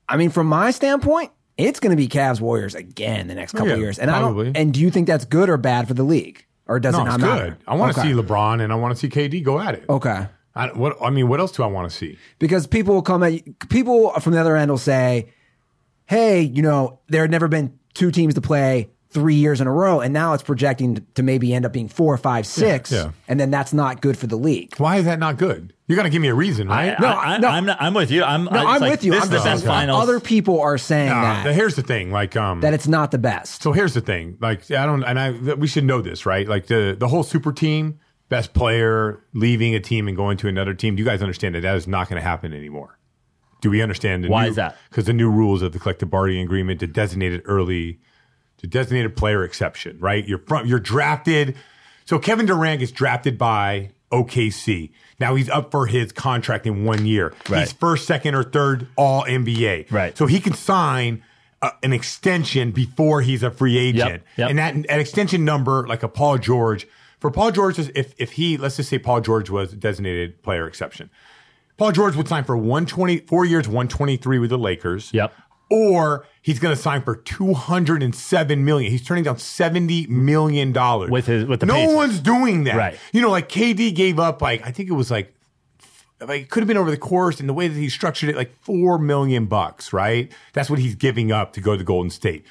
I mean, from my standpoint, it's going to be Cavs Warriors again the next couple
Yeah,
of years. And I don't, and do you think that's good or bad for the league? Or does
No,
it
it's
matter?
good. I want to
Okay.
see LeBron and I want to see KD go at it.
Okay.
I, what, I mean, what else do I want to see?
because people will come at people from the other end will say, "Hey, you know, there had never been two teams to play three years in a row, and now it's projecting to maybe end up being four, five, six,
yeah.
and then that's not good for the league."
Why is that not good? You got to give me a reason, right?
I, I,
no.
I'm, not, I'm with you. I'm,
No,
it's
I'm
like,
with you.
This
I'm
is the
just
best
saying
finals.
other people are saying
Nah,
that
the- here's the thing, like um,
that it's not the best.
so here's the thing, like I don't, and I we should know this, right? Like the the whole super team, best player leaving a team and going to another team. Do you guys understand that that is not going to happen anymore? Do we understand? The
Why
new,
is that?
Because the new rules of the collective bargaining agreement, to designate it early, the designated player exception, right? You're from, you're drafted. So Kevin Durant gets drafted by OKC. Now he's up for his contract in one year.
Right.
He's first, second, or third All NBA.
Right.
So he can sign uh, an extension before he's a free agent.
yep.
And that an extension number, like a Paul George, for Paul George, if if he let's just say Paul George was designated player exception, Paul George would sign for 120, four years, 123 with the Lakers.
Yep.
Or he's going to sign for 207 million. He's turning down 70 million dollars.
With his- with the
No
Pacers.
one's doing that.
Right.
You know, like KD gave up like I think it was like like it could have been over the course and the way that he structured it, like four million bucks, right? That's what he's giving up to go to Golden State.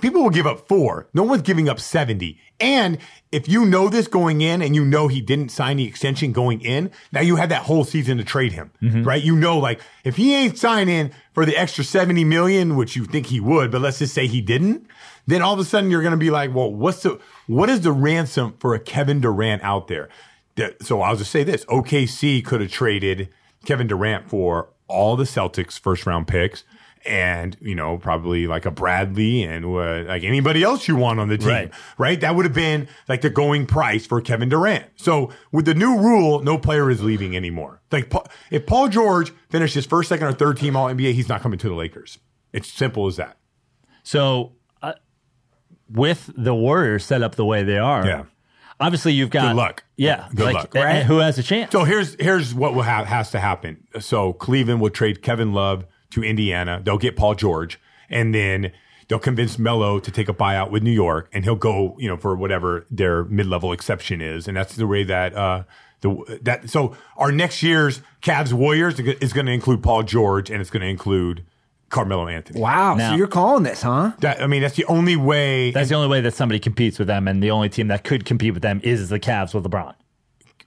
People will give up four. No one's giving up 70. And if you know this going in and you know he didn't sign the extension going in, now you have that whole season to trade him, mm-hmm. right? You know, like if he ain't signing for the extra 70 million, which you think he would, but let's just say he didn't, then all of a sudden you're going to be like, well, what's the, what is the ransom for a Kevin Durant out there? So I'll just say this OKC could have traded Kevin Durant for all the Celtics first round picks and, you know, probably like a Bradley and uh, like anybody else you want on the team,
Right.
right? That would have been like the going price for Kevin Durant. So with the new rule, no player is leaving anymore. Like if Paul George finishes first, second, or third team All NBA, he's not coming to the Lakers. It's simple as that.
So, uh, with the Warriors set up the way they are,
Yeah.
obviously you've got
Good luck.
Yeah,
Good
like,
luck.
Right.
Who has a chance?
So here's here's what will ha- has to happen. So Cleveland will trade Kevin Love to Indiana. They'll get Paul George, and then they'll convince Melo to take a buyout with New York, and he'll go, you know, for whatever their mid level exception is, and that's the way that uh the that so our next year's Cavs Warriors is going to include Paul George, and it's going to include Carmelo Anthony.
Wow,
Now-
so you're calling this, huh?
That I mean, that's the only way.
That's the only way that somebody competes with them, and the only team that could compete with them is the Cavs with LeBron.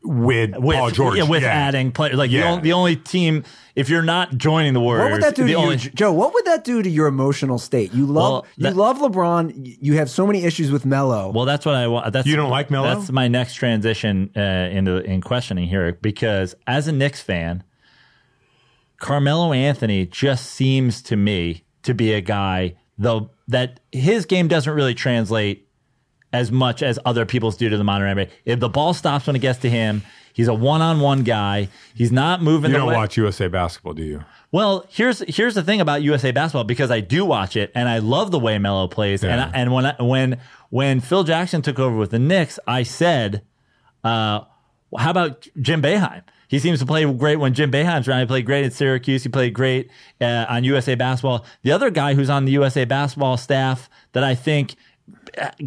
With,
With,
Paul George,
yeah, with
Yeah.
adding players, like the, only, the only team. If you're not joining the Warriors,
What would that do
the
to
only,
you, Joe? What would that do to your emotional state? You love
Well, that-
you love LeBron. You have so many issues with Melo.
Well, that's what I want. That's
You don't like Melo?
That's my next transition uh, into in questioning here because as a Knicks fan, Carmelo Anthony just seems to me to be a guy though that his game doesn't really translate as much as other people's do to the modern NBA. If the ball stops when it gets to him, he's a one-on-one guy. He's not moving.
You don't
way-
watch USA basketball, do you?
well, here's here's the thing about USA basketball because I do watch it and I love the way Melo plays. And I, and when I, when when Phil Jackson took over with the Knicks, I said, uh, "How about Jim Boeheim? He seems to play great when Jim Boeheim's around. He played great at Syracuse. He played great uh, on USA basketball. The other guy who's on the USA basketball staff that I think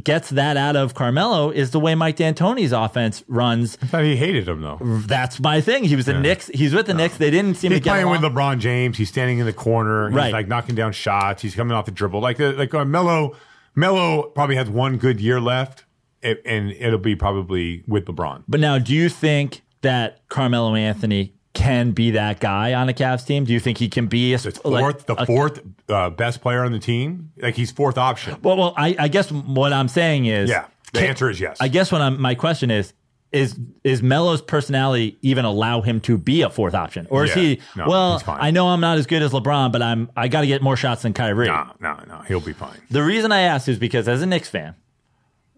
gets that out of Carmelo is the way Mike D'Antoni's offense runs.
I thought he hated him though.
That's my thing. He was the Knicks. He's with the Knicks. They didn't seem
He's
to. He's
playing with LeBron James. He's standing in the corner. He's
Right.
like knocking down shots. He's coming off the dribble. Like like uh, Melo. Melo probably has one good year left, and it'll be probably with LeBron.
But now, do you think that Carmelo Anthony can be that guy on a Cavs team? Do you think he can be a
The fourth,
like,
the fourth uh, best player on the team. Like he's fourth option.
Well, well, I, I guess what I'm saying is,
Yeah, the
can-
answer is yes.
I guess what I'm, my question is, is is Melo's personality even allow him to be a fourth option, or is
Yeah.
he?
No,
well. I know I'm not as good as LeBron, but I'm I got to get more shots than Kyrie.
No, no, no. He'll be fine.
The reason I asked is because as a Knicks fan,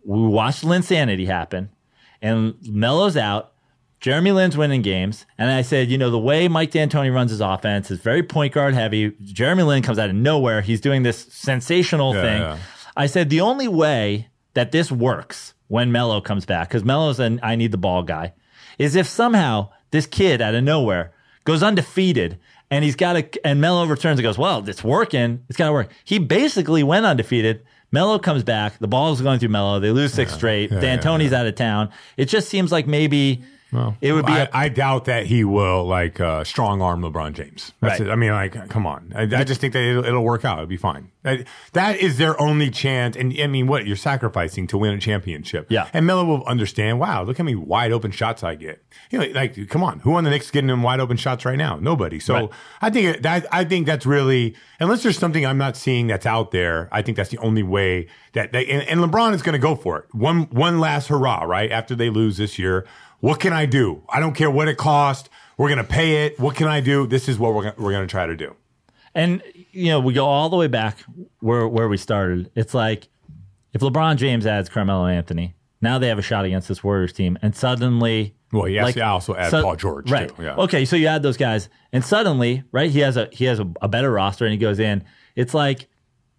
we watched Linsanity happen, and Melo's out. Jeremy Lin's winning games, and I said, you know, the way Mike D'Antoni runs his offense is very point guard heavy. Jeremy Lin comes out of nowhere. He's doing this sensational
Yeah,
thing.
yeah.
I said the only way that this works when Melo comes back, because Melo's an I need the ball guy, is if somehow this kid out of nowhere goes undefeated and he's got a and Melo returns and goes, Well, it's working. It's gotta work. He basically went undefeated. Melo comes back, the ball's going through Melo, they lose six straight,
yeah,
D'Antoni's out of town. It just seems like maybe it would be
I
a-
I doubt that he will like uh, strong arm LeBron James. That's
Right.
it. I mean, like, come on. I, I just think that it'll, it'll work out. It'll be fine. That, that is their only chance. And I mean, what you're sacrificing to win a championship.
Yeah.
And Melo will understand. Wow, look how many wide open shots I get. You know, like, come on, who on the Knicks is getting them wide open shots right now? Nobody. So
Right.
I think that I think that's really unless there's something I'm not seeing that's out there. I think that's the only way that they and, and LeBron is going to go for it. One one last hurrah, right after they lose this year. What can I do? I don't care what it costs. We're going to pay it. What can I do? This is what we're we're going to try to do.
And you know, we go all the way back where where we started. It's like if LeBron James adds Carmelo Anthony, now they have a shot against this Warriors team, and suddenly,
Well, yes,
like,
I also add Paul George,
right?
too, yeah.
Okay, so you add those guys, and suddenly, right? He has a he has a, a better roster, and he goes in. It's like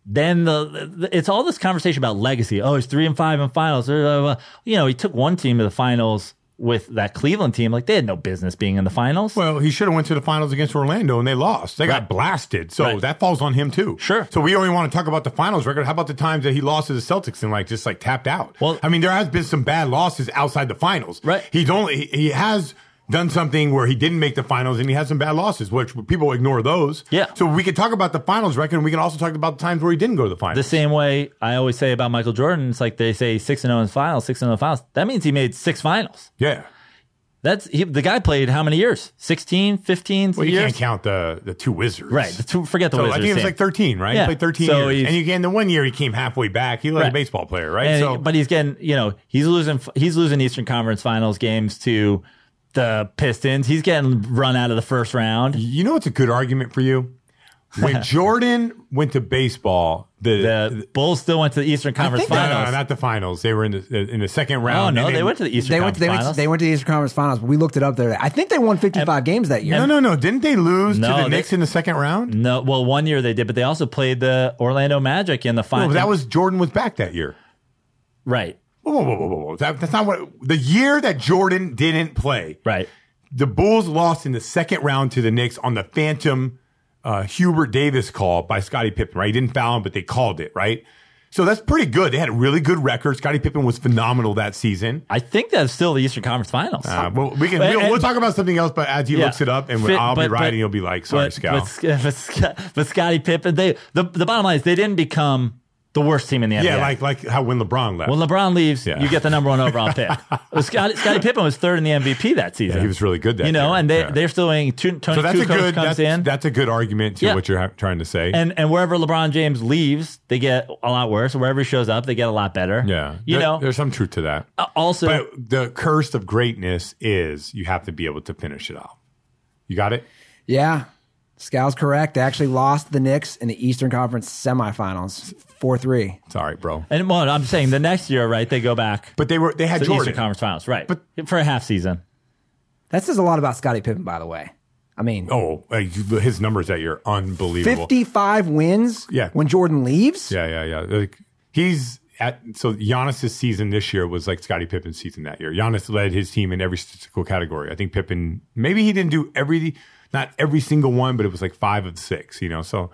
then the, the it's all this conversation about legacy. Oh, he's three and five in finals. You know, he took one team to the finals with that Cleveland team. Like they had no business being in the finals.
Well, he should have went to the finals against Orlando and they lost. They got blasted. So
Right.
that falls on him too.
Sure.
So we only want to talk about the finals record. How about the times that he lost to the Celtics and like just like tapped out?
Well-
I mean, there has been some bad losses outside the finals.
Right.
He's only he, he has done something where he didn't make the finals and he had some bad losses, which people ignore those.
Yeah.
So we can talk about the finals record and we can also talk about the times where he didn't go to the finals.
the same way I always say about Michael Jordan. It's like they say six and zero in finals, six and zero in finals. That means he made six finals.
yeah.
That's he, the guy played how many years? 16, 15
Well, you
years.
can't count the the two Wizards.
Right. The two, forget the
So I think it was like 13, right?
Yeah.
He played 13
So
years. And again, the one year he came halfway back. He was
Right.
a baseball player, right?
And-
so,
but he's getting, you know, he's losing, he's losing Eastern Conference Finals games to the Pistons. He's getting run out of the first round.
You know what's a good argument for you? When Jordan went to baseball, the,
The Bulls still went to the Eastern Conference Finals.
no, no, not the finals. They were in the in the second
oh
round.
no,
and
they went to the Eastern
They went,
Conference
they, went,
Finals.
they went to the Eastern Conference Finals. We looked it up there. I think they won 55 games that year.
No, no, no. Didn't they lose
No,
to the
they-
Knicks in the second round?
no, well, one year they did, but they also played the Orlando Magic in the
No,
final.
that was Jordan was back that year.
right,
Whoa, whoa, whoa, whoa, whoa. That, that's not what the year that Jordan didn't play.
right.
The Bulls lost in the second round to the Knicks on the phantom uh, Hubert Davis call by Scottie Pippen. Right, he didn't foul him, but they called it. Right, so that's pretty good. They had a really good record. Scottie Pippen was phenomenal that season.
I think that's still the Eastern Conference Finals.
Uh, well, we can
But-
we'll, we'll talk about something else, but as he
Yeah.
looks it up, and
Fit-
I'll be right,
but-
and you'll be like, "Sorry,
but,
Scal."
But, but, but Scottie Pippen, they the, the bottom line is they didn't become the worst team in the NBA.
yeah, like like how when LeBron left.
when LeBron leaves,
Yeah.
you get the number one overall pick. Scottie, Scottie Pippen was third in the MVP that season.
Yeah, he was really good that
You know,
year.
and they
Yeah.
they're still doing two, Tony
so that's a good
comes
that's,
in,
that's a good argument to
Yeah.
what you're ha- trying to say.
and and wherever LeBron James leaves, they get a lot worse. Wherever he shows up, they get a lot better.
yeah,
you
There-
know.
there's some truth to that.
Uh, also,
But the curse of greatness is you have to be able to finish it off. You got it?
Yeah. Scal's correct. They actually lost the Knicks in the Eastern Conference semifinals 4 3.
Sorry, bro.
and well, I'm saying the next year, right? They go back
But they were they had
to the
Jordan.
Eastern Conference Finals, right?
But-
for a half season.
That says a lot about Scottie Pippen, by the way. I mean,
Oh, his numbers that year unbelievable.
55 wins
Yeah.
when Jordan leaves?
Yeah, yeah, yeah. Like he's at so Giannis's season this year was like Scottie Pippen's season that year. Giannis led his team in every statistical category. I think Pippen maybe he didn't do every not every single one, but it was like five of six. You know, so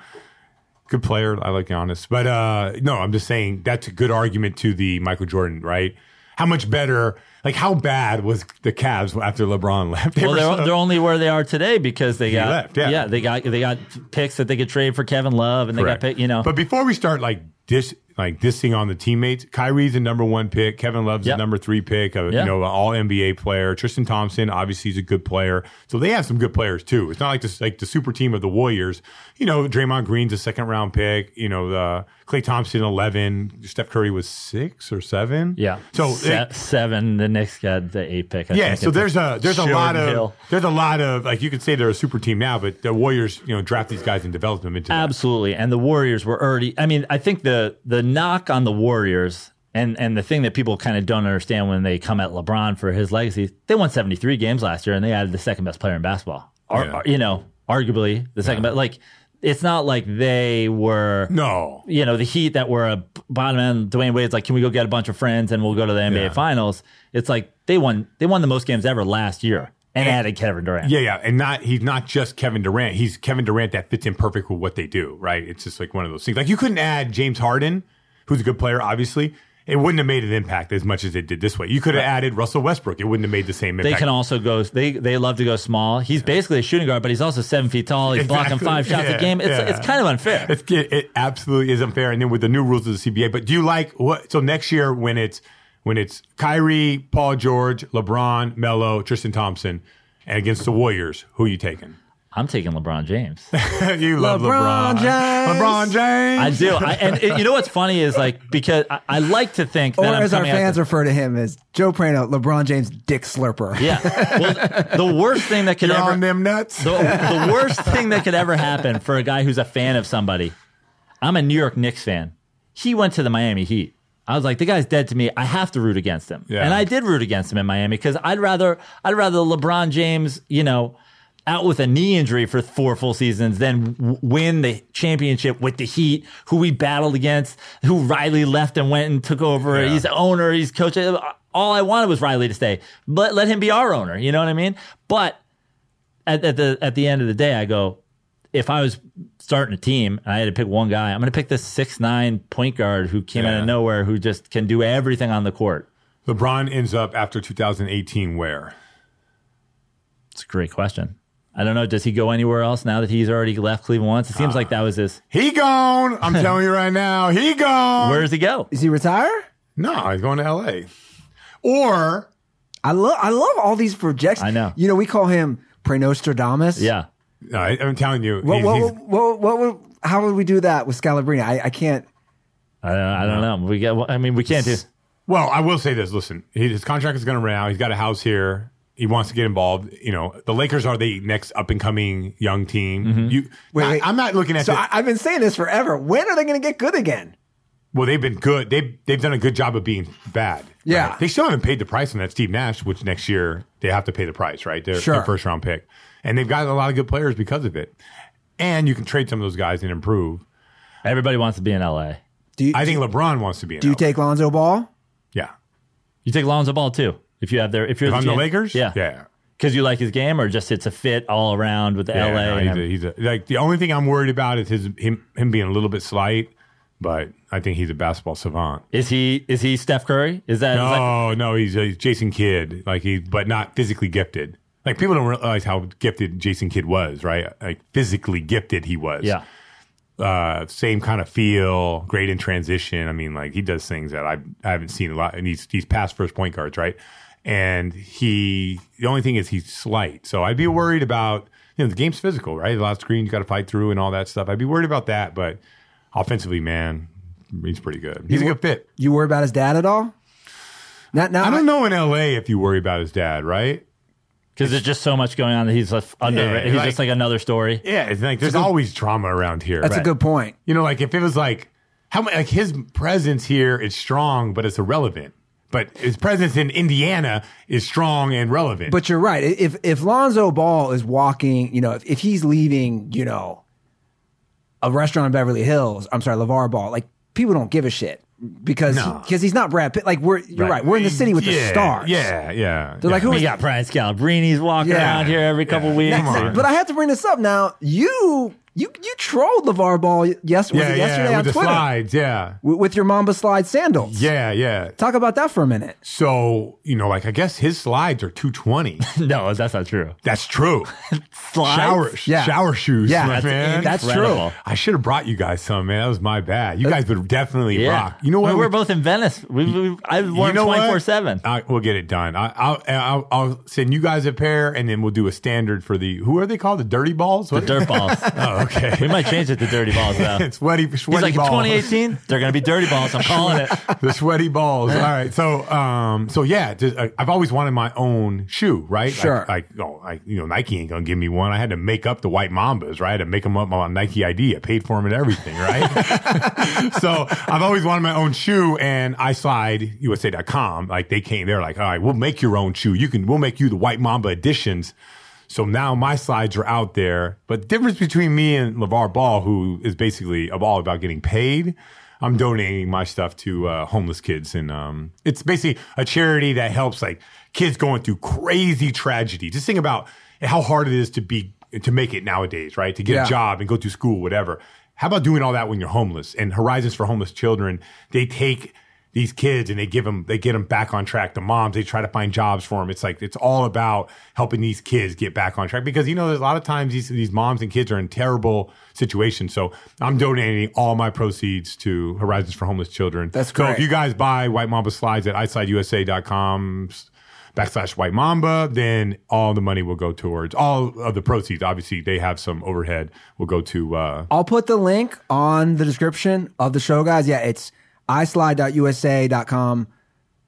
Good player. I like Giannis. But uh, no, I'm just saying that's a good argument to the Michael Jordan, right? How much better, like how bad was the Cavs after LeBron left? They
Well, they're,
so-
they're only where they are today because they got
left, yeah.
they got they got picks that they could trade for Kevin Love, and they got pick, you know.
But before we start like dish like dissing on the teammates, Kyrie's the number one pick. Kevin Love's
Yep.
the number three pick. A,
Yeah.
You know, all NBA player. Tristan Thompson obviously is a good player. So they have some good players too. It's not like this like the super team of the Warriors. You know, Draymond Green's a second round pick. You know, the Klay Thompson eleven. Steph Curry was six or seven.
yeah,
So
Se-
like,
seven. The Knicks got the eight pick. I
yeah, so there's a there's a lot of
Hill.
there's a lot of like you could say they're a super team now, but the Warriors you know draft these guys and develop them into that.
Absolutely. And the Warriors were already I mean, I think the the knock on the Warriors and and the thing that people kind of don't understand when they come at LeBron for his legacy, they won 73 games last year and they added the second best player in basketball. Ar-
Yeah.
ar- you know, arguably the second best like it's not like they were
No,
you know, the Heat that were a bottom end. Dwyane Wade's like, can we go get a bunch of friends and we'll go to the NBA
Yeah.
Finals? It's like they won. They won the most games ever last year and,
And-
added Kevin Durant.
Yeah, yeah, and not he's not just Kevin Durant. He's Kevin Durant that fits in perfect with what they do, right? It's just like one of those things. Like you couldn't add James Harden, who's a good player, obviously. It wouldn't have made an impact as much as it did this way. You could have added Russell Westbrook. It wouldn't have made the same impact.
They can also go. They they love to go small. He's basically a shooting guard, but he's also seven feet tall. He's blocking five shots
Yeah,
a game. It's
yeah.
it's kind of unfair.
It's, it, it absolutely is unfair. And then with the new rules of the CBA, but do you like what? So next year when it's when it's Kyrie, Paul George, LeBron, Melo, Tristan Thompson, and against the Warriors, who are you taking?
I'm taking LeBron James.
you love
LeBron
LeBron.
James.
LeBron James.
I do. I, and it- you know what's funny is like because I, I like to think
Or
that I'm
as our fans
the-
refer to him as Joe Prano, LeBron James Dick Slurper.
Yeah. Well, the worst thing that could
You're
ever
on them nuts.
the, the worst thing that could ever happen for a guy who's a fan of somebody. I'm a New York Knicks fan. He went to the Miami Heat. I was like, the guy's dead to me. I have to root against him,
Yeah.
and I did root against him in Miami because I'd rather I'd rather LeBron James, you know, out with a knee injury for four full seasons then w- win the championship with the Heat, who we battled against, who Riley left and went and took over.
Yeah.
He's the owner. He's coach. Uh, all I wanted was Riley to stay, but let him be our owner. You know what I mean? But at, at the at the end of the day, I go, if I was starting a team and I had to pick one guy, I'm going to pick this six nine point guard who came out of nowhere, who just can do everything on the court.
LeBron ends up after 2018 where?
It's a great question. I don't know. Does he go anywhere else now that he's already left Cleveland once? It seems like that was his.
He gone. I'm telling you right now. He gone.
Where does he go?
Is he retire?
no, he's going to L.A. Or
I love I love all these projections.
I know.
You know, we call him Prenostradamus.
Yeah.
no, I- I'm telling you,
What,
he's-
what,
he's-
what, what, what would, how would we do that with Scalabrine? I, I can't.
I don't, I don't know. We get. I mean, we can't do.
well, I will say this. Listen, he- his contract is going to run out. He's got a house here. He wants to get involved. You know, the Lakers are the next up and coming young team. You,
Wait,
I,
wait.
I'm not looking at
So
the-
I, I've been saying this forever. When are they going to get good again?
Well, they've been good. They've they've done a good job of being bad.
Yeah.
right? They still haven't paid the price on that Steve Nash, which next year they have to pay the price, right? They're,
Sure.
their first round pick, and they've got a lot of good players because of it. And you can trade some of those guys and improve.
Everybody wants to be in LA.
Do you,
I think LeBron wants to be. In LA.
do you take Lonzo Ball?
Yeah.
You take Lonzo Ball too. If you have their, if you're
If I'm the. Lakers,
yeah,
yeah.
because you like his game, or just it's a fit all around with the
Yeah,
LA.
no, he's, a, he's a, like the only thing I'm worried about is his him him being a little bit slight, but I think he's a basketball savant.
is he is he Steph Curry? Is that
No, no, he's a Jason Kidd, like he, but not physically gifted. Like people don't realize how gifted Jason Kidd was, right? Like physically gifted he was.
yeah?
Uh, same kind of feel, great in transition. I mean, like he does things that I I haven't seen a lot, and he's he's past first point guards, right? And he, the only thing is he's slight, so I'd be worried about. You know, the game's physical, right? A lot of screens you got to fight through and all that stuff. I'd be worried about that, but offensively, man, he's pretty good. He's a good fit.
You worry about his dad at all? Not now.
I don't know in LA if you worry about his dad, right?
Because there's just so much going on that he's like under.
Yeah,
he's
like-
just like another story.
Yeah, it's like there's always trauma around here.
That's a good point.
You know, like if it was like how mu- like his presence here is strong, but it's irrelevant. But his presence in Indiana is strong and relevant.
But you're right. If if Lonzo Ball is walking, you know, if, if he's leaving, you know, a restaurant in Beverly Hills, I'm sorry, LeVar Ball, like people don't give a shit because
No.
because he's not Brad Pitt. Like we're you're right. We're in the city with the
Yeah,
stars.
Yeah, yeah.
They're like, who
We
is
got Brian Scalabrine's walking
Yeah.
around here every couple
Yeah.
weeks.
Come on.
But I have to bring this up now. You You you trolled LeVar Ball yes was
yeah,
yesterday
yeah,
on
with the
Twitter
slides. Yeah,
with, with your Mamba slide sandals.
yeah, yeah.
Talk about that for a minute.
So you know, like I guess his slides are two twenty.
no, that's not true.
That's true.
Slides?
Shower,
Yeah.
shower shoes.
Yeah,
my
that's-
man.
that's
Incredible.
I should have brought you guys some, man. That was my bad. You uh, guys would definitely
Yeah.
rock. You know what?
We, are
We-
both in Venice. We, we, I wore
you know
twenty four seven.
I, we'll get it done. I, I'll, I'll I'll send you guys a pair, and then we'll do a standard for the who are they called? The dirty balls.
The dirt balls.
Oh, okay.
We might change it to dirty balls now.
it's sweaty, sweaty
He's like, in 2018, they're going to be dirty balls. I'm calling it.
the sweaty balls. All right. So, um, so yeah, just, uh, I've always wanted my own shoe, right?
Sure.
Like, like, oh, like, you know, Nike ain't gonna give me one. I had to make up the white Mambas, right? I had to make them up on Nike ID. I paid for them and everything, right? so I've always wanted my own shoe and I slide USA.com. Like they came, they're like, all right, we'll make your own shoe. You can, we'll make you the white Mamba editions. So now my slides are out there. But the difference between me and LeVar Ball, who is basically a ball about getting paid, I'm donating my stuff to uh, homeless kids. And um, it's basically a charity that helps like kids going through crazy tragedy. Just think about how hard it is to be, to make it nowadays, right? To get
Yeah.
a job and go to school, whatever. How about doing all that when you're homeless? And Horizons for Homeless Children, they take these kids and they give them they get them back on track. The moms they try to find jobs for them it's like it's all about helping these kids get back on track because you know there's a lot of times these these moms and kids are in terrible situations. So i'm donating all my proceeds to horizons for homeless children.
That's
so
great.
if you guys buy white mamba slides at islideusa.com backslash white mamba then all the money will go towards all of the proceeds. Obviously they have some overhead will go to uh
I'll put the link on the description of the show, guys. Yeah, it's islide.usa.com.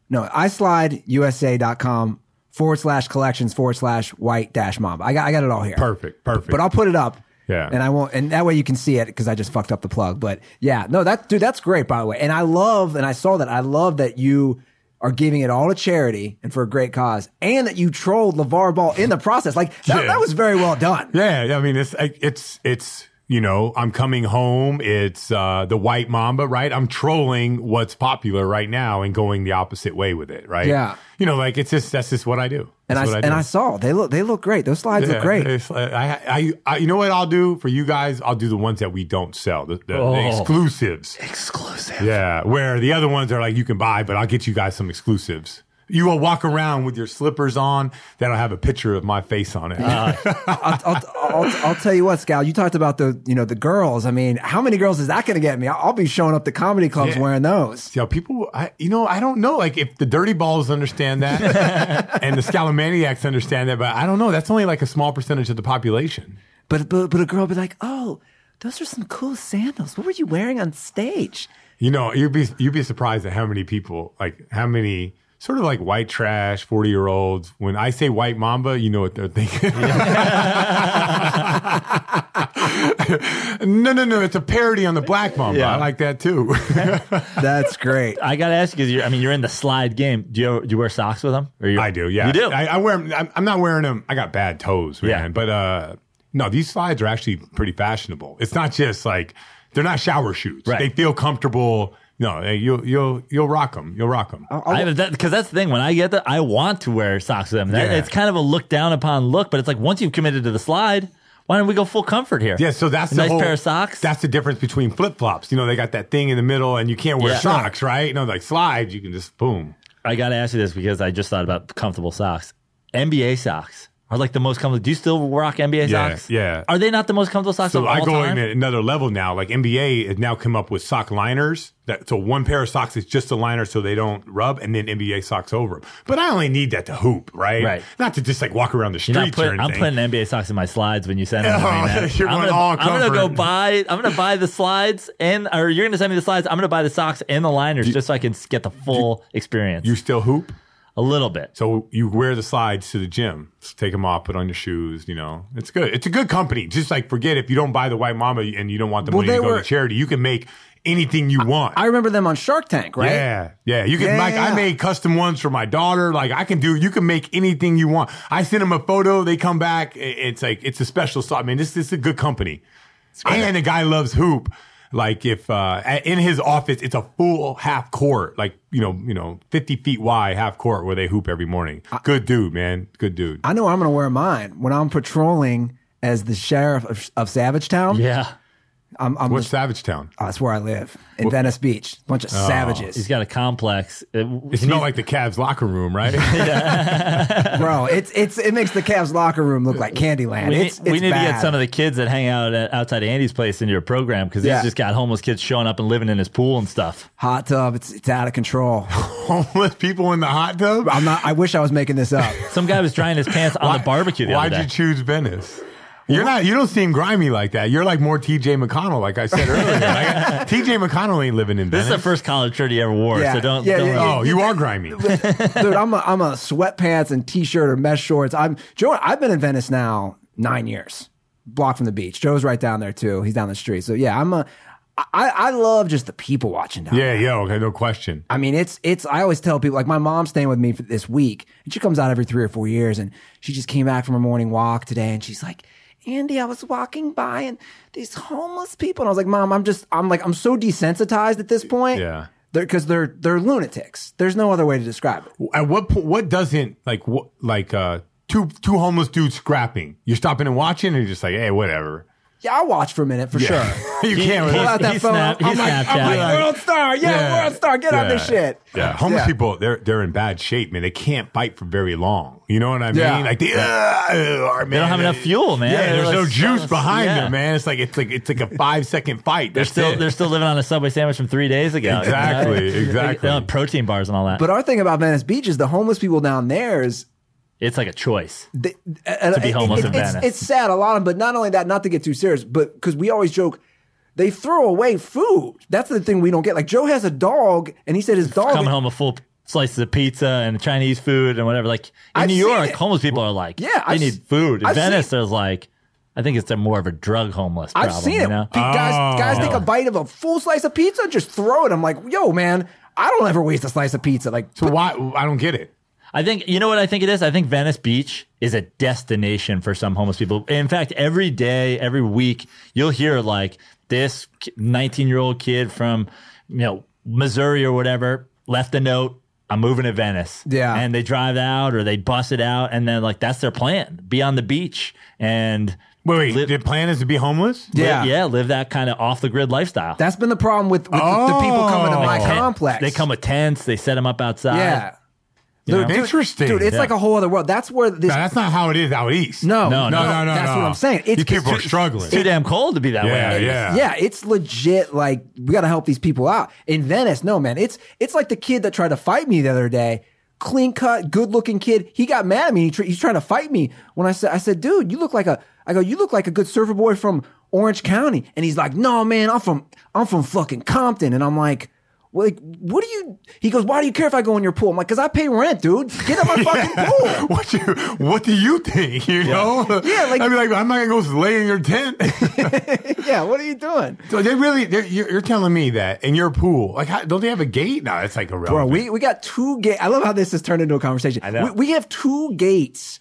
No, islideusa.com forward slash collections forward slash white dash mob. I got, I got it all here.
perfect perfect
But I'll put it up.
Yeah.
And I won't, and that way you can see it because I just fucked up the plug. But yeah, no, that, dude, that's great, by the way. And I love, and I saw that, I love that you are giving it all to charity and for a great cause and that you trolled LeVar Ball in the process. Like, that,
Yeah.
that was very well done.
Yeah, I mean it's it's it's you know I'm coming home. It's uh, the white mamba, right? I'm trolling what's popular right now and going the opposite way with it, right?
Yeah.
you know, like it's just that's just what I do.
And
That's
I,
what do.
and I saw they look they look great. Those slides
Yeah,
look great.
I, I, I, you know what I'll do for you guys? I'll do the ones that we don't sell, the, the, the
Oh.
exclusives.
Exclusive.
Yeah, where the other ones are like you can buy, but I'll get you guys some exclusives. You will walk around with your slippers on that'll have a picture of my face on it.
Uh, I'll, I'll, I'll, I'll tell you what, Scal. You talked about the you know the girls. I mean, how many girls is that going to get me? I'll, be showing up to comedy clubs
Yeah.
wearing those.
Yeah, people, I, you know, I don't know. Like, if the dirty balls understand that and the scalomaniacs understand that, but I don't know. That's only like a small percentage of the population.
But but but a girl would be like, oh, those are some cool sandals. What were you wearing on stage?
You know, you'd be you'd be surprised at how many people, like how many sort of like white trash forty year olds. When I say white mamba, you know what they're thinking. no, no, no. It's a parody on the black mamba.
Yeah.
I like that too.
That's great.
I got to ask you because I mean, you're in the slide game. Do you, do you wear socks with them? Or you,
I do. Yeah,
You do?
I, I wear. 'em- I'm, I'm not wearing them. I got bad toes, man.
Yeah.
But uh, no, these slides are actually pretty fashionable. It's not just like they're not shower shoes.
Right.
They feel comfortable. No, hey, you'll you'll you'll rock them. You'll rock them. Oh, oh.
I, that, because that's the thing. When I get that, I want to wear socks with them. That,
Yeah.
It's kind of a look down upon look, but it's like once you've committed to the slide, why don't we go full comfort here?
Yeah, so that's
a
the
nice
whole,
pair of socks.
That's the difference between flip flops. You know, they got that thing in the middle, and you can't wear
Yeah.
socks, right? No, like slides, you can just boom.
I got to ask you this because I just thought about comfortable socks. NBA socks are like the most comfortable. Do you still rock NBA
Yeah,
socks?
yeah.
Are they not the most comfortable socks
So
of
I
all
go
time?
in at another level now. Like NBA has now come up with sock liners. That so one pair of socks is just a liner so they don't rub, and then NBA socks over them. But I only need that to hoop, right?
Right.
Not to just like walk around the
You're
streets
not
or
putting, I'm putting NBA socks in my slides when you send them
Oh, you're
I'm
going
gonna,
all
I'm gonna go buy. I'm gonna buy the slides and, or you're gonna send me the slides. I'm gonna buy the socks and the liners just so I can get the full experience.
you still hoop,
a little bit.
so you wear the slides to the gym. Just take them off, put on your shoes. You know, it's good. It's a good company. Just like forget if you don't buy the white mama and you don't want the
Well,
money to
they
go
were-
to charity, you can make anything you want.
I remember them on Shark Tank, right?
Yeah, yeah. You can
Yeah,
like
yeah,
I made custom ones for my daughter. Like I can do. You can make anything you want. I send them a photo. They come back. It's like it's a special sauce. I mean, this, this is a good company. And the guy loves hoop. Like if uh, in his office, it's a full half court, like you know, you know, fifty feet wide half court where they hoop every morning. Good dude, man. Good dude.
I know I'm going to wear mine when I'm patrolling as the sheriff of, of Savage Town.
Yeah.
I'm, I'm
What's
just,
Savage Town?
oh, that's where I live in Venice Beach. Bunch of
Oh.
savages,
He's got a complex. Uh, it,
It smelled like the Cavs locker room, right?
bro. It's it's it makes the Cavs locker room look like Candyland.
we,
it's,
need, we
it's
need to get some of the kids that hang out at, outside Andy's place into your program because
Yeah.
he's just got homeless kids showing up and living in his pool and stuff.
hot tub. It's it's out of control.
Homeless people in the hot tub.
I'm not. I wish I was making this up.
Some guy was drying his pants on the barbecue the
Why'd
other
you choose Venice? You're not. You don't seem grimy like that. You're like more T.J. McConnell, like I said earlier. Like, T.J. McConnell ain't living in Venice.
This
Venice.
is the first college shirt he ever wore,
Yeah.
so don't.
Yeah,
don't
yeah,
worry.
Oh, you are grimy.
dude. I'm a I'm a sweatpants and t-shirt or mesh shorts. I'm Joe. I've been in Venice now nine years, block from the beach. Joe's right down there too. He's down the street. So yeah, I'm a. I, I love just the people watching down. there.
Yeah, yeah. Okay, no question.
I mean, it's it's. I always tell people like my mom's staying with me for this week, and she comes out every three or four years, and she just came back from her morning walk today, and she's like, "Andy, I was walking by and these homeless people," and I was like, "Mom, I'm just, I'm like, I'm so desensitized at this point,
Yeah.
because they're, they're lunatics. There's no other way to describe it.
At what point? what doesn't like what like uh two two homeless dudes scrapping? You're stopping and watching, and you're just like, hey, whatever.
Yeah, I'll watch for a minute for sure.
you
He-
can't.
he-
Pull out that
he
phone.
snap- he
I'm like, I'm
Snapchat.
like, world star, yeah, world star, get on this shit.
Yeah, homeless
Yeah.
people they're they're in bad shape, man. They can't fight for very long. You know what I mean?
Yeah.
Like they, uh, uh,
They don't have enough fuel, man.
Yeah,
They're
there's
like
no juice behind
yeah.
them, man. It's like it's like it's like a five second fight.
They're
That's
still
it.
they're still living on a subway sandwich from three days ago.
Exactly,
They-
exactly.
They don't have protein bars and all that.
But our thing about Venice Beach is the homeless people down there is
it's like a choice.
they,
To be homeless in
it's,
Venice.
It's sad, a lot of, but not only that, not to get too serious, but because we always joke, they throw away food. That's the thing we don't get. Like Joe has a dog, and he said his dog.
Coming home with full slices of pizza and Chinese food and whatever. Like in
I've
New York,
it.
homeless people are like,
Yeah,
they
I've
need food. In
I've
Venice,
seen-
there's like, I think it's a more of a drug homeless
I've
problem.
seen
you
it.
know?
Pe- Guys, guys take
Oh.
a bite of a full slice of pizza and just throw it. I'm like, yo, man, I don't ever waste a slice of pizza. Like,
so why I don't get it.
I think you know what I think it is. I think Venice Beach is a destination for some homeless people. In fact, every day, every week, you'll hear like this 19 year old kid from you know Missouri or whatever left a note. I'm moving to Venice.
Yeah.
and they drive out or they bus it out, and then like that's their plan: be on the beach and
Wait, wait.
Live-
the plan is to be homeless.
Yeah.
yeah, live that kind of off the grid lifestyle.
that's been the problem with, with the, the people coming to my
Oh.
Complex.
They come with tents. They set them up outside.
yeah.
You know?
Dude,
Interesting.
Dude, it's
Yeah.
like a whole other world. That's where this.
No, that's not how it is out east.
no,
No,
no, no, no.
That's
no.
what I'm saying. It's
These people are struggling.
It's too damn cold to be that
Yeah,
way.
yeah.
Yeah, it's legit. Like we got to help these people out in Venice. No, man, it's it's like the kid that tried to fight me the other day. Clean cut, good looking kid. He got mad at me. He tr- he's trying to fight me when I said, I said, dude, you look like a. I go, you look like a good surfer boy from Orange County. And he's like, no, man, I'm from I'm from fucking Compton. And I'm like. Like, what do you? He goes, why do you care if I go in your pool? I'm like, cause I pay rent, dude. Get in my fucking pool.
What you? What do you think? You know?
Yeah, like-
I'd be like, I'm not gonna go lay in your tent.
yeah, what are you doing?
so they really, they're, you're, you're telling me that in your pool, like, how, don't they have a gate? No, it's like a real.
Bro, we, we got two gates. I love how this has turned into a conversation.
I know.
We, we have two gates,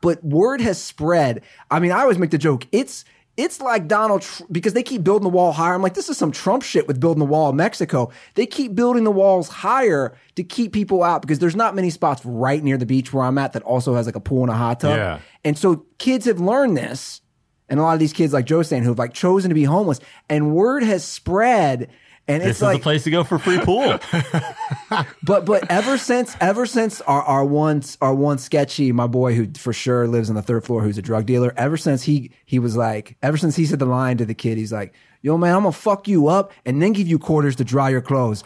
but word has spread. I mean, I always make the joke. It's it's like Donald Tr- because they keep building the wall higher. I'm like, this is some Trump shit with building the wall in Mexico. They keep building the walls higher to keep people out because there's not many spots right near the beach where I'm at that also has like a pool and a hot tub.
Yeah.
And so kids have learned this. And a lot of these kids, like Joe's saying, who've like chosen to be homeless, and word has spread. And
This
it's
is
like
the place to go for free pool.
but but ever since ever since our our one our one sketchy my boy who for sure lives on the third floor who's a drug dealer ever since he he was like ever since he said the line to the kid he's like yo man I'm gonna fuck you up and then give you quarters to dry your clothes.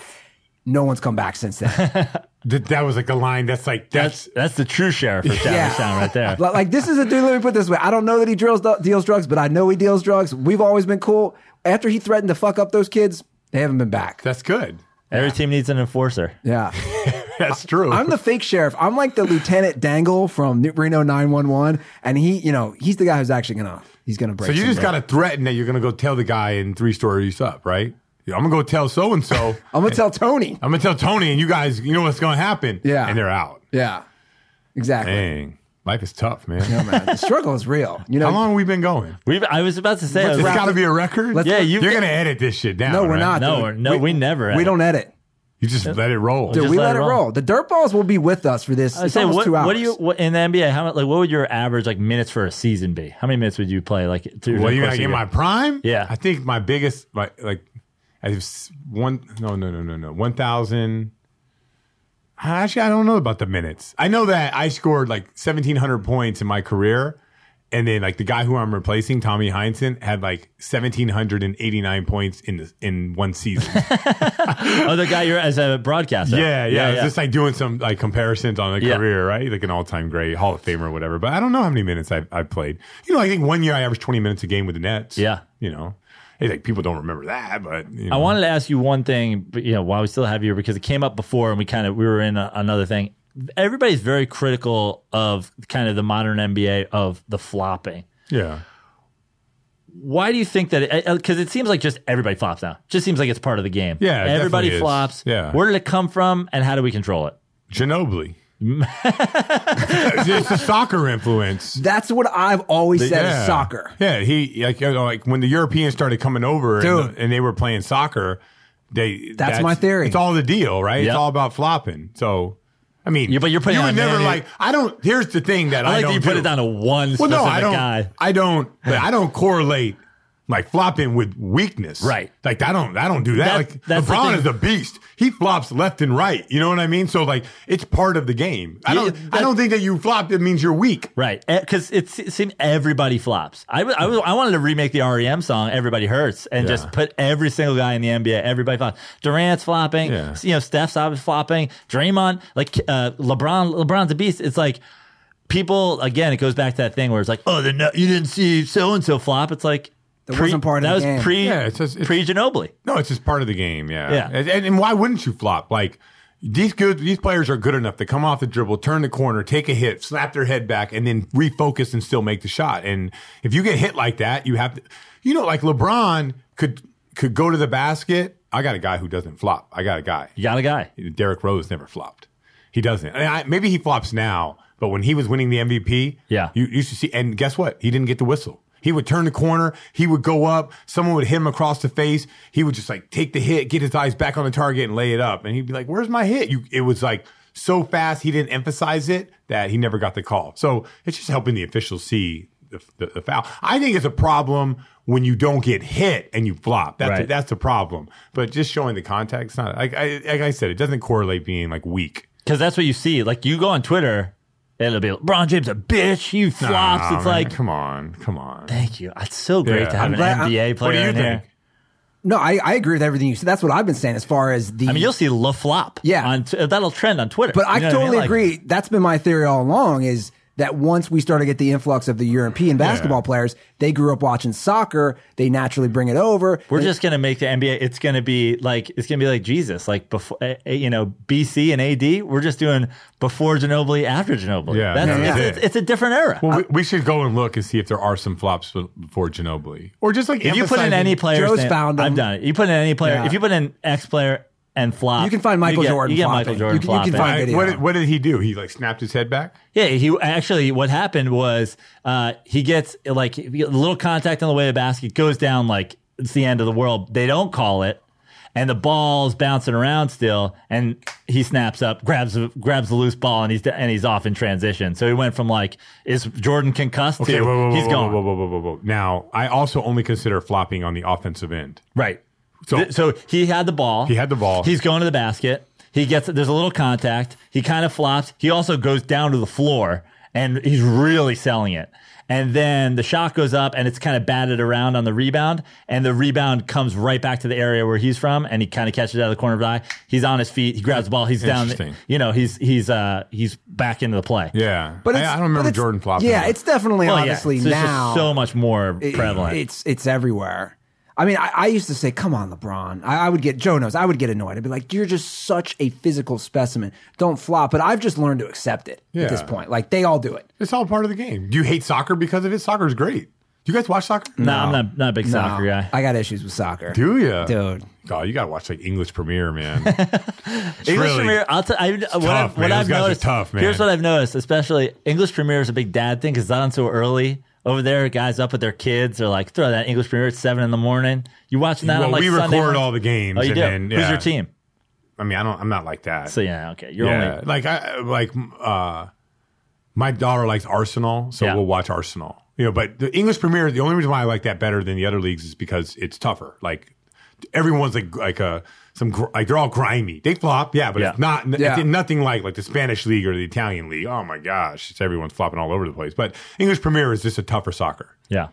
No one's come back since then.
that, that was like a line that's like that's.
That's that's the true sheriff of
Yeah.
Town right there.
Like like, this is a dude. Let me put it this way: I don't know that he drills deals drugs, but I know he deals drugs. We've always been cool. After he threatened to fuck up those kids, they haven't been back.
That's good.
Every team needs an enforcer.
Yeah.
That's true.
I'm the fake sheriff. I'm like the Lieutenant Dangle from Reno 911, and he, you know, he's the guy who's actually gonna he's gonna break.
so you
some
just got
bread.
to threaten that you're gonna go tell the guy in three stories up, right? Yeah, I'm gonna go tell so and so.
I'm gonna tell Tony.
I'm gonna tell Tony, and you guys, you know what's gonna happen.
Yeah.
and they're out.
Yeah, exactly.
Dang, life is tough, man.
No, man, the struggle is real. You know,
How long have we been going?
We've, I was about to say. I
It's
was-
got to be a record.
let's-
Yeah, you-
you're gonna edit this shit down.
no, we're
right?
not.
No,
dude.
we're- no, we never
We don't edit.
You just let it roll.
Dude,
Just
we
let
let
it
it
roll.
roll. The dirt balls will be with us for this.
I
It's
say,
almost
what,
two hours.
what do you what, in the NBA? How much? like what would your average like minutes for a season be? How many minutes would you play like through
Well,
the
you
course
like in
your-
my prime?
Yeah.
I think my biggest like like I was one no no no no no one thousand. Actually, I don't know about the minutes. I know that I scored like seventeen hundred points in my career, and then like the guy who I'm replacing, Tommy Heinsohn, had like seventeen hundred and eighty nine points in the, in one season.
oh the guy you're as a broadcaster?
yeah, yeah, It's just like doing some like comparisons on a
Yeah.
career, right? Like an all time great Hall of Famer or whatever. But I don't know how many minutes I've, I've played. You know, I think one year I averaged twenty minutes a game with the Nets.
Yeah.
you know, Hey, like people don't remember that, but you know.
I wanted to ask you one thing, but you know, while we still have you, because it came up before, and we kind of we were in a, another thing. Everybody's very critical of kind of the modern NBA of the flopping.
Yeah.
Why do you think that? Because uh, uh, it seems like just everybody flops now. Just seems like it's part of the game.
Yeah, it
everybody flops.
Yeah.
where did it come from, and how do we control it?
Ginobili. It's a soccer influence.
That's what I've always said
yeah.
is soccer.
Yeah, he like you know, like when the Europeans started coming over and, and they were playing soccer, they
That's my theory.
It's all the deal, right?
Yep.
It's all about flopping. So, I mean,
Yeah, but you're putting
you
on
would never
man-
like. I don't. Here's the thing that I,
I like
don't
that you put it down to one
Well,
specific
no, I don't.
guy.
I don't. But I don't correlate like flopping with weakness.
Right.
Like I don't. I don't do that.
That-
like
that's the
LeBron is a beast. He flops left and right. You know what I mean? So like it's part of the game. I don't.
that-
I don't think that you flop. It means you're weak.
Right, because it seems everybody flops. I, I, was- I wanted to remake the REM song "Everybody Hurts" and
Yeah.
just put every single guy in the NBA. Everybody flops. Durant's flopping.
Yeah.
You know, Steph's obviously flopping. Draymond, like uh, LeBron. LeBron's a beast. It's like people again. It goes back to that thing where it's like, oh, the no, you didn't see so and so flop. It's like
That wasn't part of
that
the
was
game.
pre
Yeah, it's just- it's-
pre Ginobili.
No, it's just part of the game. Yeah.
Yeah.
And, and, and why wouldn't you flop? Like these good, these players are good enough to come off the dribble, turn the corner, take a hit, slap their head back, and then refocus and still make the shot. And if you get hit like that, you have to, you know, like LeBron could could go to the basket. I got a guy who doesn't flop. I got a guy.
You got a guy.
Derrick Rose never flopped. He doesn't. And I, maybe he flops now, but when he was winning the MVP,
Yeah.
you used to see. And guess what? He didn't get the whistle. He would turn the corner. He would go up. Someone would hit him across the face. He would just like take the hit, get his eyes back on the target, and lay it up. And he'd be like, "Where's my hit?" You. It was like so fast. He didn't emphasize it that he never got the call. So it's just helping the officials see the, the, the foul. I think it's a problem when you don't get hit and you flop. That's
Right.
that's the problem. But just showing the context, not like I like I said, it doesn't correlate being like weak.
Because that's what you see. Like you go on Twitter, it'll be LeBron James a bitch. He flops.
Nah,
it's
man,
like,
come on, come on.
thank you. It's so great
Yeah.
to have
I'm
an
glad- I'm-
NBA
What
player
do you
in
think?
here.
No, I, I agree with everything you said. That's what I've been saying as far as the.
I mean, you'll see La Flop.
Yeah.
on t- that'll trend on Twitter.
But I
You know what
totally
mean? Like,
agree. That's been my theory all along is that once we start to get the influx of the European basketball players, they grew up watching soccer. They naturally bring it over.
We're
And-
just gonna make the NBA. It's gonna be like it's gonna be like Jesus, like before uh, uh, you know BC and AD. We're just doing before Ginobili, after Ginobili.
Yeah,
that's,
that's
it's,
it.
it's, it's a different era.
Well, we, we should go and look and see if there are some flops before Ginobili, or just like
if you put in any player,
Joe's found them.
I've done it. You put in any player.
Yeah.
If you put in X player and flop,
You can find Michael
you get,
Jordan
You get
flopping.
Michael Jordan
You can- you can find
I-
video.
what, did, what did he do? He like snapped his head back.
Yeah, he actually what happened was uh, he gets like a little contact on the way to the basket, goes down like it's the end of the world. They don't call it, and the ball's bouncing around still, and he snaps up, grabs the- grabs the loose ball, and he's and he's off in transition. So he went from like is Jordan concussed
Okay,
to
whoa, whoa,
he's
whoa,
gone.
Whoa, whoa, whoa, whoa, whoa. Now, I also only consider flopping on the offensive end.
Right.
So-
So, so he had the ball.
He had the ball.
He's going to the basket. He gets there's a little contact. He kind of flops. He also goes down to the floor and he's really selling it. And then the shot goes up and it's kind of batted around on the rebound. And the rebound comes right back to the area where he's from. And he kind of catches it out of the corner of the eye. He's on his feet. He grabs the ball. He's down. You know, he's he's uh he's back into the play.
Yeah,
But
I,
it's-
I don't remember Jordan flopping.
Yeah, it's definitely
Well, yeah,
obviously
it's just
now
so much more
it-
prevalent.
It's it's everywhere. I mean, I, I used to say, "Come on, LeBron." I, I would get Joe knows. I would get annoyed. I'd be like, "You're just such a physical specimen. Don't flop." But I've just learned to accept it at this point. Like they all do it.
it's all part of the game. Do you hate soccer because of it? Soccer's great. Do you guys watch soccer?
no, I'm not not a big soccer
No,
guy.
I got issues with soccer.
Do you,
Dude.
God, you gotta watch like English Premier, man.
English
really-
Premier, I'll tell I, what,
tough,
I've, what. I've
Those guys are
noticed.
tough, man.
Here's what I've noticed, especially English Premier is a big dad thing because it's on so early over there. Guys up with their kids are like, throw that English Premier at seven in the morning. You watching that
well,
on like
we
Sunday
record
morning?
all the games.
Oh, you do.
Then,
Who's your team?
I mean, I don't. I'm not like that.
So yeah, okay. You're
yeah,
only
like I like uh, my daughter likes Arsenal, so
Yeah.
we'll watch Arsenal. You know, but the English Premier, the only reason why I like that better than the other leagues is because it's tougher. Like everyone's like like a some gr- like they're all grimy. They flop, yeah, but
Yeah.
it's not
Yeah.
it's nothing like like the Spanish league or the Italian league. Oh my gosh, it's everyone's flopping all over the place. But English Premier is just a tougher soccer.
yeah.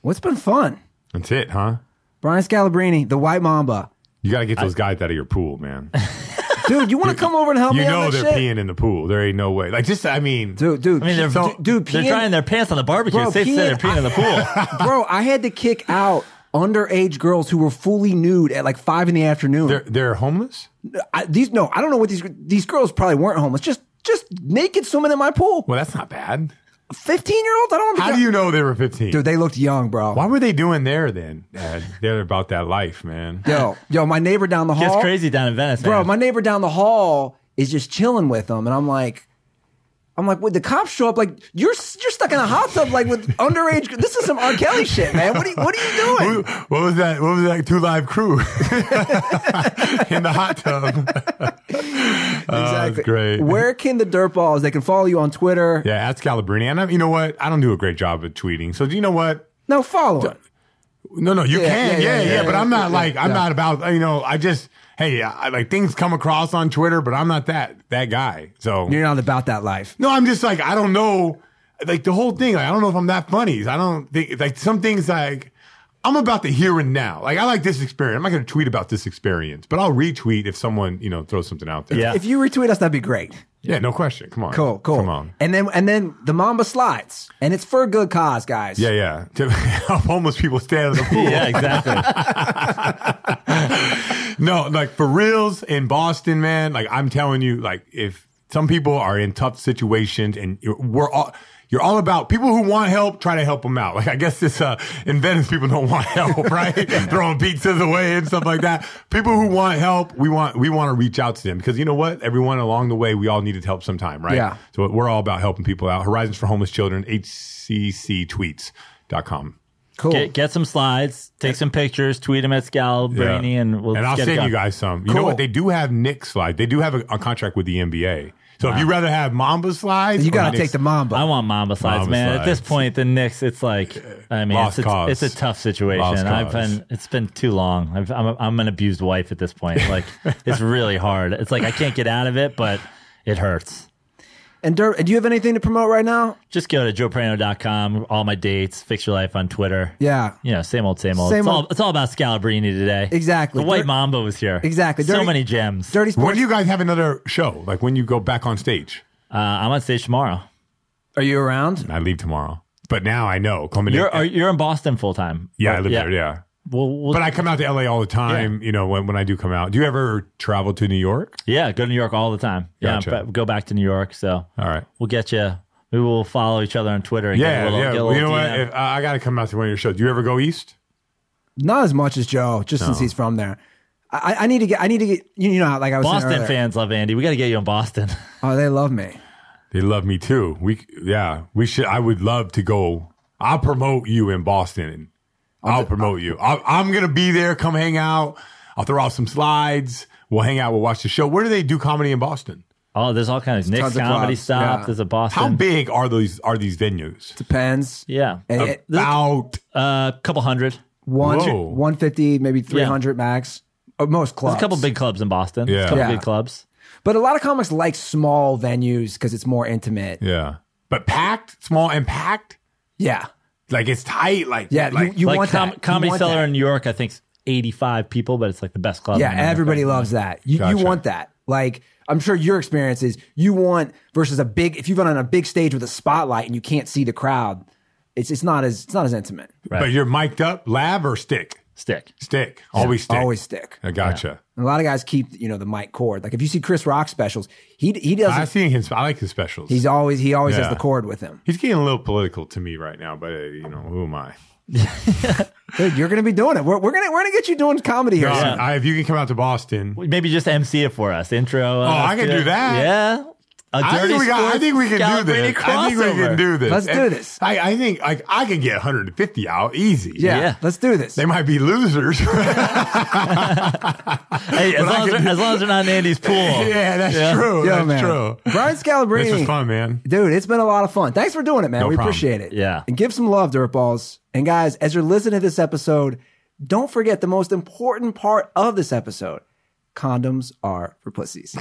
What's been fun?
That's it, huh?
Brian Scalabrine, the White Mamba.
You got to get those guys out of your pool, man.
Dude, you want to come over and help
you
me You
know
out
they're
shit?
peeing in the pool. There ain't no way. Like just, I mean,
Dude, dude,
I mean, they're
So-
dude,
they're drying their pants on the barbecue.
Bro,
it's safe to say they're
peeing-
peeing in the pool.
bro, I had to kick out underage girls who were fully nude at like five in the afternoon.
they're they're homeless.
I, these no, I don't know what these these girls probably weren't homeless. Just just naked swimming in my pool.
Well, that's not bad.
Fifteen year olds. I don't.
How do you know they were 15?
Dude, they looked young, bro.
Why were they doing there then? Dad? They're about that life, man.
Yo, yo, my neighbor down the
Gets
hall,
crazy down in Venice,
bro.
man.
My neighbor down the hall is just chilling with them, and I'm like. I'm like, when the cops show up, like you're you're stuck in a hot tub, like with underage. This is some R. Kelly shit, man. What are you, what are you doing?
What was that? What was that? Two live crew in the hot tub. Oh, that's great.
Where can the dirt balls? They can follow you on Twitter.
Yeah, at Scalabrine. And I, you know what? I don't do a great job of tweeting. So do you know what?
No, follow him.
No, no, you
Yeah,
can.
yeah,
Yeah,
yeah,
yeah, But I'm not like I'm not about you know. I just hey, I, like things come across on Twitter, but I'm not that that guy. So
You're not about that life.
No, I'm just like I don't know, like the whole thing. Like I don't know if I'm that funny. I don't think like some things like I'm about the here and now. Like I like this experience. I'm not going to tweet about this experience, but I'll retweet if someone you know throws something out there.
Yeah.
If you retweet us, that'd be great.
yeah, no question. Come on,
Cool, cool.
Come on.
And then and then the Mamba slides, and it's for a good cause, guys.
Yeah, yeah. To help homeless people stay out of the pool.
yeah, exactly.
No, like for reals in Boston, man. Like I'm telling you, like if some people are in tough situations and we're all. You're all about people who want help. Try to help them out. Like I guess this uh, in Venice, people don't want help, right? Throwing pizzas away and stuff like that. People who want help, we want we want to reach out to them because you know what? Everyone along the way, we all needed help sometime, right?
Yeah.
So we're all about helping people out. Horizons for Homeless Children, hcctweets.com.
cool.
Get, get some slides, take some pictures, tweet them at Scalabrine, and we'll
and I'll
get
send you guys some. You know what? They do have Nick slide. They do have a, a contract with the NBA. So if you rather have Mamba slides,
you got to take the Mamba.
I want Mamba slides,
Mamba
man. At this point, the Knicks, it's like, uh, I mean, it's, it's, it's a tough situation.
Lost
I've
cause.
been, it's been too long. I've, I'm, a, I'm an abused wife at this point. Like, it's really hard. It's like I can't get out of it, but it hurts.
And Dirt, do you have anything to promote right now?
Just go to joeprano.com, all my dates, fix your life on Twitter.
Yeah.
You know, same old, same old.
Same
it's, all,
old.
it's all about Scalabrine today.
Exactly.
The White
Dirt-
Mamba was here.
Exactly.
So
Dirty-
many gems.
Dirty
When
Sports.
do you guys have another show? Like when you go back on stage?
Uh, I'm on stage tomorrow.
Are you around?
I leave tomorrow. But now I know coming
You're
in.
are, you're in Boston full time.
yeah, I live there. Yeah.
Well, we'll
But I come out to LA all the time, you know, when, when I do come out. Do you ever travel to New York?
yeah, go to New York all the time. Yeah,
Gotcha.
but go back to New York. So
All right.
we'll get you. We will follow each other on Twitter. And get
Yeah,
a little,
yeah.
Get a
Well, you
little
know what? If, uh, I got to come out to one of your shows. Do you ever go east?
Not as much as Joe, just since he's from there. I, I need to get. I need to get. You know, how, like I was saying
Boston fans love Andy. We got to get you in Boston.
Oh, they love me.
They love me too. We, yeah, we should. I would love to go. I'll promote you in Boston. I'll promote you. I, I'm gonna be there. Come hang out. I'll throw out some slides. We'll hang out. We'll watch the show. Where do they do comedy in Boston?
Oh, there's all kinds of Nick's
tons of
comedy
clubs,
stop.
yeah.
There's a Boston.
How big are those? Are these venues?
Depends.
Yeah,
And
a
it-
About
uh, couple hundred.
One,
one
fifty, maybe 300 max. Or most clubs.
There's a couple big clubs in Boston.
Yeah.
There's a couple
Yeah.
big clubs.
But a lot of comics like small venues because it's more intimate.
yeah, but packed, small and packed.
Yeah.
Like it's tight. Like
Yeah.
like,
you you
like
want
com-
that. You
Comedy
want
Cellar
that.
in New York, I think 85 people, but it's like the best club.
Yeah,
in America.
everybody loves that. You, you want that. Like, I'm sure your experience is you want versus a big, if you've run on a big stage with a spotlight and you can't see the crowd, it's, it's not as, it's not as intimate.
Right.
But you're mic'd up, lav or stick?
Stick.
Stick. Always stick.
Always stick.
I gotcha.
And a lot of guys keep, you know, the mic cord. Like if you see Chris Rock specials, he, he doesn't,
I see his. I like his specials.
he's always, he always has the cord with him.
He's getting a little political to me right now, but uh, you know who am I?
Dude, you're going to be doing it. We're, we're going to, we're going to get you doing comedy here.
No,
soon.
I, if you can come out to Boston,
Maybe just MC it for us. Intro. Oh,
I can do that.
Yeah. A
I
dirty
think, we got, I think we can do
Scalabrine
this. I think we can do this.
Let's do this.
I, I think like I can get 150 out easy.
Yeah,
Yeah.
let's do this.
They might be losers.
Hey, as long as,
can
they're, as long as they're not in Andy's pool.
yeah, that's
Yeah.
true.
Yo,
that's
man.
true.
Brian Scalabrine.
This was fun, man.
Dude, it's been a lot of fun. Thanks for doing it, man.
No
we
problem.
appreciate it.
Yeah.
And give some love, Dirtballs. And guys, as you're listening to this episode, don't forget the most important part of this episode condoms are for pussies.